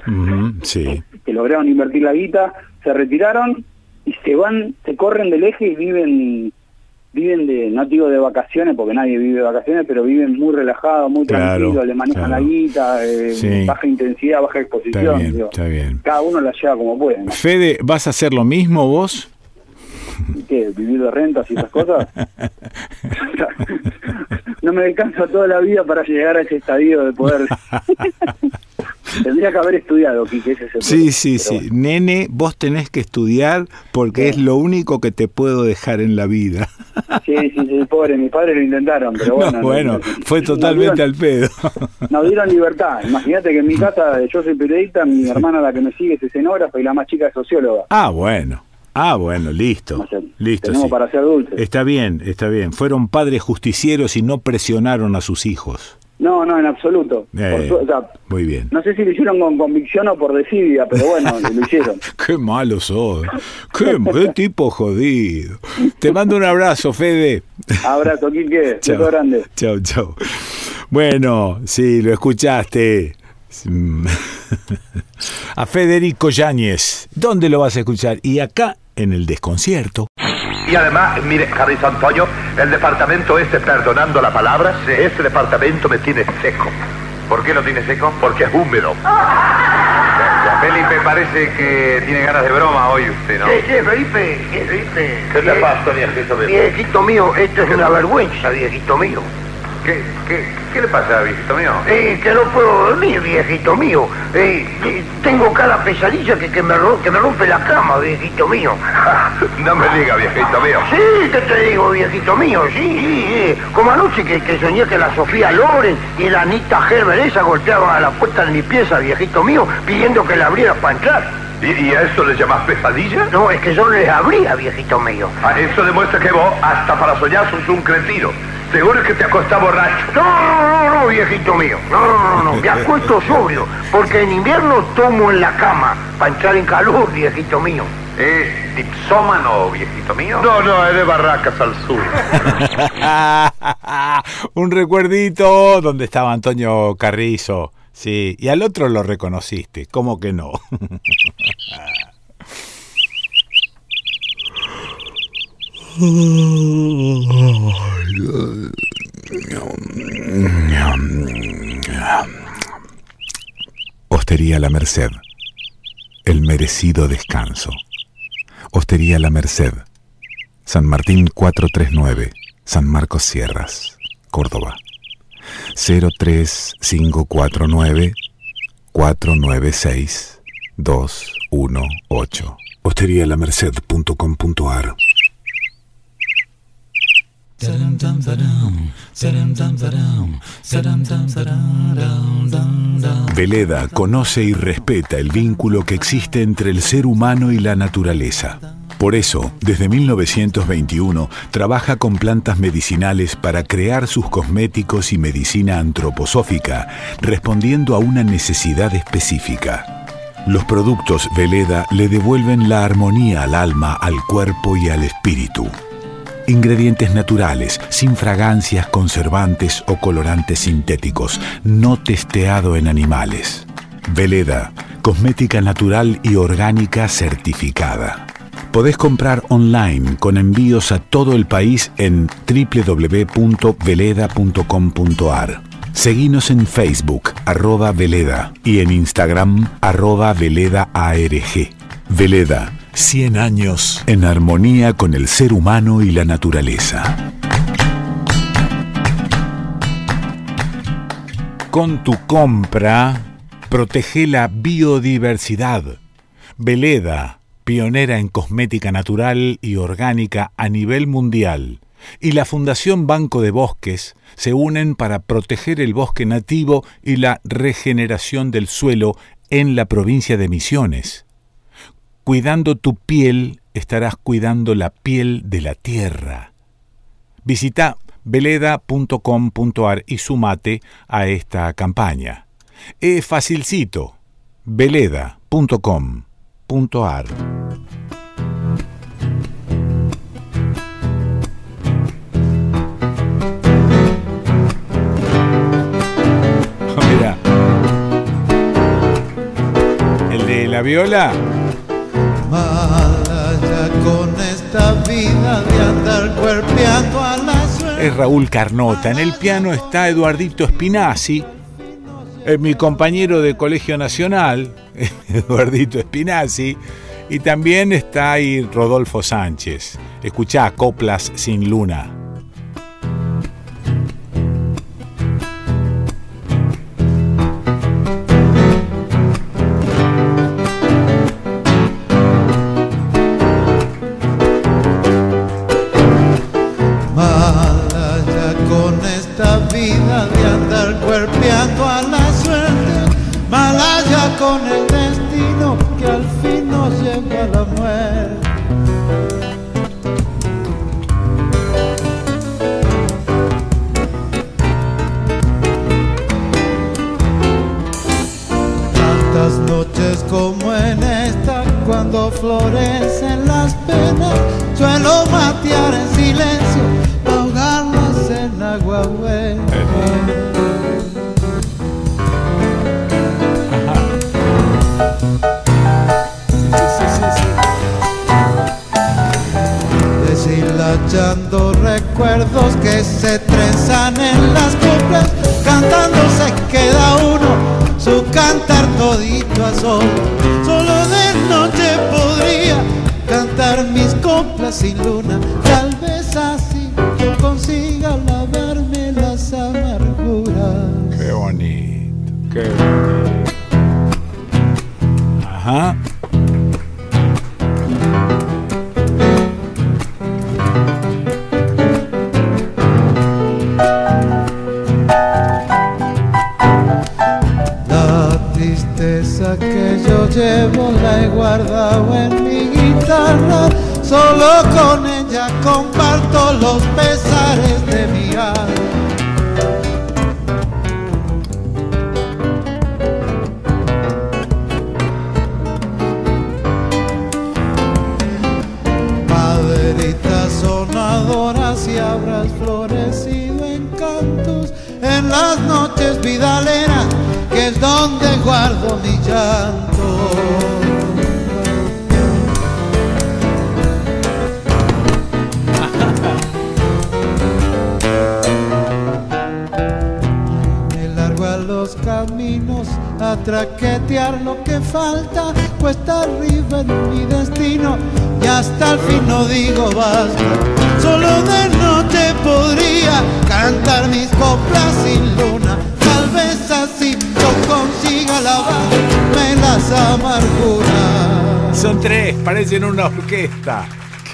que lograron invertir la guita, se retiraron y se van, se corren del eje y viven, viven de, no digo de vacaciones, porque nadie vive de vacaciones, pero viven muy relajados, muy tranquilos, le manejan la guita, eh, baja intensidad, baja exposición. Está bien, Cada uno la lleva como puede. Fede, ¿vas a hacer lo mismo vos? ¿Qué? ¿Vivir de rentas y esas cosas? [LAUGHS] no me alcanza toda la vida para llegar a ese estadio de poder. [LAUGHS] Tendría que haber estudiado, Quique, ese Sí, sí, sí. Nene, vos tenés que estudiar porque es lo único que te puedo dejar en la vida. Sí, sí, sí, pobre, mis padres lo intentaron, pero bueno. bueno, fue totalmente al pedo. Nos dieron libertad. Imagínate que en mi [LAUGHS] casa yo soy periodista, mi hermana la que me sigue es escenógrafa y la más chica es socióloga. Ah, bueno. Ah, bueno, listo. listo. Sí. para ser dulces. Está bien, está bien. Fueron padres justicieros y no presionaron a sus hijos. No, no, en absoluto. Eh, muy bien. No sé si lo hicieron con convicción o por desidia, pero bueno, [LAUGHS] lo hicieron. Qué malo sos. Qué, tipo jodido. Te mando un abrazo, Fede. Abrazo, Quique. [LAUGHS] Chao. grande. Chao, chao. Bueno, sí, lo escuchaste. [LAUGHS] A Federico Yáñez. ¿Dónde lo vas a escuchar? Y acá, en el desconcierto. Y además, mire, Carlos Antonio, el departamento este, perdonando la palabra, este departamento me tiene seco. ¿Por qué lo tiene seco? Porque es húmedo. Felipe parece que tiene ganas de broma hoy usted, ¿no? Sí, sí, Felipe, Felipe. ¿Qué te pasa, viejito mío? Viejito mío, esto es una vergüenza, viejito mío. ¿Qué, qué, qué le pasa, viejito mío? Eh, que no puedo dormir, viejito mío. Eh, eh tengo cada pesadilla que, que, me, que me rompe la cama, viejito mío. [LAUGHS] no me diga, viejito mío. Sí, que te digo, viejito mío, sí, sí. Como anoche que, que, soñé que la Sofía Loren y la Anita Gerber esa golpeaban a la puerta de mi pieza, viejito mío, pidiendo que la abriera para entrar. ¿Y, a eso le llamas pesadilla? No, es que yo les abría, viejito mío. Ah, eso demuestra que vos, hasta para soñar, sos un cretino. Seguro que te acostás borracho. No, no, no, viejito mío. No, no, no, no. Me acuesto [LAUGHS] sobrio. Porque en invierno tomo en la cama para entrar en calor, viejito mío. ¿Es dipsómano, viejito mío? No, no, es de Barracas al sur. [LAUGHS] Un recuerdito donde estaba Antonio Carrizo. Sí, y al otro lo reconociste. ¿Cómo que no? [LAUGHS] Hostería La Merced. El merecido descanso. Hostería La Merced. San Martín 439. San Marcos Sierras. Córdoba. 03549 496 218. Hosterialamerced.com.ar Veleda conoce y respeta el vínculo que existe entre el ser humano y la naturaleza. Por eso, desde 1921, trabaja con plantas medicinales para crear sus cosméticos y medicina antroposófica, respondiendo a una necesidad específica. Los productos Veleda le devuelven la armonía al alma, al cuerpo y al espíritu. Ingredientes naturales, sin fragancias, conservantes o colorantes sintéticos, no testeado en animales. Veleda, cosmética natural y orgánica certificada. Podés comprar online con envíos a todo el país en www.veleda.com.ar. Seguinos en Facebook, arroba Veleda, y en Instagram, arroba Veleda ARG. Veleda 100 años en armonía con el ser humano y la naturaleza. Con tu compra, protege la biodiversidad. Veleda, pionera en cosmética natural y orgánica a nivel mundial, y la Fundación Banco de Bosques se unen para proteger el bosque nativo y la regeneración del suelo en la provincia de Misiones. Cuidando tu piel, estarás cuidando la piel de la tierra. Visita veleda.com.ar y sumate a esta campaña. Es facilcito. veleda.com.ar [LAUGHS] Mira. El de la viola Es Raúl Carnota. En el piano está Eduardito Spinazzi, mi compañero de Colegio Nacional, [LAUGHS] Eduardito Spinazzi. Y también está ahí Rodolfo Sánchez. Escuchá Coplas sin Luna. la mouette.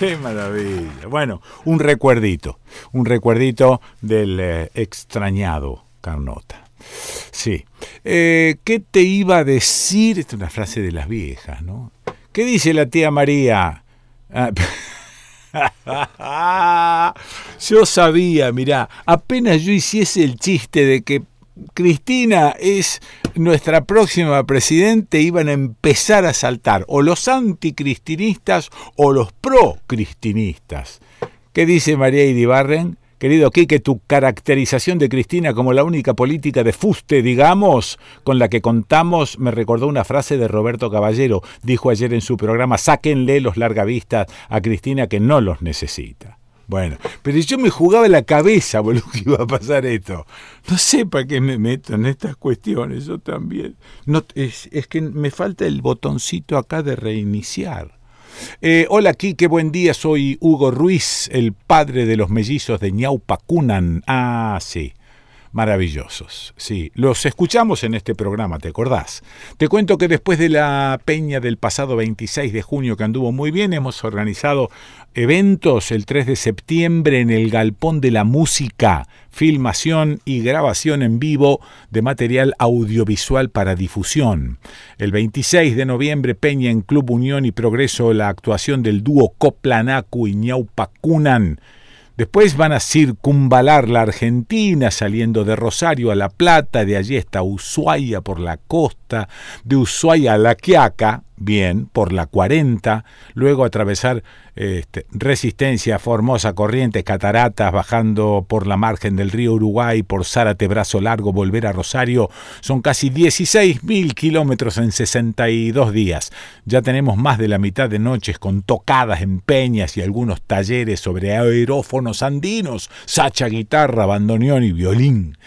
Qué maravilla. Bueno, un recuerdito, un recuerdito del eh, extrañado Carnota. Sí. Eh, ¿Qué te iba a decir? Esta es una frase de las viejas, ¿no? ¿Qué dice la tía María? Ah, [LAUGHS] yo sabía, mirá, apenas yo hiciese el chiste de que Cristina es nuestra próxima presidente, iban a empezar a saltar o los anticristinistas o los pro-cristinistas. ¿Qué dice María Iribarren? Querido Quique, tu caracterización de Cristina como la única política de fuste, digamos, con la que contamos, me recordó una frase de Roberto Caballero. Dijo ayer en su programa, sáquenle los largavistas a Cristina que no los necesita. Bueno, pero yo me jugaba la cabeza, boludo, [LAUGHS] que iba a pasar esto. No sé para qué me meto en estas cuestiones, yo también. No, es, que me falta el botoncito acá de reiniciar. Eh, hola, qué buen día. Soy Hugo Ruiz, el padre de los mellizos de Ñaupacunan. Ah, sí maravillosos. Sí, los escuchamos en este programa, ¿te acordás? Te cuento que después de la peña del pasado 26 de junio que anduvo muy bien, hemos organizado eventos el 3 de septiembre en el Galpón de la Música, filmación y grabación en vivo de material audiovisual para difusión. El 26 de noviembre, Peña en Club Unión y Progreso, la actuación del dúo Coplanacu y Ñaupacunan Después van a circunvalar la Argentina saliendo de Rosario a La Plata, de allí hasta Ushuaia por la costa, de Ushuaia a La Quiaca, bien, por la 40, luego atravesar este, Resistencia, Formosa, Corrientes, Cataratas, bajando por la margen del río Uruguay, por Zárate, Brazo Largo, volver a Rosario, son casi 16.000 kilómetros en 62 días. Ya tenemos más de la mitad de noches con tocadas en peñas y algunos talleres sobre aerófonos andinos, sacha, guitarra, bandoneón y violín.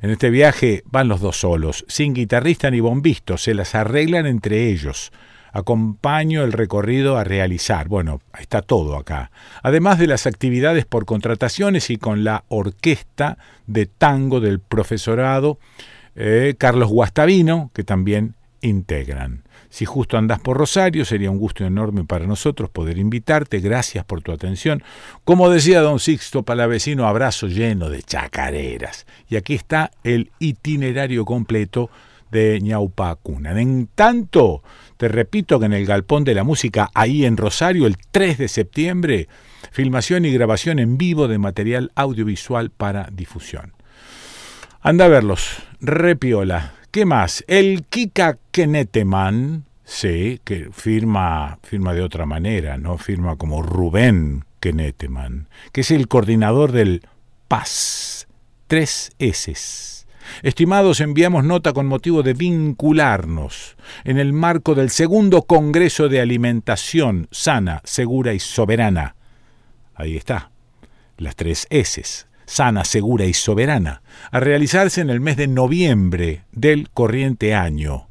En este viaje van los dos solos, sin guitarrista ni bombisto, se las arreglan entre ellos acompaño el recorrido a realizar. Bueno, está todo acá. Además de las actividades por contrataciones y con la orquesta de tango del profesorado eh, Carlos Guastavino, que también integran. Si justo andás por Rosario, sería un gusto enorme para nosotros poder invitarte. Gracias por tu atención. Como decía don Sixto Palavecino, abrazo lleno de chacareras. Y aquí está el itinerario completo de Ñaupacuna. En tanto, te repito que en el Galpón de la Música, ahí en Rosario, el 3 de septiembre, filmación y grabación en vivo de material audiovisual para difusión. Anda a verlos, repiola. ¿Qué más? El Kika Keneteman, Sí, que firma, firma de otra manera, ¿no? Firma como Rubén Keneteman, que es el coordinador del PAS. Tres S. Estimados, enviamos nota con motivo de vincularnos en el marco del segundo Congreso de Alimentación Sana, Segura y Soberana. Ahí está, las tres S, sana, segura y soberana, a realizarse en el mes de noviembre del corriente año.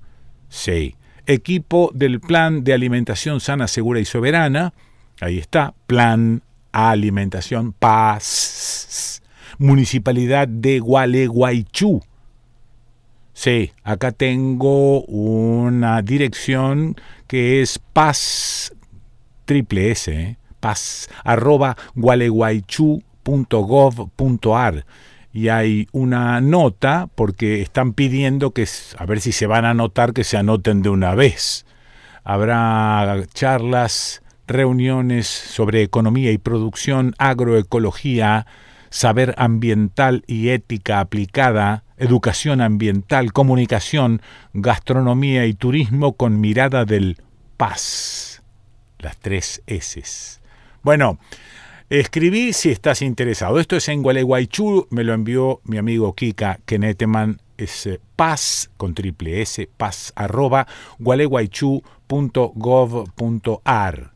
Sí, equipo del Plan de Alimentación Sana, Segura y Soberana, ahí está, Plan Alimentación Paz, Municipalidad de Gualeguaychú. Sí, acá tengo una dirección que es paz, triple S, ¿eh? paz, arroba gualeguaychú.gov.ar y hay una nota porque están pidiendo que, a ver si se van a anotar, que se anoten de una vez. Habrá charlas, reuniones sobre economía y producción, agroecología, saber ambiental y ética aplicada, educación ambiental, comunicación, gastronomía y turismo con mirada del paz. Las tres S. Bueno, Escribí si estás interesado. Esto es en Gualeguaychú, me lo envió mi amigo Kika Keneteman, es eh, paz con triple S, paz arroba gualeguaychú.gov.ar.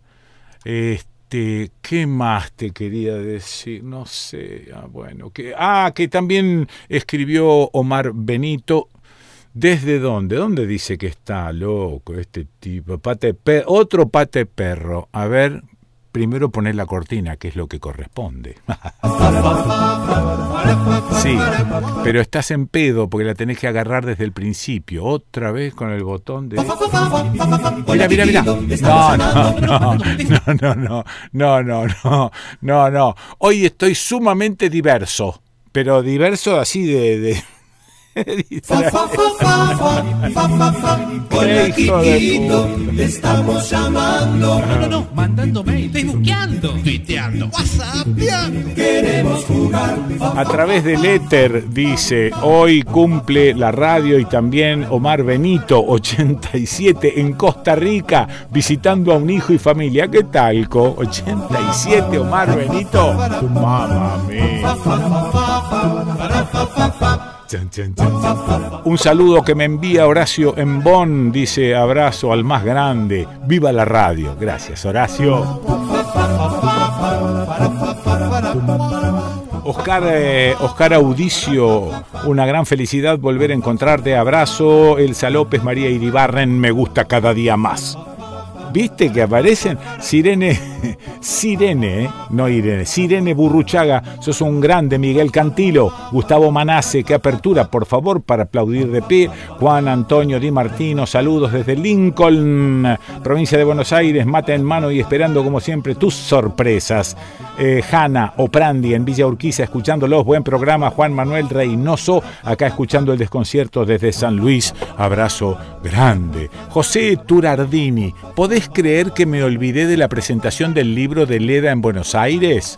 Este, ¿qué más te quería decir? No sé, ah, bueno, que, ah, que también escribió Omar Benito. ¿Desde dónde? ¿Dónde dice que está loco este tipo? Otro pate perro. A ver, primero poner la cortina, que es lo que corresponde. [LAUGHS] sí, pero estás en pedo porque la tenés que agarrar desde el principio, otra vez con el botón de... Mira, mira, mira. No, no, no, no, no, no, no, no, no, no. Hoy estoy sumamente diverso, pero diverso así de... de Hola Kikito, te estamos llamando. No, no, no, mandando mail, facebookeando, tuiteando, whatsappeando. Queremos jugar. A través del éter dice, hoy cumple la radio y también Omar Benito, 87, en Costa Rica, visitando a un hijo y familia. ¿Qué tal, Co? 87, Omar Benito. Mamá mía. Un saludo que me envía Horacio en Bonn, dice abrazo al más grande, viva la radio. Gracias Horacio. Oscar, eh, Oscar Audicio, una gran felicidad volver a encontrarte. Abrazo, Elsa López, María Iribarren, me gusta cada día más. ¿Viste que aparecen? Sirene, [LAUGHS] Sirene, no Irene, Sirene Burruchaga, sos un grande, Miguel Cantilo, Gustavo Manace, qué apertura, por favor, para aplaudir de pie. Juan Antonio Di Martino, saludos desde Lincoln, provincia de Buenos Aires, mate en mano y esperando como siempre tus sorpresas. Eh, Hanna Oprandi en Villa Urquiza, escuchándolos, buen programa. Juan Manuel Reynoso, acá escuchando el desconcierto desde San Luis, abrazo grande. José Turardini, ¿podés creer que me olvidé de la presentación del libro de Leda en Buenos Aires?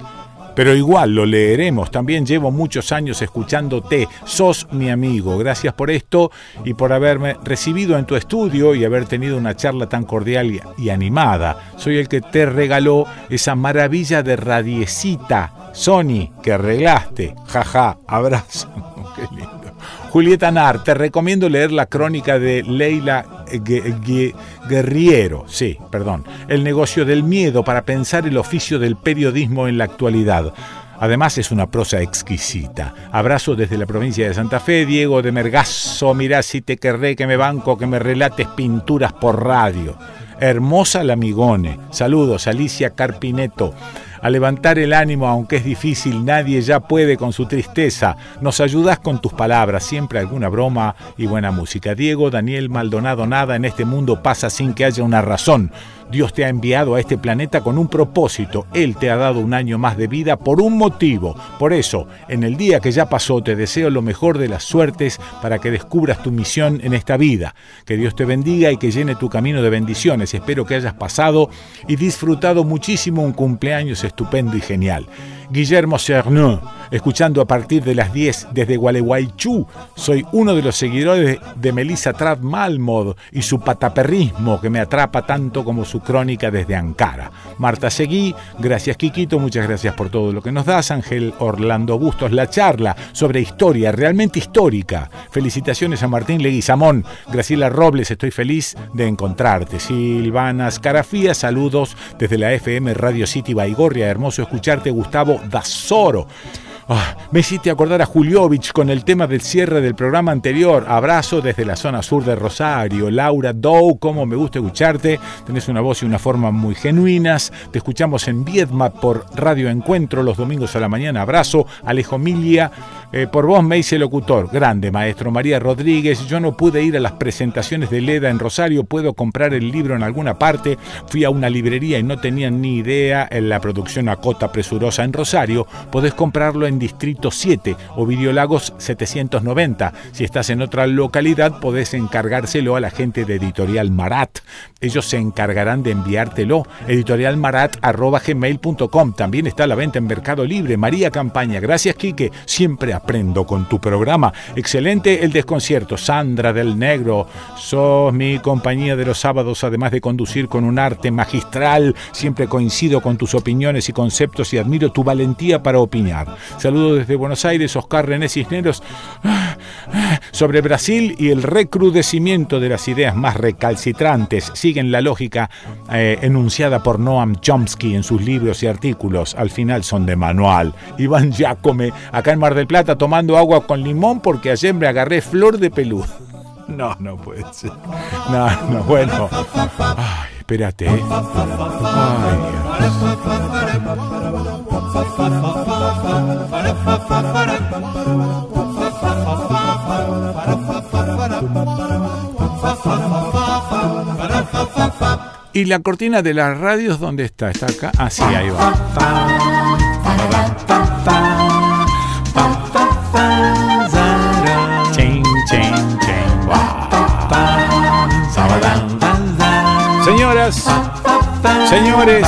Pero igual lo leeremos. También llevo muchos años escuchándote. Sos mi amigo. Gracias por esto y por haberme recibido en tu estudio y haber tenido una charla tan cordial y animada. Soy el que te regaló esa maravilla de radiecita, Sony, que arreglaste. Jaja, abrazo. [LAUGHS] Qué lindo. Julieta Nar, te recomiendo leer la crónica de Leila Guerriero, sí, perdón, El negocio del miedo para pensar el oficio del periodismo en la actualidad. Además es una prosa exquisita. Abrazo desde la provincia de Santa Fe, Diego de Mergazo, mirá si te querré que me banco, que me relates pinturas por radio. Hermosa la Migone. Saludos, Alicia Carpineto a levantar el ánimo aunque es difícil, nadie ya puede con su tristeza. Nos ayudas con tus palabras, siempre alguna broma y buena música. Diego, Daniel Maldonado, nada en este mundo pasa sin que haya una razón. Dios te ha enviado a este planeta con un propósito. Él te ha dado un año más de vida por un motivo. Por eso, en el día que ya pasó, te deseo lo mejor de las suertes para que descubras tu misión en esta vida. Que Dios te bendiga y que llene tu camino de bendiciones. Espero que hayas pasado y disfrutado muchísimo un cumpleaños estupendo y genial. Guillermo Cernu escuchando a partir de las 10 desde Gualeguaychú. Soy uno de los seguidores de Melissa Trav Malmod y su pataperrismo que me atrapa tanto como su crónica desde Ankara. Marta Seguí, gracias Quiquito, muchas gracias por todo lo que nos das. Ángel Orlando Bustos, la charla sobre historia, realmente histórica. Felicitaciones a Martín Leguizamón. Graciela Robles, estoy feliz de encontrarte. Silvana Scarafía, saludos desde la FM Radio City Baigorria. Hermoso escucharte, Gustavo da Soro. Ah, me hiciste acordar a Juliovich con el tema del cierre del programa anterior. Abrazo desde la zona sur de Rosario. Laura Dow, cómo me gusta escucharte. Tenés una voz y una forma muy genuinas. Te escuchamos en Viedma por Radio Encuentro los domingos a la mañana. Abrazo. Alejo Milia. Eh, por vos me hice locutor. Grande, maestro. María Rodríguez. Yo no pude ir a las presentaciones de Leda en Rosario. Puedo comprar el libro en alguna parte. Fui a una librería y no tenían ni idea en la producción a cota presurosa en Rosario. Podés comprarlo en Distrito 7 o Videolagos 790. Si estás en otra localidad, podés encargárselo a la gente de Editorial Marat. Ellos se encargarán de enviártelo. Editorialmarat.gmail.com. También está la venta en Mercado Libre. María Campaña. Gracias, Quique. Siempre aprendo con tu programa. Excelente el desconcierto. Sandra del Negro. Sos mi compañía de los sábados, además de conducir con un arte magistral. Siempre coincido con tus opiniones y conceptos y admiro tu valentía para opinar. Saludos desde Buenos Aires, Oscar René Cisneros, sobre Brasil y el recrudecimiento de las ideas más recalcitrantes. Siguen la lógica eh, enunciada por Noam Chomsky en sus libros y artículos. Al final son de manual. Iván Giacome, acá en Mar del Plata, tomando agua con limón porque ayer me agarré flor de peludo. [LAUGHS] No, no puede ser. No, no, bueno. Ay, espérate. ¿eh? Ay, ¿Y la cortina de las radios dónde está? ¿Está acá? Ah, sí, ahí va. Señoras, señores.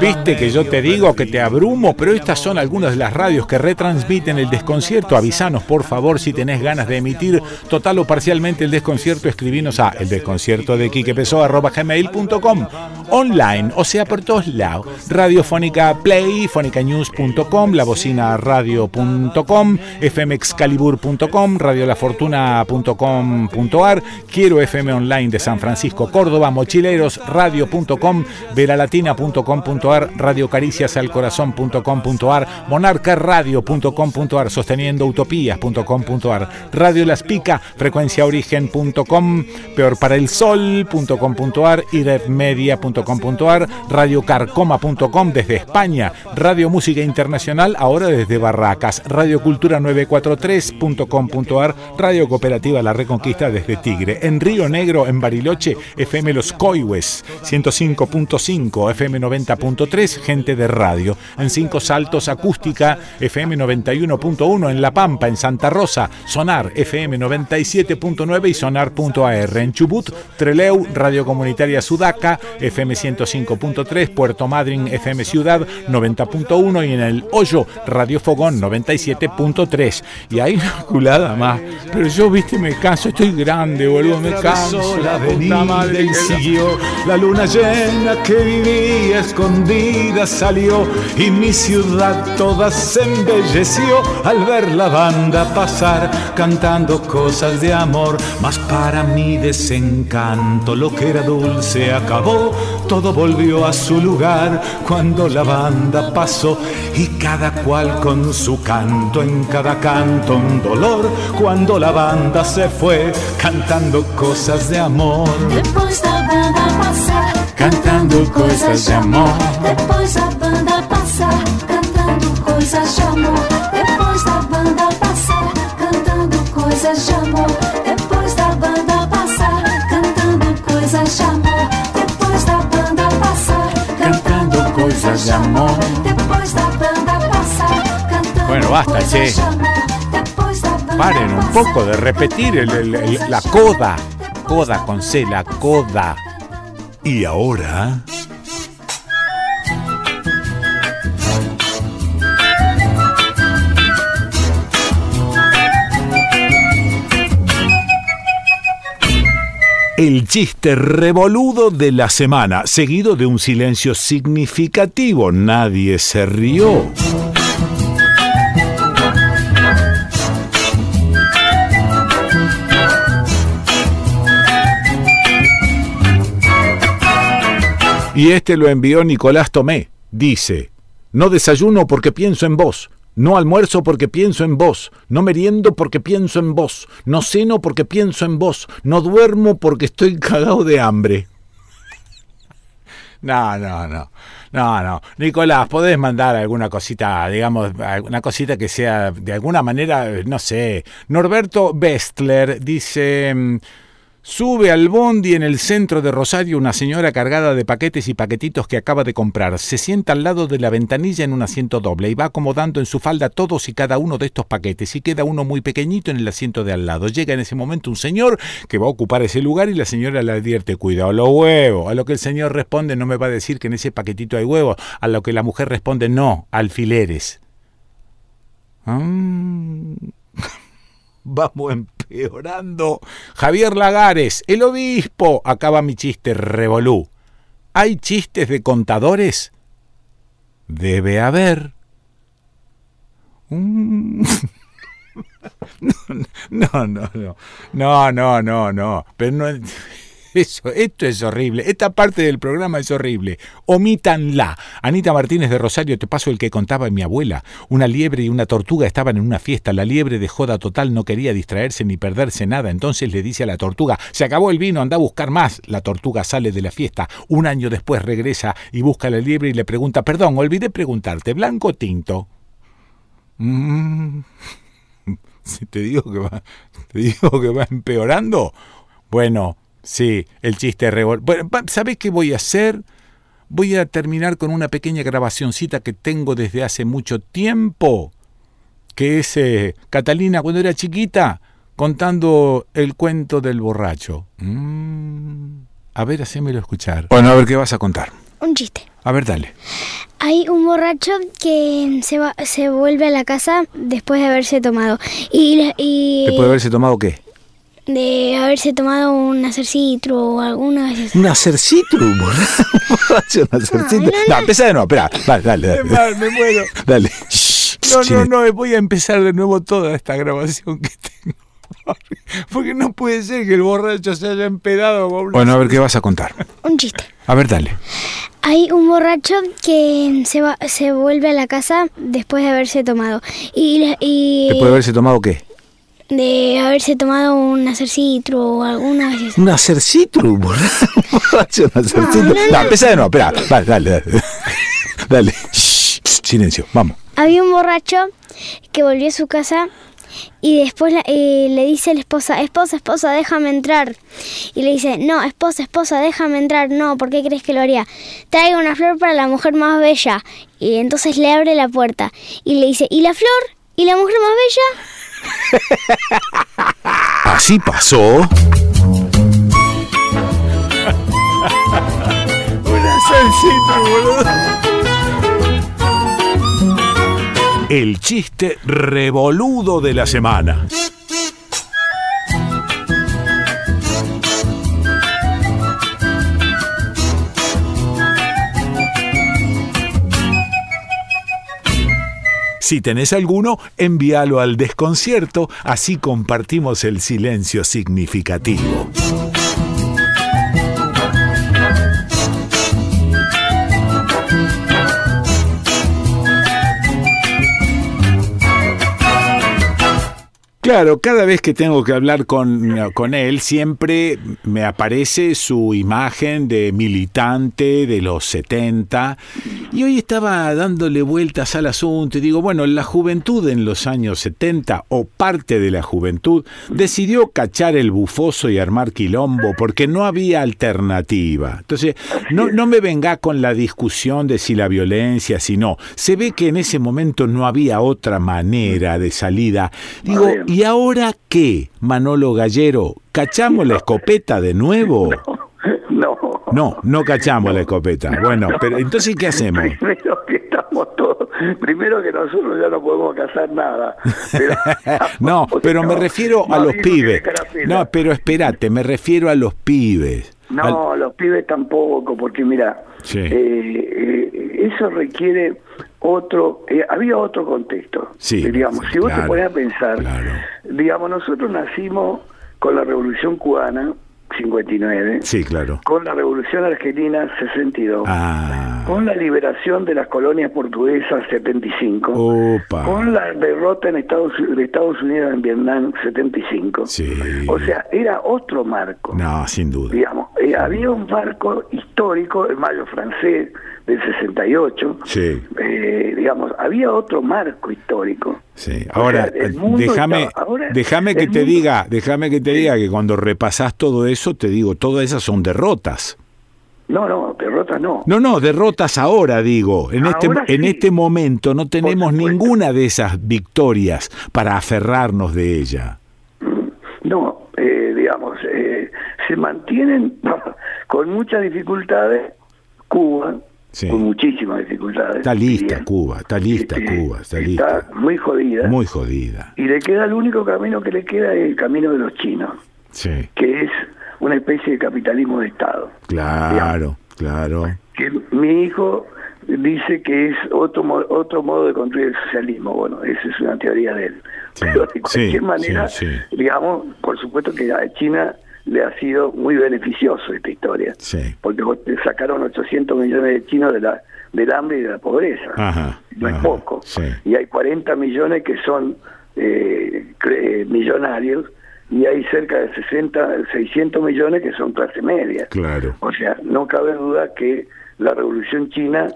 Viste que yo te digo que te abrumo, pero estas son algunas de las radios que retransmiten el desconcierto. Avisanos, por favor, si tenés ganas de emitir total o parcialmente el desconcierto, escribinos a el desconcierto de gmail.com online, o sea, por todos lados. Radiofónica Play, fonicanews.com, la bocina radio.com, fmexcalibur.com, radiolafortuna.com.ar, quiero FM Online de San Francisco, Córdoba, mochileros radio.com, veralatina.com .ar, radiocariciasalcorazón.com.ar, monarcaradio.com.ar, sosteniendoutopías.com.ar, Radio Las Pica, frecuenciaorigen.com, peorparaelsol.com.ar y redmedia.com.ar, radiocarcoma.com desde España, Radio Música Internacional ahora desde Barracas, radiocultura943.com.ar, Radio Cooperativa La Reconquista desde Tigre, en Río Negro, en Bariloche, FM Los Coihues, 105.5, FM 90 90.3, gente de radio. En Cinco Saltos, acústica, FM 91.1. En La Pampa, en Santa Rosa, Sonar, FM 97.9 y Sonar.ar. En Chubut, Treleu, Radio Comunitaria Sudaca, FM 105.3. Puerto Madryn, FM Ciudad 90.1. Y en el Hoyo, Radio Fogón 97.3. Y hay una culada más. Pero yo, viste, me canso, estoy grande, boludo, me canso. La puta madre siguió la luna llena que vivía escondida salió y mi ciudad toda se embelleció al ver la banda pasar cantando cosas de amor. Mas para mi desencanto lo que era dulce acabó, todo volvió a su lugar cuando la banda pasó y cada cual con su canto, en cada canto un dolor cuando la banda se fue cantando cosas de amor. Después la banda cantando cosas de amor. Depois a banda passar, cantando coisas de amor. Depois da banda passar, cantando coisas de amor. Depois da banda passar, cantando coisas de amor. Depois da banda passar, cantando coisas de amor. Depois da banda passar, cantando Bueno, basta, che. Paren un poco de repetir el, el, el, la coda. Coda con C, la coda. Y ahora... el chiste revoludo de la semana, seguido de un silencio significativo. Nadie se rió. Y este lo envió Nicolás Tomé. Dice, no desayuno porque pienso en vos. No almuerzo porque pienso en vos, no meriendo porque pienso en vos, no ceno porque pienso en vos, no duermo porque estoy cagado de hambre. [LAUGHS] No, no, no. No, no. Nicolás, podés mandar alguna cosita, digamos, alguna cosita que sea de alguna manera, no sé. Norberto Bestler dice, mm, Sube al bondi en el centro de Rosario una señora cargada de paquetes y paquetitos que acaba de comprar. Se sienta al lado de la ventanilla en un asiento doble y va acomodando en su falda todos y cada uno de estos paquetes y queda uno muy pequeñito en el asiento de al lado. Llega en ese momento un señor que va a ocupar ese lugar y la señora le advierte, cuidado los huevos. A lo que el señor responde, no me va a decir que en ese paquetito hay huevos. A lo que la mujer responde, no, alfileres. Mm. [LAUGHS] Vamos empeorando. Javier Lagares, el obispo. Acaba mi chiste, revolú. ¿Hay chistes de contadores? Debe haber. Mm. [LAUGHS] No, no, no, no, no, no, no, pero no, eso, esto es horrible. Esta parte del programa es horrible. Omítanla. Anita Martínez de Rosario, te paso el que contaba mi abuela. Una liebre y una tortuga estaban en una fiesta. La liebre de joda total no quería distraerse ni perderse nada. Entonces le dice a la tortuga, se acabó el vino, anda a buscar más. La tortuga sale de la fiesta. Un año después regresa y busca a la liebre y le pregunta, perdón, olvidé preguntarte, ¿blanco o tinto? Mm. [LAUGHS] Si te digo que te digo que va empeorando. Bueno, Sí, el chiste revol... Bueno, ¿sabés qué voy a hacer? Voy a terminar con una pequeña grabacioncita que tengo desde hace mucho tiempo, que es eh, Catalina cuando era chiquita contando el cuento del borracho. Mm, a ver, hacémelo escuchar. Bueno, a ver qué vas a contar. Un chiste. A ver, dale. Hay un borracho que se, va, se vuelve a la casa después de haberse tomado. Y, y... ¿Después de haberse tomado qué? De haberse tomado un acercitro o alguna vez. ¿Un acercitro? [LAUGHS] ¿Borracho un acercitro? No, empieza de nuevo, espera. Dale, dale, dale. Me, muero. Dale. No, no, no, voy a empezar de nuevo toda esta grabación que tengo. [LAUGHS] Porque no puede ser que el borracho se haya empedado. Bueno, a ver qué vas a contar. Un chiste. A ver, dale. Hay un borracho que se va, se vuelve a la casa después de haberse tomado. Y, y... ¿Después de haberse tomado qué? De haberse tomado un acercitro o alguna vez. ¿Un acercitro? [LAUGHS] ¿Un acercitro? No, no, empieza de nuevo, espera. Dale, dale, [LAUGHS] dale. silencio, vamos. Había un borracho que volvió a su casa y después eh, le dice a la esposa, esposa, esposa, déjame entrar. Y le dice, no, esposa, esposa, déjame entrar. No, ¿por qué crees que lo haría? Traigo una flor para la mujer más bella. Y entonces le abre la puerta y le dice, ¿y la flor? ¿Y la mujer más bella? [LAUGHS] Así pasó. [LAUGHS] Una boludo. El chiste revoludo de la semana. Si tenés alguno, envíalo al desconcierto, así compartimos el silencio significativo. Claro, cada vez que tengo que hablar con, con, él, siempre me aparece su imagen de militante de los 70. Y hoy estaba dándole vueltas al asunto y digo, bueno, la juventud en los años 70, o parte de la juventud, decidió cachar el bufoso y armar quilombo porque no había alternativa. Entonces, no, no me venga con la discusión de si la violencia, si no. Se ve que en ese momento no había otra manera de salida. Digo, ¿y ahora qué, Manolo Gallero? ¿Cachamos la escopeta de nuevo? [LAUGHS] No, no cachamos la escopeta. Bueno, pero entonces ¿qué hacemos? [LAUGHS] Primero que estamos todos primero que nosotros ya no podemos casar nada. [LAUGHS] no, [LAUGHS] pero me refiero a los pibes. No, pero espérate, me refiero a los pibes. No, los pibes tampoco, porque mira, eh, eh, eso requiere otro, eh, había otro contexto. Sí, digamos, si vos te pones a pensar, digamos, nosotros nacimos con la Revolución Cubana, 59. Sí, claro. Con la Revolución Argentina, 62. Ah. Con la liberación de las colonias portuguesas, 75. Opa. Con la derrota en Estados, de Estados Unidos en Vietnam, 75. Sí. O sea, era otro marco. No, sin duda. Digamos, eh, había un marco histórico, el mayo francés, del 68. Sí. Eh, digamos, había otro marco histórico. Sí. Ahora, eh, déjame, déjame que te diga, déjame que te diga que cuando repasás todo eso, te digo, todas esas son derrotas. No, no, derrotas no. No, no, derrotas ahora, digo. En, este, en este momento no tenemos ninguna de esas victorias para aferrarnos de ella. No, eh, digamos, se mantienen [LAUGHS] con muchas dificultades Cuba, con muchísimas dificultades. Está lista Cuba, está lista Cuba, está, está muy jodida. Muy jodida. Y le queda el único camino que le queda es el camino de los chinos, sí. que es una especie de capitalismo de Estado. Claro, claro. Que mi hijo dice que es otro otro modo de construir el socialismo. Bueno, esa es una teoría de él. Pero de cualquier manera, digamos, por supuesto que China le ha sido muy beneficioso esta historia. Porque sacaron 800 millones de chinos de la, del hambre y de la pobreza. no es poco. Y hay 40 millones que son eh, millonarios y hay cerca de 60, 600 millones que son clase media. Claro. O sea, no cabe duda que la revolución china,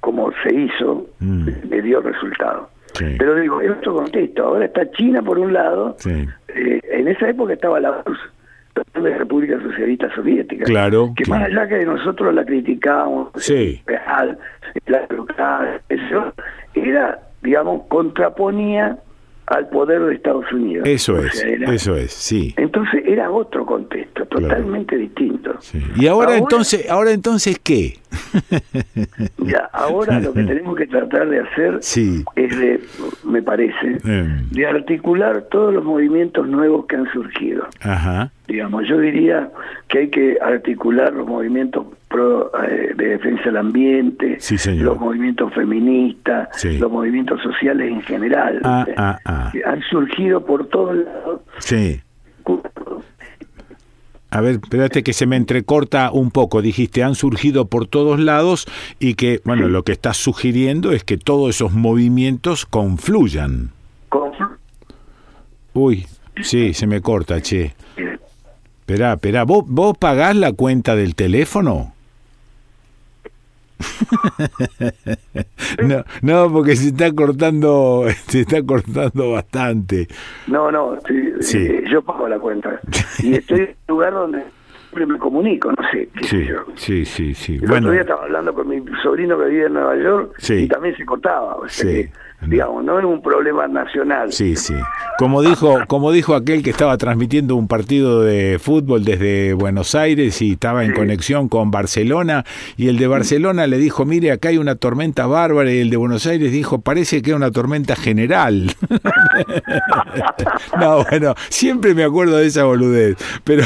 como se hizo, mm. le dio resultado. Pero digo, es otro contexto. Ahora está China por un lado, eh, en esa época estaba la de República Socialista Soviética. Claro. Que más allá que nosotros la criticábamos, sí. la eso era, digamos, contraponía al poder de Estados Unidos. Eso es, eso es, sí. Entonces era otro contexto, totalmente distinto. Y ahora, entonces, ahora entonces qué? [LAUGHS] ya, ahora lo que tenemos que tratar de hacer es de, me parece, em. de articular todos los movimientos nuevos que han surgido. Ajá. Digamos, yo diría que hay que articular los movimientos eh, de defensa del ambiente, los movimientos feministas, los movimientos sociales en general. Ah, ah, ah. Han surgido por todos lados. Sí. A ver, espérate que se me entrecorta un poco. Dijiste, han surgido por todos lados y que, bueno, lo que estás sugiriendo es que todos esos movimientos confluyan. Uy, sí, se me corta, che. Espera, espera, ¿vos, ¿vos pagás la cuenta del teléfono? [LAUGHS] no, no, porque se está cortando, [LAUGHS] se está cortando bastante. No, no, sí, eh, yo pago la cuenta. Y estoy en un lugar donde siempre me comunico, no sé. sí, sí, sí, sí. El otro día estaba hablando con mi sobrino que vive en Nueva York y también se cortaba. O sea digamos, no es un problema nacional. Sí, sí. Como dijo, como dijo aquel que estaba transmitiendo un partido de fútbol desde Buenos Aires y estaba en conexión con Barcelona, y el de Barcelona le dijo, mire, acá hay una tormenta bárbara, y el de Buenos Aires dijo, parece que es una tormenta general. [LAUGHS] no, bueno, siempre me acuerdo de esa boludez. Pero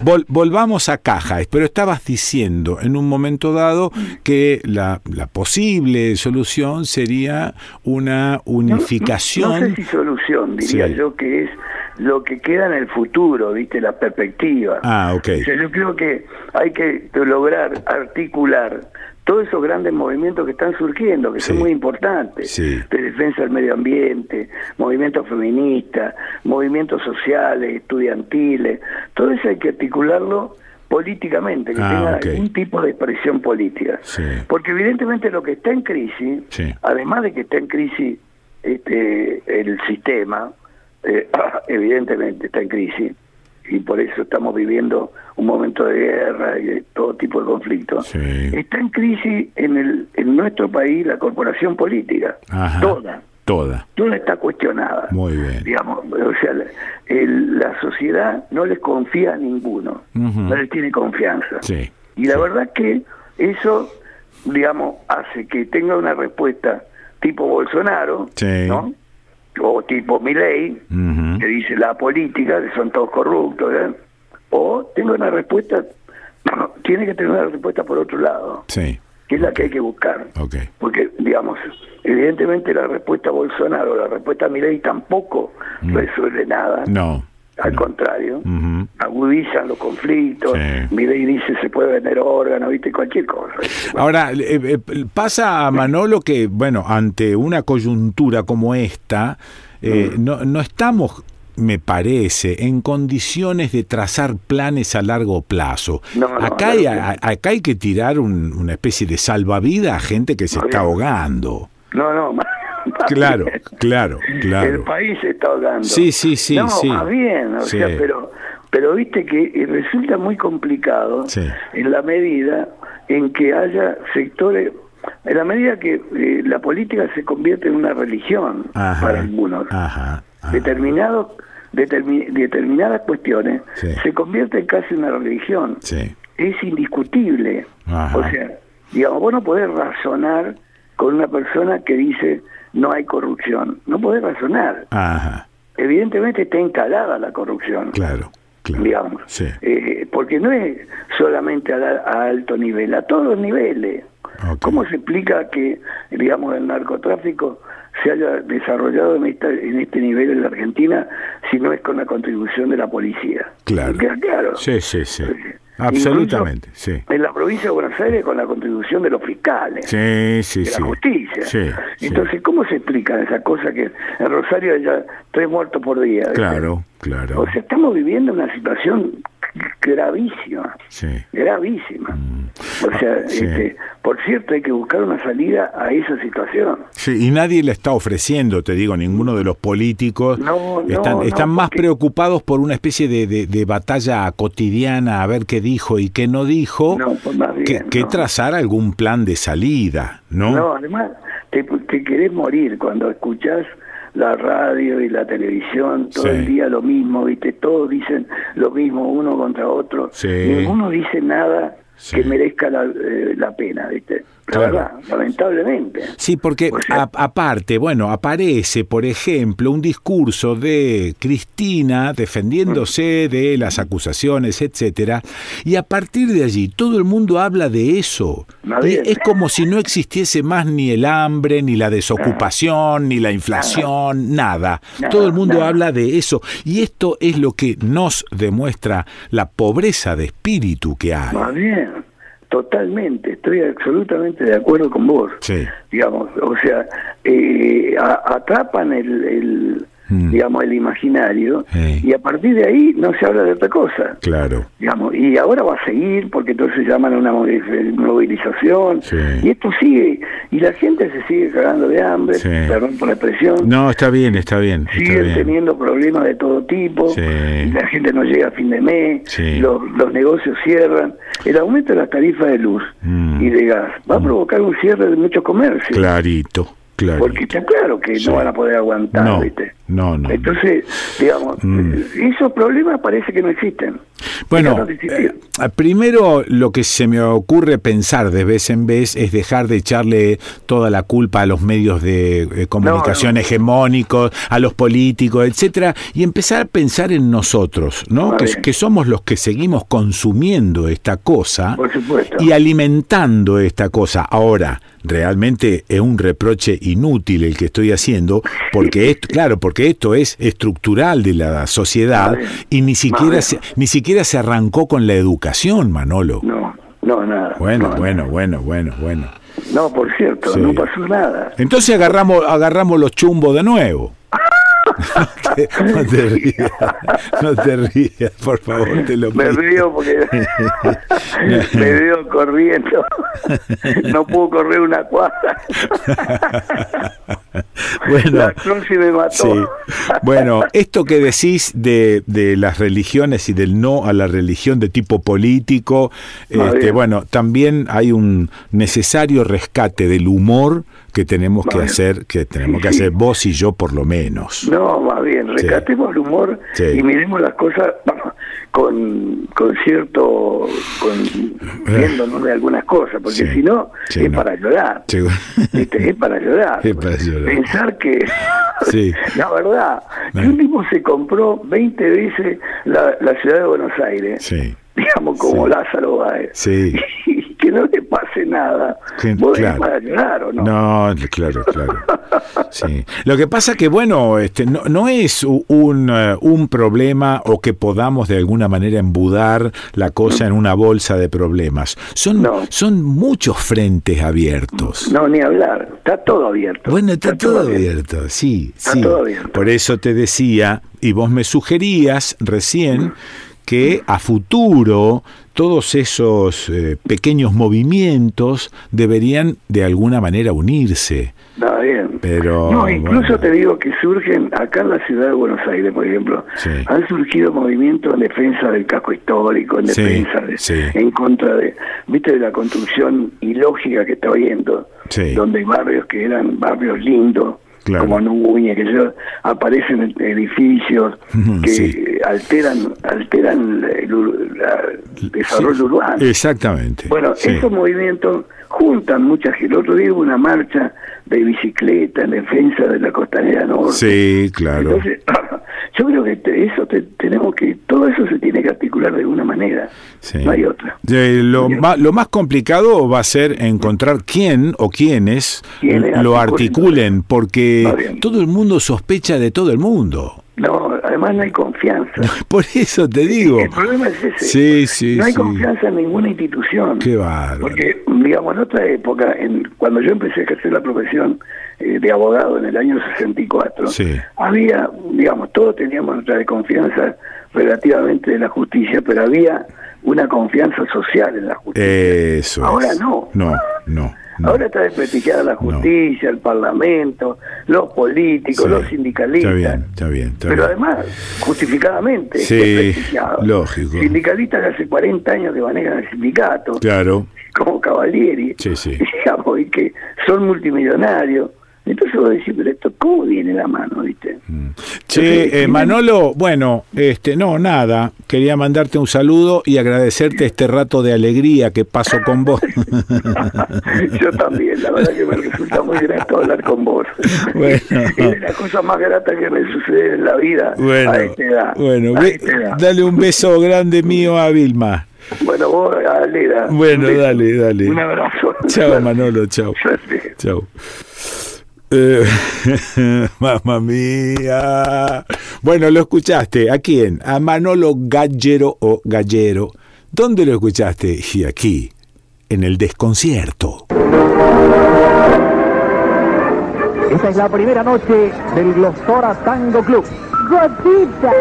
[LAUGHS] volvamos a caja. Pero estabas diciendo en un momento dado que la, la posible solución sería un una unificación. No, sé si solución, diría yo que es lo que queda en el futuro, ¿viste? La perspectiva. Ah, ok. yo creo que hay que lograr articular todos esos grandes movimientos que están surgiendo, que son muy importantes, de defensa del medio ambiente, movimientos feministas, movimientos sociales, estudiantiles, todo eso hay que articularlo políticamente, que ah, tenga algún tipo de expresión política. Porque evidentemente lo que está en crisis, además de que está en crisis este, el sistema, eh, [LAUGHS] evidentemente está en crisis, y por eso estamos viviendo un momento de guerra y de todo tipo de conflictos. Está en crisis en, el, en nuestro país la corporación política, toda. Toda. Toda está cuestionada. Muy bien. Digamos, o sea, la sociedad no les confía a ninguno, no les tiene confianza. Sí. Y la verdad que eso, digamos, hace que tenga una respuesta tipo Bolsonaro, ¿no? O tipo Milei, que dice la política, que son todos corruptos, ¿eh? O tengo una respuesta, [CLEARS THROAT] tiene que tener una respuesta por otro lado. Sí. Que es la que hay que buscar. Porque, digamos, evidentemente la respuesta a Bolsonaro, la respuesta a Milei tampoco mm. resuelve nada. No. Al contrario, agudizan los conflictos. Sí. Milei dice se puede vender órganos, viste, cualquier cosa. Ahora, eh, eh, pasa a Manolo que, bueno, ante una coyuntura como esta, eh, mm. no, no estamos me parece, en condiciones de trazar planes a largo plazo. acá, hay, acá hay que tirar una especie de salvavidas a gente que se está ahogando. No, no, [LAUGHS] Claro, claro, claro. El país se está ahogando. Sí, sí, sí. No, sí. más bien, o sea, pero, pero viste que resulta muy complicado en la medida en que haya sectores en la medida que eh, la política se convierte en una religión para algunos, determinados determinadas cuestiones se convierten casi en una religión. Es indiscutible. O sea, digamos, vos no podés razonar con una persona que dice no hay corrupción. No podés razonar. Evidentemente está instalada la corrupción. Claro. Digamos, eh, porque no es solamente a, alto nivel, a todos los niveles. ¿Cómo se explica que, digamos, el narcotráfico se haya desarrollado en, en este nivel en la Argentina si no es con la contribución de la policía. Claro. claro. Sí, sí, sí. Absolutamente, sí. En la provincia de Buenos Aires con la contribución de los fiscales. Sí, sí, de la justicia. Sí, Entonces, ¿cómo se explica esa cosa que en Rosario haya tres muertos por día? Claro, claro. O sea, estamos viviendo una situación gravísima, sí. gravísima. Mm. O sea, este, por cierto, hay que buscar una salida a esa situación. Sí, y nadie le está ofreciendo, te digo, ninguno de los políticos. están, están más preocupados por una especie de, de, batalla cotidiana, a ver qué dijo y qué no dijo, pues que, trazar algún plan de salida, ¿no? No, además, te, te querés morir cuando escuchás la radio y la televisión, todo el día lo mismo, ¿viste? Todos dicen lo mismo uno contra otro. Ninguno dice nada que merezca la, eh, la pena, ¿viste? Lamentablemente. Sí, porque aparte, bueno, aparece, por ejemplo, un discurso de Cristina defendiéndose de las acusaciones, etcétera, y a partir de allí todo el mundo habla de eso. es como si no existiese más ni el hambre, ni la desocupación, ni la inflación, nada. todo el mundo habla de eso. Y esto es lo que nos demuestra la pobreza de espíritu que hay. bien. Totalmente, estoy absolutamente de acuerdo con vos. Digamos, o sea, eh, atrapan el, Mm. digamos, el imaginario, y a partir de ahí no se habla de otra cosa. Claro. Digamos, y ahora va a seguir, porque entonces llaman a una movilización, y esto sigue, y la gente se sigue cagando de hambre, perdón por la expresión. No, está bien, está bien. Siguen teniendo problemas de todo tipo, y la gente no llega a fin de mes, los, los negocios cierran. El aumento de las tarifas de luz mm. y de gas va a mm. provocar un cierre de muchos comercios. Clarito. Porque está claro que no van a poder aguantar, no, No, no. Entonces, digamos, mm. esos problemas parece que no existen. Bueno, eh, primero lo que se me ocurre pensar de vez en vez es dejar de echarle toda la culpa a los medios de eh, comunicación hegemónicos, a los políticos, etcétera, y empezar a pensar en nosotros, ¿no? Que, que, somos los que seguimos consumiendo esta cosa y alimentando esta cosa. Ahora, realmente es un reproche inútil el que estoy haciendo, porque esto, claro, porque esto es estructural de la sociedad y ni siquiera se, ni siquiera se arrancó con la educación, Manolo. No, no, nada. Bueno, bueno, bueno, bueno, bueno. No, por cierto, no pasó nada. Entonces agarramos, agarramos los chumbos de nuevo. No, te, rías, no te rías, por favor, te lo Me río porque [LAUGHS] me veo corriendo. No puedo correr una cuadra. [LAUGHS] Bueno, me mató. Bueno, esto que decís de, de, las religiones y del no a la religión de tipo político, este, bueno, también hay un necesario rescate del humor que tenemos que hacer, que tenemos que hacer vos y yo por lo menos. No, más bien, rescatemos el humor y miremos las cosas con, con cierto, con, viéndonos de algunas cosas, porque si no, es, Para llorar, [LAUGHS] es para llorar. Pensar que, [LAUGHS] la verdad, un tipo se compró 20 veces la, la ciudad de Buenos Aires, digamos como Lázaro Báez, [LAUGHS] que no le pase nada. claro. para llorar o no? No, claro, claro. sí. Lo que pasa que, bueno, este, no, no es un, uh, un problema o que podamos de alguna manera embudar la cosa en una bolsa de problemas. Son, son muchos frentes abiertos. No, ni hablar. Está todo abierto. Bueno, está, todo, abierto. sí, sí. Por eso te decía, y vos me sugerías recién que a futuro todos esos eh, pequeños movimientos deberían de alguna manera unirse. Está bien. Pero, no, incluso te digo que surgen acá en la ciudad de Buenos Aires, por ejemplo, han surgido movimientos en defensa del casco histórico, en defensa de, en contra de, viste, de la construcción ilógica que está oyendo, donde hay barrios que eran barrios lindos, como Núñez, que yo, aparecen edificios que alteran alteran el, desarrollo urbano. Exactamente. Bueno, esos movimientos juntan mucha gente. El otro día hubo una marcha de bicicleta en defensa de la costanera norte. Sí, claro. Entonces, [LAUGHS] yo creo que eso tenemos que, todo eso se tiene que articular de alguna manera. No hay otra. lo, más, lo más complicado va a ser encontrar quién o quiénes lo articulen, porque todo el mundo sospecha de todo el mundo. No, además no hay confianza. [LAUGHS] Por eso te digo. El problema es ese. Sí, sí, no hay confianza en ninguna institución. Qué bárbaro. Porque, digamos, en otra época, en, cuando yo empecé a ejercer la profesión eh, de abogado en el año 64, había, digamos, todos teníamos nuestra desconfianza relativamente de la justicia, pero había una confianza social en la justicia. Eso Ahora no. No, no. Ahora está desprestigiada la justicia, el parlamento, los políticos, los sindicalistas. Está bien, está bien. pero además, justificadamente, sí, lógico. Sindicalistas hace 40 años que manejan el sindicato. Claro. Como Cavalieri. Sí, sí. [LAUGHS] Digamos, y que son multimillonarios entonces vos decís, pero esto, ¿cómo viene la mano, viste? Mm. Che, eh, Manolo, bueno, este, no, nada, quería mandarte un saludo y agradecerte este rato de alegría que paso con vos. [LAUGHS] Yo también, la verdad que me resulta muy grato hablar con vos. Bueno. [LAUGHS] Es la cosa más grata que me sucede en la vida bueno, a esta edad. Bueno, dale un beso grande mío a Vilma. Bueno, vos, Alera. Bueno, dale, dale. Un abrazo. Chao, [LAUGHS] Manolo, chao. Chao. Eh, [LAUGHS] mamma mía. Bueno, lo escuchaste. ¿A quién? A Manolo Gallero o Gallero. ¿Dónde lo escuchaste? Y aquí, en el desconcierto. Esta es la primera noche del Glostora Tango Club. Gotitas.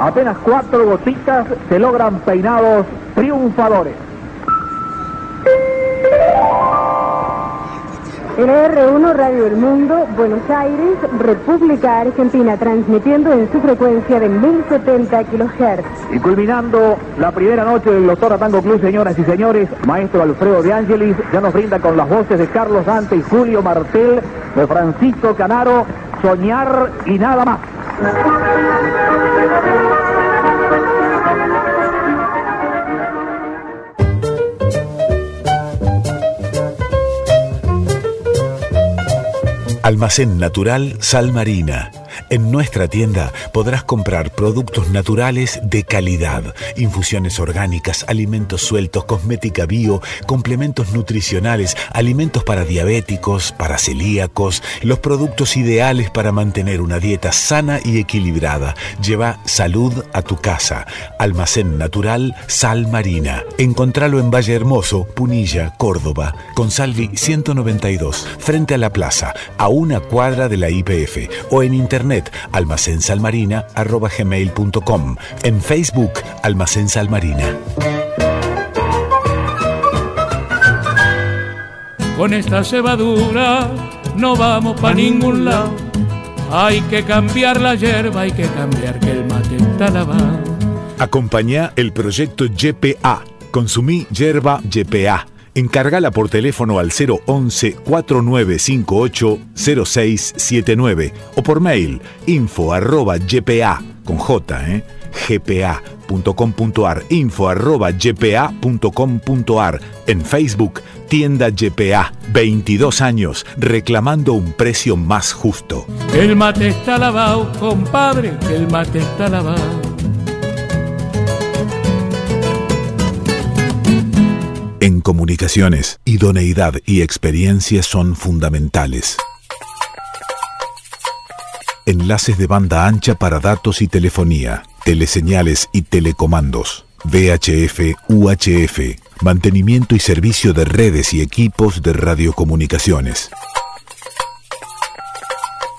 Apenas cuatro gotitas se logran peinados triunfadores. R1 Radio El Mundo, Buenos Aires, República Argentina, transmitiendo en su frecuencia de 1070 kHz. Y culminando la primera noche del Doctor Tango Club, señoras y señores, maestro Alfredo de Ángelis ya nos brinda con las voces de Carlos Dante y Julio Martel, de Francisco Canaro, Soñar y nada más. Almacén Natural Sal Marina en nuestra tienda podrás comprar productos naturales de calidad, infusiones orgánicas, alimentos sueltos, cosmética bio, complementos nutricionales, alimentos para diabéticos, para celíacos, los productos ideales para mantener una dieta sana y equilibrada. Lleva salud a tu casa. Almacén Natural Sal Marina. Encontralo en Valle Hermoso, Punilla, Córdoba, con Salvi 192, frente a la plaza, a una cuadra de la IPF o en internet almacensalmarina.com. En Facebook, Almacén Salmarina. Con esta cebadura no vamos para ningún lado. Hay que cambiar la hierba, hay que cambiar que el mate está lavado. Acompaña el proyecto YPA. Consumí hierba YPA Encargala por teléfono al 011-4958-0679 o por mail info arroba con J, ¿eh? gpa.com.ar, info arroba gpa.com.ar, en Facebook, tienda GPA, 22 años, reclamando un precio más justo. El mate está lavado, compadre, el mate está lavado. Comunicaciones, idoneidad y experiencia son fundamentales. Enlaces de banda ancha para datos y telefonía, teleseñales y telecomandos, VHF, UHF, mantenimiento y servicio de redes y equipos de radiocomunicaciones.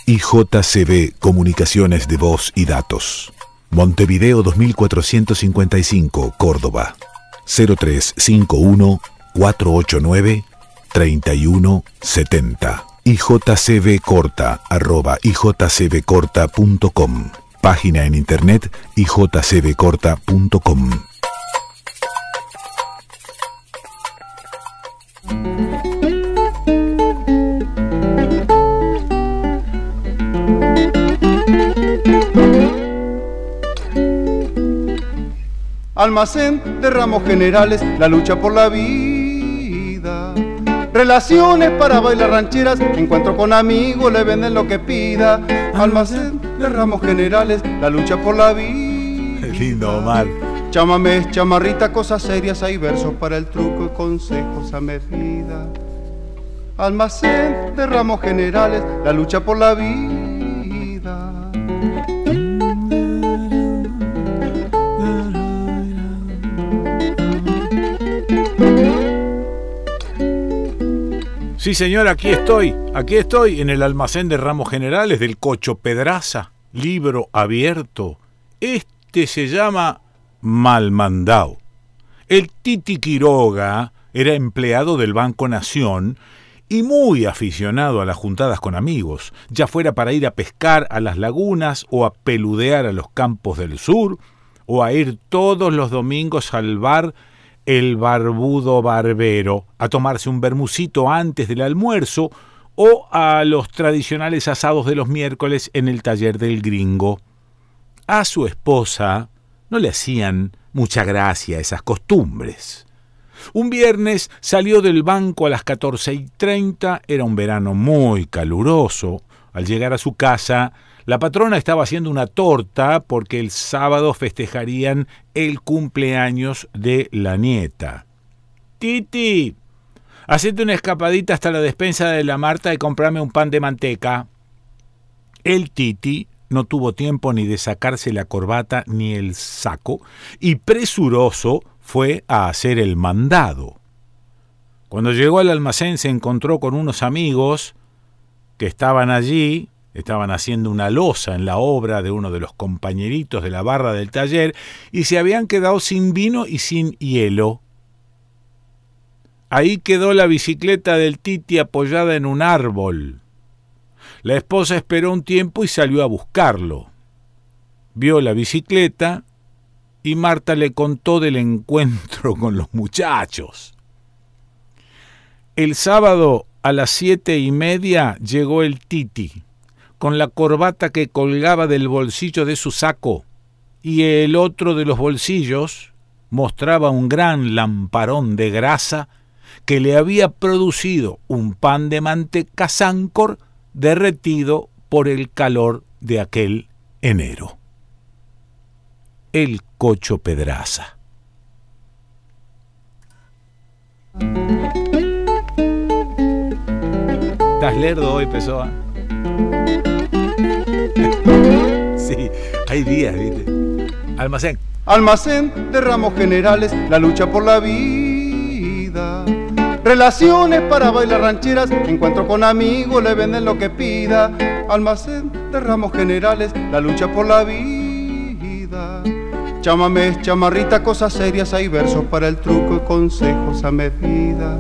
IJCB Comunicaciones de Voz y Datos. Montevideo 2455, Córdoba. 0351 489 3170 ijcbcorta arroba ijcbcorta.com Página en internet ijcbcorta.com Almacén de ramos generales, la lucha por la vida. Relaciones para bailar rancheras, encuentro con amigos, le venden lo que pida. Almacén de ramos generales, la lucha por la vida. Lindo, Omar. Chámame, chamarrita, cosas serias, hay versos para el truco y consejos a medida. Almacén de ramos generales, la lucha por la vida. Sí, señor, aquí estoy. Aquí estoy en el almacén de ramos generales del Cocho Pedraza. Libro abierto. Este se llama Malmandao. El Titi Quiroga era empleado del Banco Nación y muy aficionado a las juntadas con amigos, ya fuera para ir a pescar a las lagunas o a peludear a los campos del sur, o a ir todos los domingos al bar el barbudo barbero, a tomarse un bermucito antes del almuerzo o a los tradicionales asados de los miércoles en el taller del gringo. A su esposa no le hacían mucha gracia esas costumbres. Un viernes salió del banco a las catorce y treinta, era un verano muy caluroso. Al llegar a su casa, la patrona estaba haciendo una torta porque el sábado festejarían el cumpleaños de la nieta. Titi, hacete una escapadita hasta la despensa de la Marta y comprame un pan de manteca. El Titi no tuvo tiempo ni de sacarse la corbata ni el saco y presuroso fue a hacer el mandado. Cuando llegó al almacén se encontró con unos amigos que estaban allí Estaban haciendo una losa en la obra de uno de los compañeritos de la barra del taller y se habían quedado sin vino y sin hielo. Ahí quedó la bicicleta del Titi apoyada en un árbol. La esposa esperó un tiempo y salió a buscarlo. Vio la bicicleta y Marta le contó del encuentro [LAUGHS] con los muchachos. El sábado a las siete y media llegó el Titi con la corbata que colgaba del bolsillo de su saco, y el otro de los bolsillos mostraba un gran lamparón de grasa que le había producido un pan de manteca zancor derretido por el calor de aquel enero. El cocho pedraza. ¿Estás lerdo hoy, Pessoa? [LAUGHS] sí, hay días, ¿viste? Almacén. Almacén de ramos generales, la lucha por la vida. Relaciones para bailar rancheras, encuentro con amigos, le venden lo que pida. Almacén de ramos generales, la lucha por la vida. Chámame, chamarrita, cosas serias, hay versos para el truco y consejos a medida.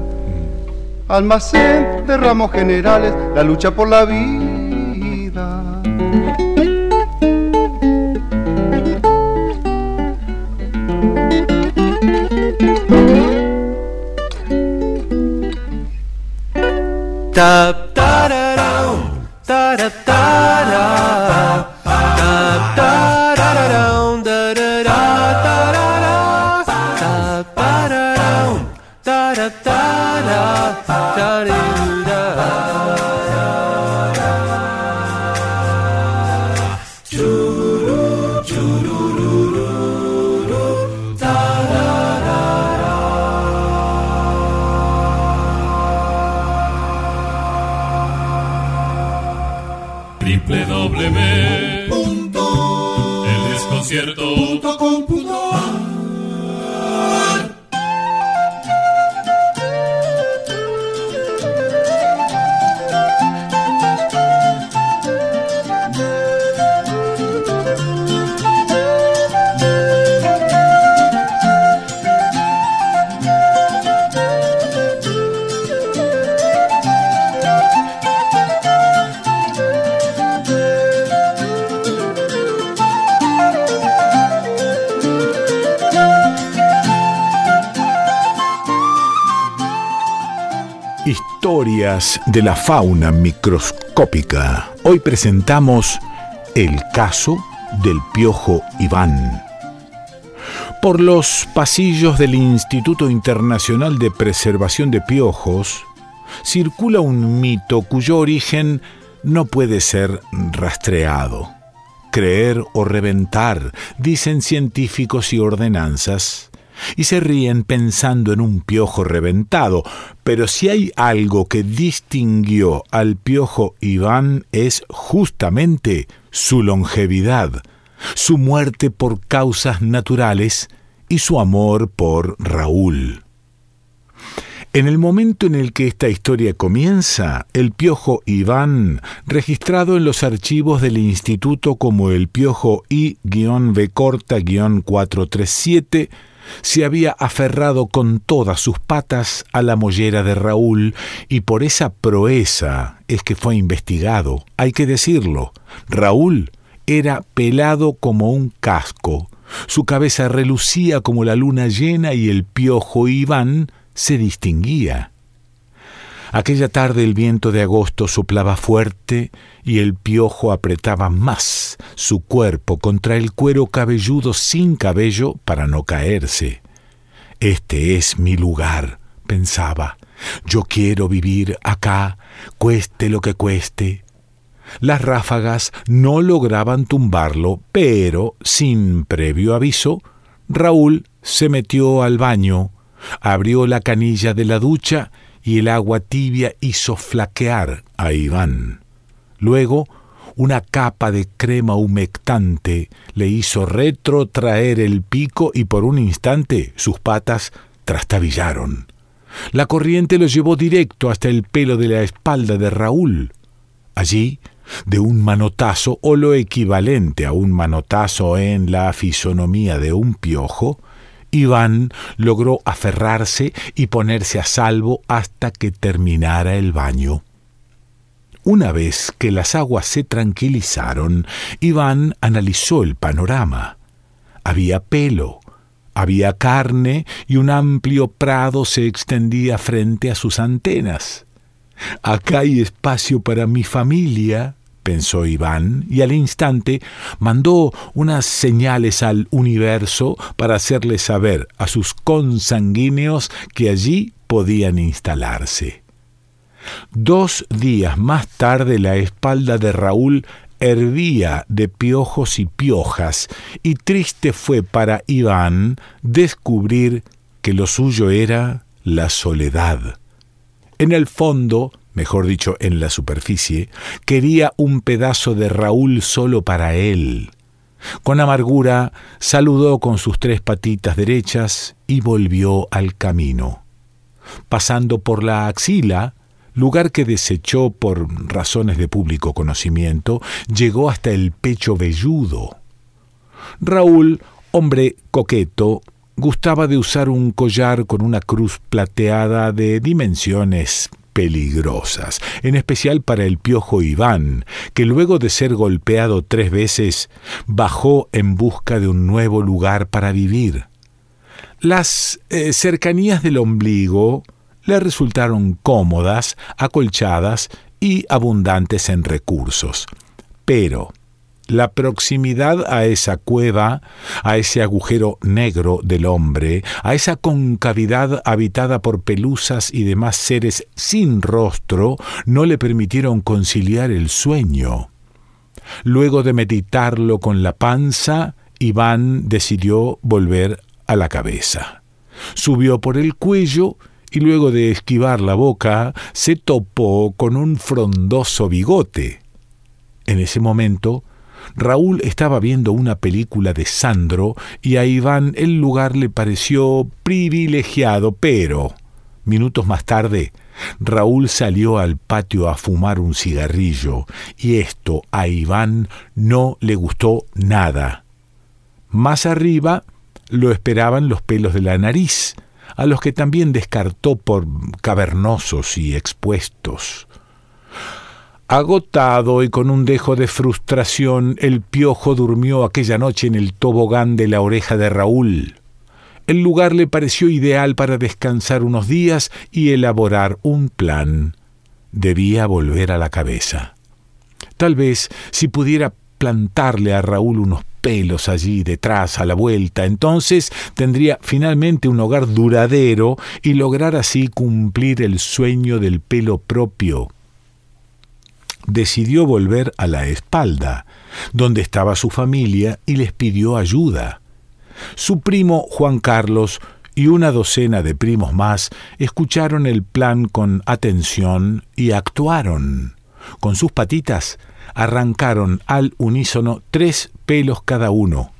Almacén de ramos generales, la lucha por la vida. De la fauna microscópica. Hoy presentamos el caso del piojo Iván. Por los pasillos del Instituto Internacional de Preservación de Piojos circula un mito cuyo origen no puede ser rastreado. Creer o reventar, dicen científicos y ordenanzas, y se ríen pensando en un piojo reventado, pero si hay algo que distinguió al piojo Iván es justamente su longevidad, su muerte por causas naturales y su amor por Raúl. En el momento en el que esta historia comienza, el piojo Iván, registrado en los archivos del instituto como el piojo I-V corta-437, se había aferrado con todas sus patas a la mollera de Raúl y por esa proeza es que fue investigado. Hay que decirlo, Raúl era pelado como un casco, su cabeza relucía como la luna llena y el piojo Iván se distinguía. Aquella tarde el viento de agosto soplaba fuerte y el piojo apretaba más su cuerpo contra el cuero cabelludo sin cabello para no caerse. Este es mi lugar, pensaba. Yo quiero vivir acá, cueste lo que cueste. Las ráfagas no lograban tumbarlo, pero, sin previo aviso, Raúl se metió al baño, abrió la canilla de la ducha y el agua tibia hizo flaquear a Iván. Luego, una capa de crema humectante le hizo retrotraer el pico y por un instante sus patas trastabillaron. La corriente lo llevó directo hasta el pelo de la espalda de Raúl. Allí, de un manotazo o lo equivalente a un manotazo en la fisonomía de un piojo, Iván logró aferrarse y ponerse a salvo hasta que terminara el baño. Una vez que las aguas se tranquilizaron, Iván analizó el panorama. Había pelo, había carne y un amplio prado se extendía frente a sus antenas. Acá hay espacio para mi familia, pensó Iván, y al instante mandó unas señales al universo para hacerle saber a sus consanguíneos que allí podían instalarse. Dos días más tarde la espalda de Raúl hervía de piojos y piojas, y triste fue para Iván descubrir que lo suyo era la soledad. En el fondo, mejor dicho, en la superficie, quería un pedazo de Raúl solo para él. Con amargura saludó con sus tres patitas derechas y volvió al camino. Pasando por la axila, lugar que desechó por razones de público conocimiento, llegó hasta el pecho velludo. Raúl, hombre coqueto, gustaba de usar un collar con una cruz plateada de dimensiones peligrosas, en especial para el piojo Iván, que luego de ser golpeado tres veces, bajó en busca de un nuevo lugar para vivir. Las eh, cercanías del ombligo le resultaron cómodas, acolchadas y abundantes en recursos. Pero la proximidad a esa cueva, a ese agujero negro del hombre, a esa concavidad habitada por pelusas y demás seres sin rostro, no le permitieron conciliar el sueño. Luego de meditarlo con la panza, Iván decidió volver a la cabeza. Subió por el cuello y luego de esquivar la boca, se topó con un frondoso bigote. En ese momento, Raúl estaba viendo una película de Sandro y a Iván el lugar le pareció privilegiado, pero minutos más tarde Raúl salió al patio a fumar un cigarrillo y esto a Iván no le gustó nada. Más arriba lo esperaban los pelos de la nariz, a los que también descartó por cavernosos y expuestos. Agotado y con un dejo de frustración, el piojo durmió aquella noche en el tobogán de la oreja de Raúl. El lugar le pareció ideal para descansar unos días y elaborar un plan. Debía volver a la cabeza. Tal vez si pudiera plantarle a Raúl unos pelos allí detrás a la vuelta, entonces tendría finalmente un hogar duradero y lograr así cumplir el sueño del pelo propio decidió volver a la espalda, donde estaba su familia, y les pidió ayuda. Su primo Juan Carlos y una docena de primos más escucharon el plan con atención y actuaron. Con sus patitas arrancaron al unísono tres pelos cada uno.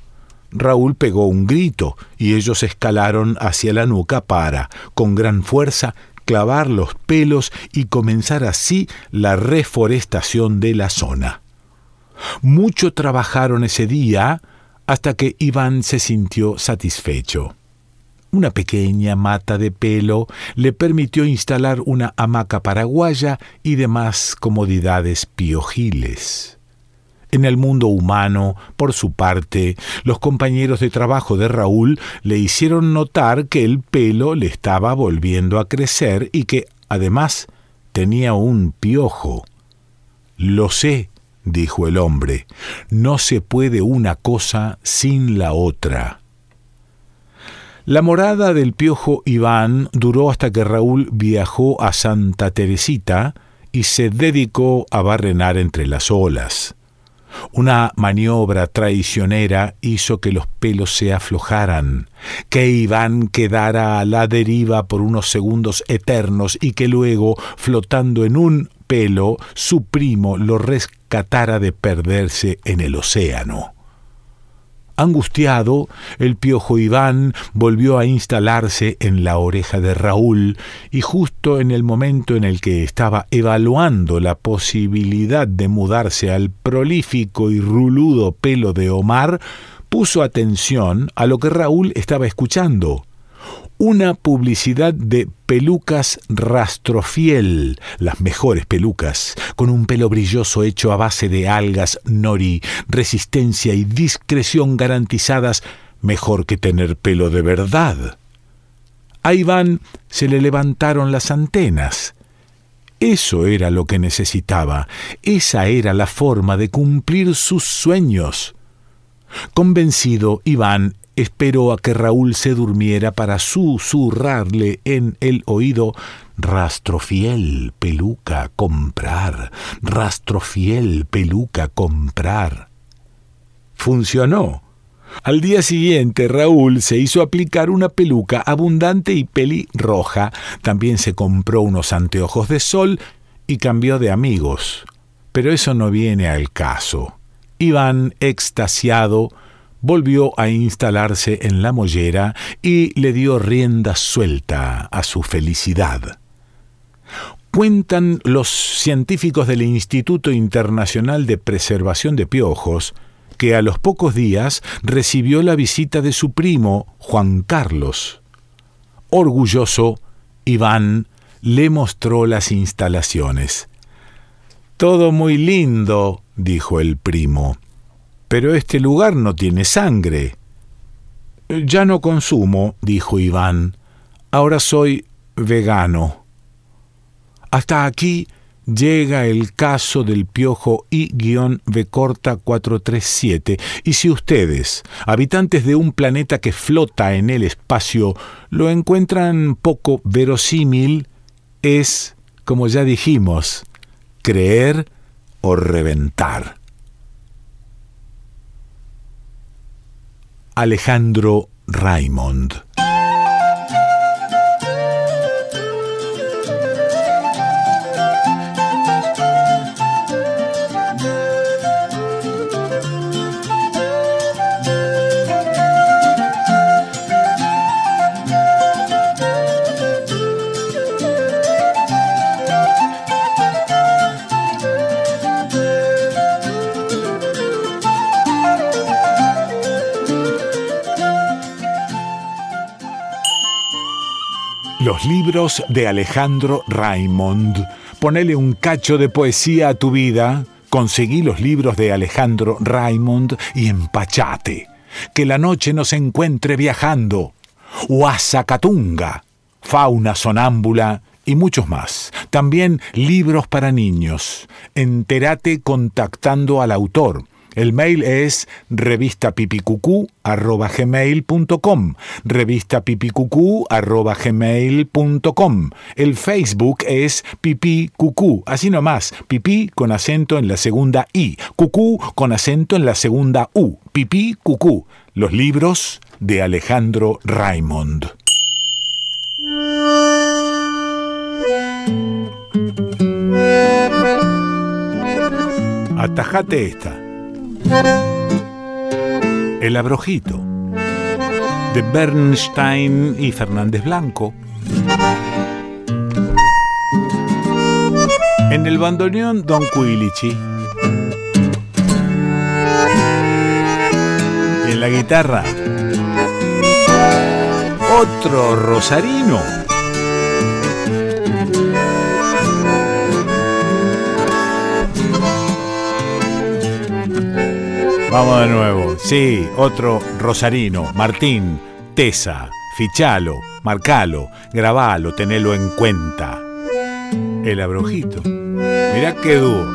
Raúl pegó un grito y ellos escalaron hacia la nuca para, con gran fuerza, clavar los pelos y comenzar así la reforestación de la zona. Mucho trabajaron ese día hasta que Iván se sintió satisfecho. Una pequeña mata de pelo le permitió instalar una hamaca paraguaya y demás comodidades piojiles. En el mundo humano, por su parte, los compañeros de trabajo de Raúl le hicieron notar que el pelo le estaba volviendo a crecer y que, además, tenía un piojo. Lo sé, dijo el hombre, no se puede una cosa sin la otra. La morada del piojo Iván duró hasta que Raúl viajó a Santa Teresita y se dedicó a barrenar entre las olas. Una maniobra traicionera hizo que los pelos se aflojaran, que Iván quedara a la deriva por unos segundos eternos y que luego, flotando en un pelo, su primo lo rescatara de perderse en el océano. Angustiado, el piojo Iván volvió a instalarse en la oreja de Raúl y justo en el momento en el que estaba evaluando la posibilidad de mudarse al prolífico y ruludo pelo de Omar, puso atención a lo que Raúl estaba escuchando una publicidad de pelucas rastrofiel, las mejores pelucas, con un pelo brilloso hecho a base de algas nori, resistencia y discreción garantizadas, mejor que tener pelo de verdad. A Iván se le levantaron las antenas. Eso era lo que necesitaba, esa era la forma de cumplir sus sueños. Convencido, Iván esperó a que Raúl se durmiera para susurrarle en el oído Rastro fiel, peluca, comprar. Rastro fiel, peluca, comprar. Funcionó. Al día siguiente Raúl se hizo aplicar una peluca abundante y pelirroja. También se compró unos anteojos de sol y cambió de amigos. Pero eso no viene al caso. Iván, extasiado, volvió a instalarse en la mollera y le dio rienda suelta a su felicidad. Cuentan los científicos del Instituto Internacional de Preservación de Piojos que a los pocos días recibió la visita de su primo, Juan Carlos. Orgulloso, Iván le mostró las instalaciones. Todo muy lindo, dijo el primo pero este lugar no tiene sangre. Ya no consumo, dijo Iván. Ahora soy vegano. Hasta aquí llega el caso del piojo I-B corta 437 y si ustedes, habitantes de un planeta que flota en el espacio, lo encuentran poco verosímil, es, como ya dijimos, creer o reventar. Alejandro Raymond Libros de Alejandro Raymond. Ponele un cacho de poesía a tu vida. Conseguí los libros de Alejandro Raymond y empachate. Que la noche nos encuentre viajando. Huasacatunga, fauna sonámbula y muchos más. También libros para niños. Entérate contactando al autor el mail es revistapipicucú.gmail.com revistapipicucú.gmail.com El Facebook es pipí cucú, así nomás, pipí con acento en la segunda I, cucú con acento en la segunda U, pipí cucú. Los libros de Alejandro Raymond. Atajate esta. El abrojito de Bernstein y Fernández Blanco. En el bandoneón Don Quilichi. Y en la guitarra otro rosarino. Vamos de nuevo. Sí, otro rosarino, Martín, Tesa, fichalo, marcalo, grabalo, tenelo en cuenta. El abrojito. Mirá qué dúo.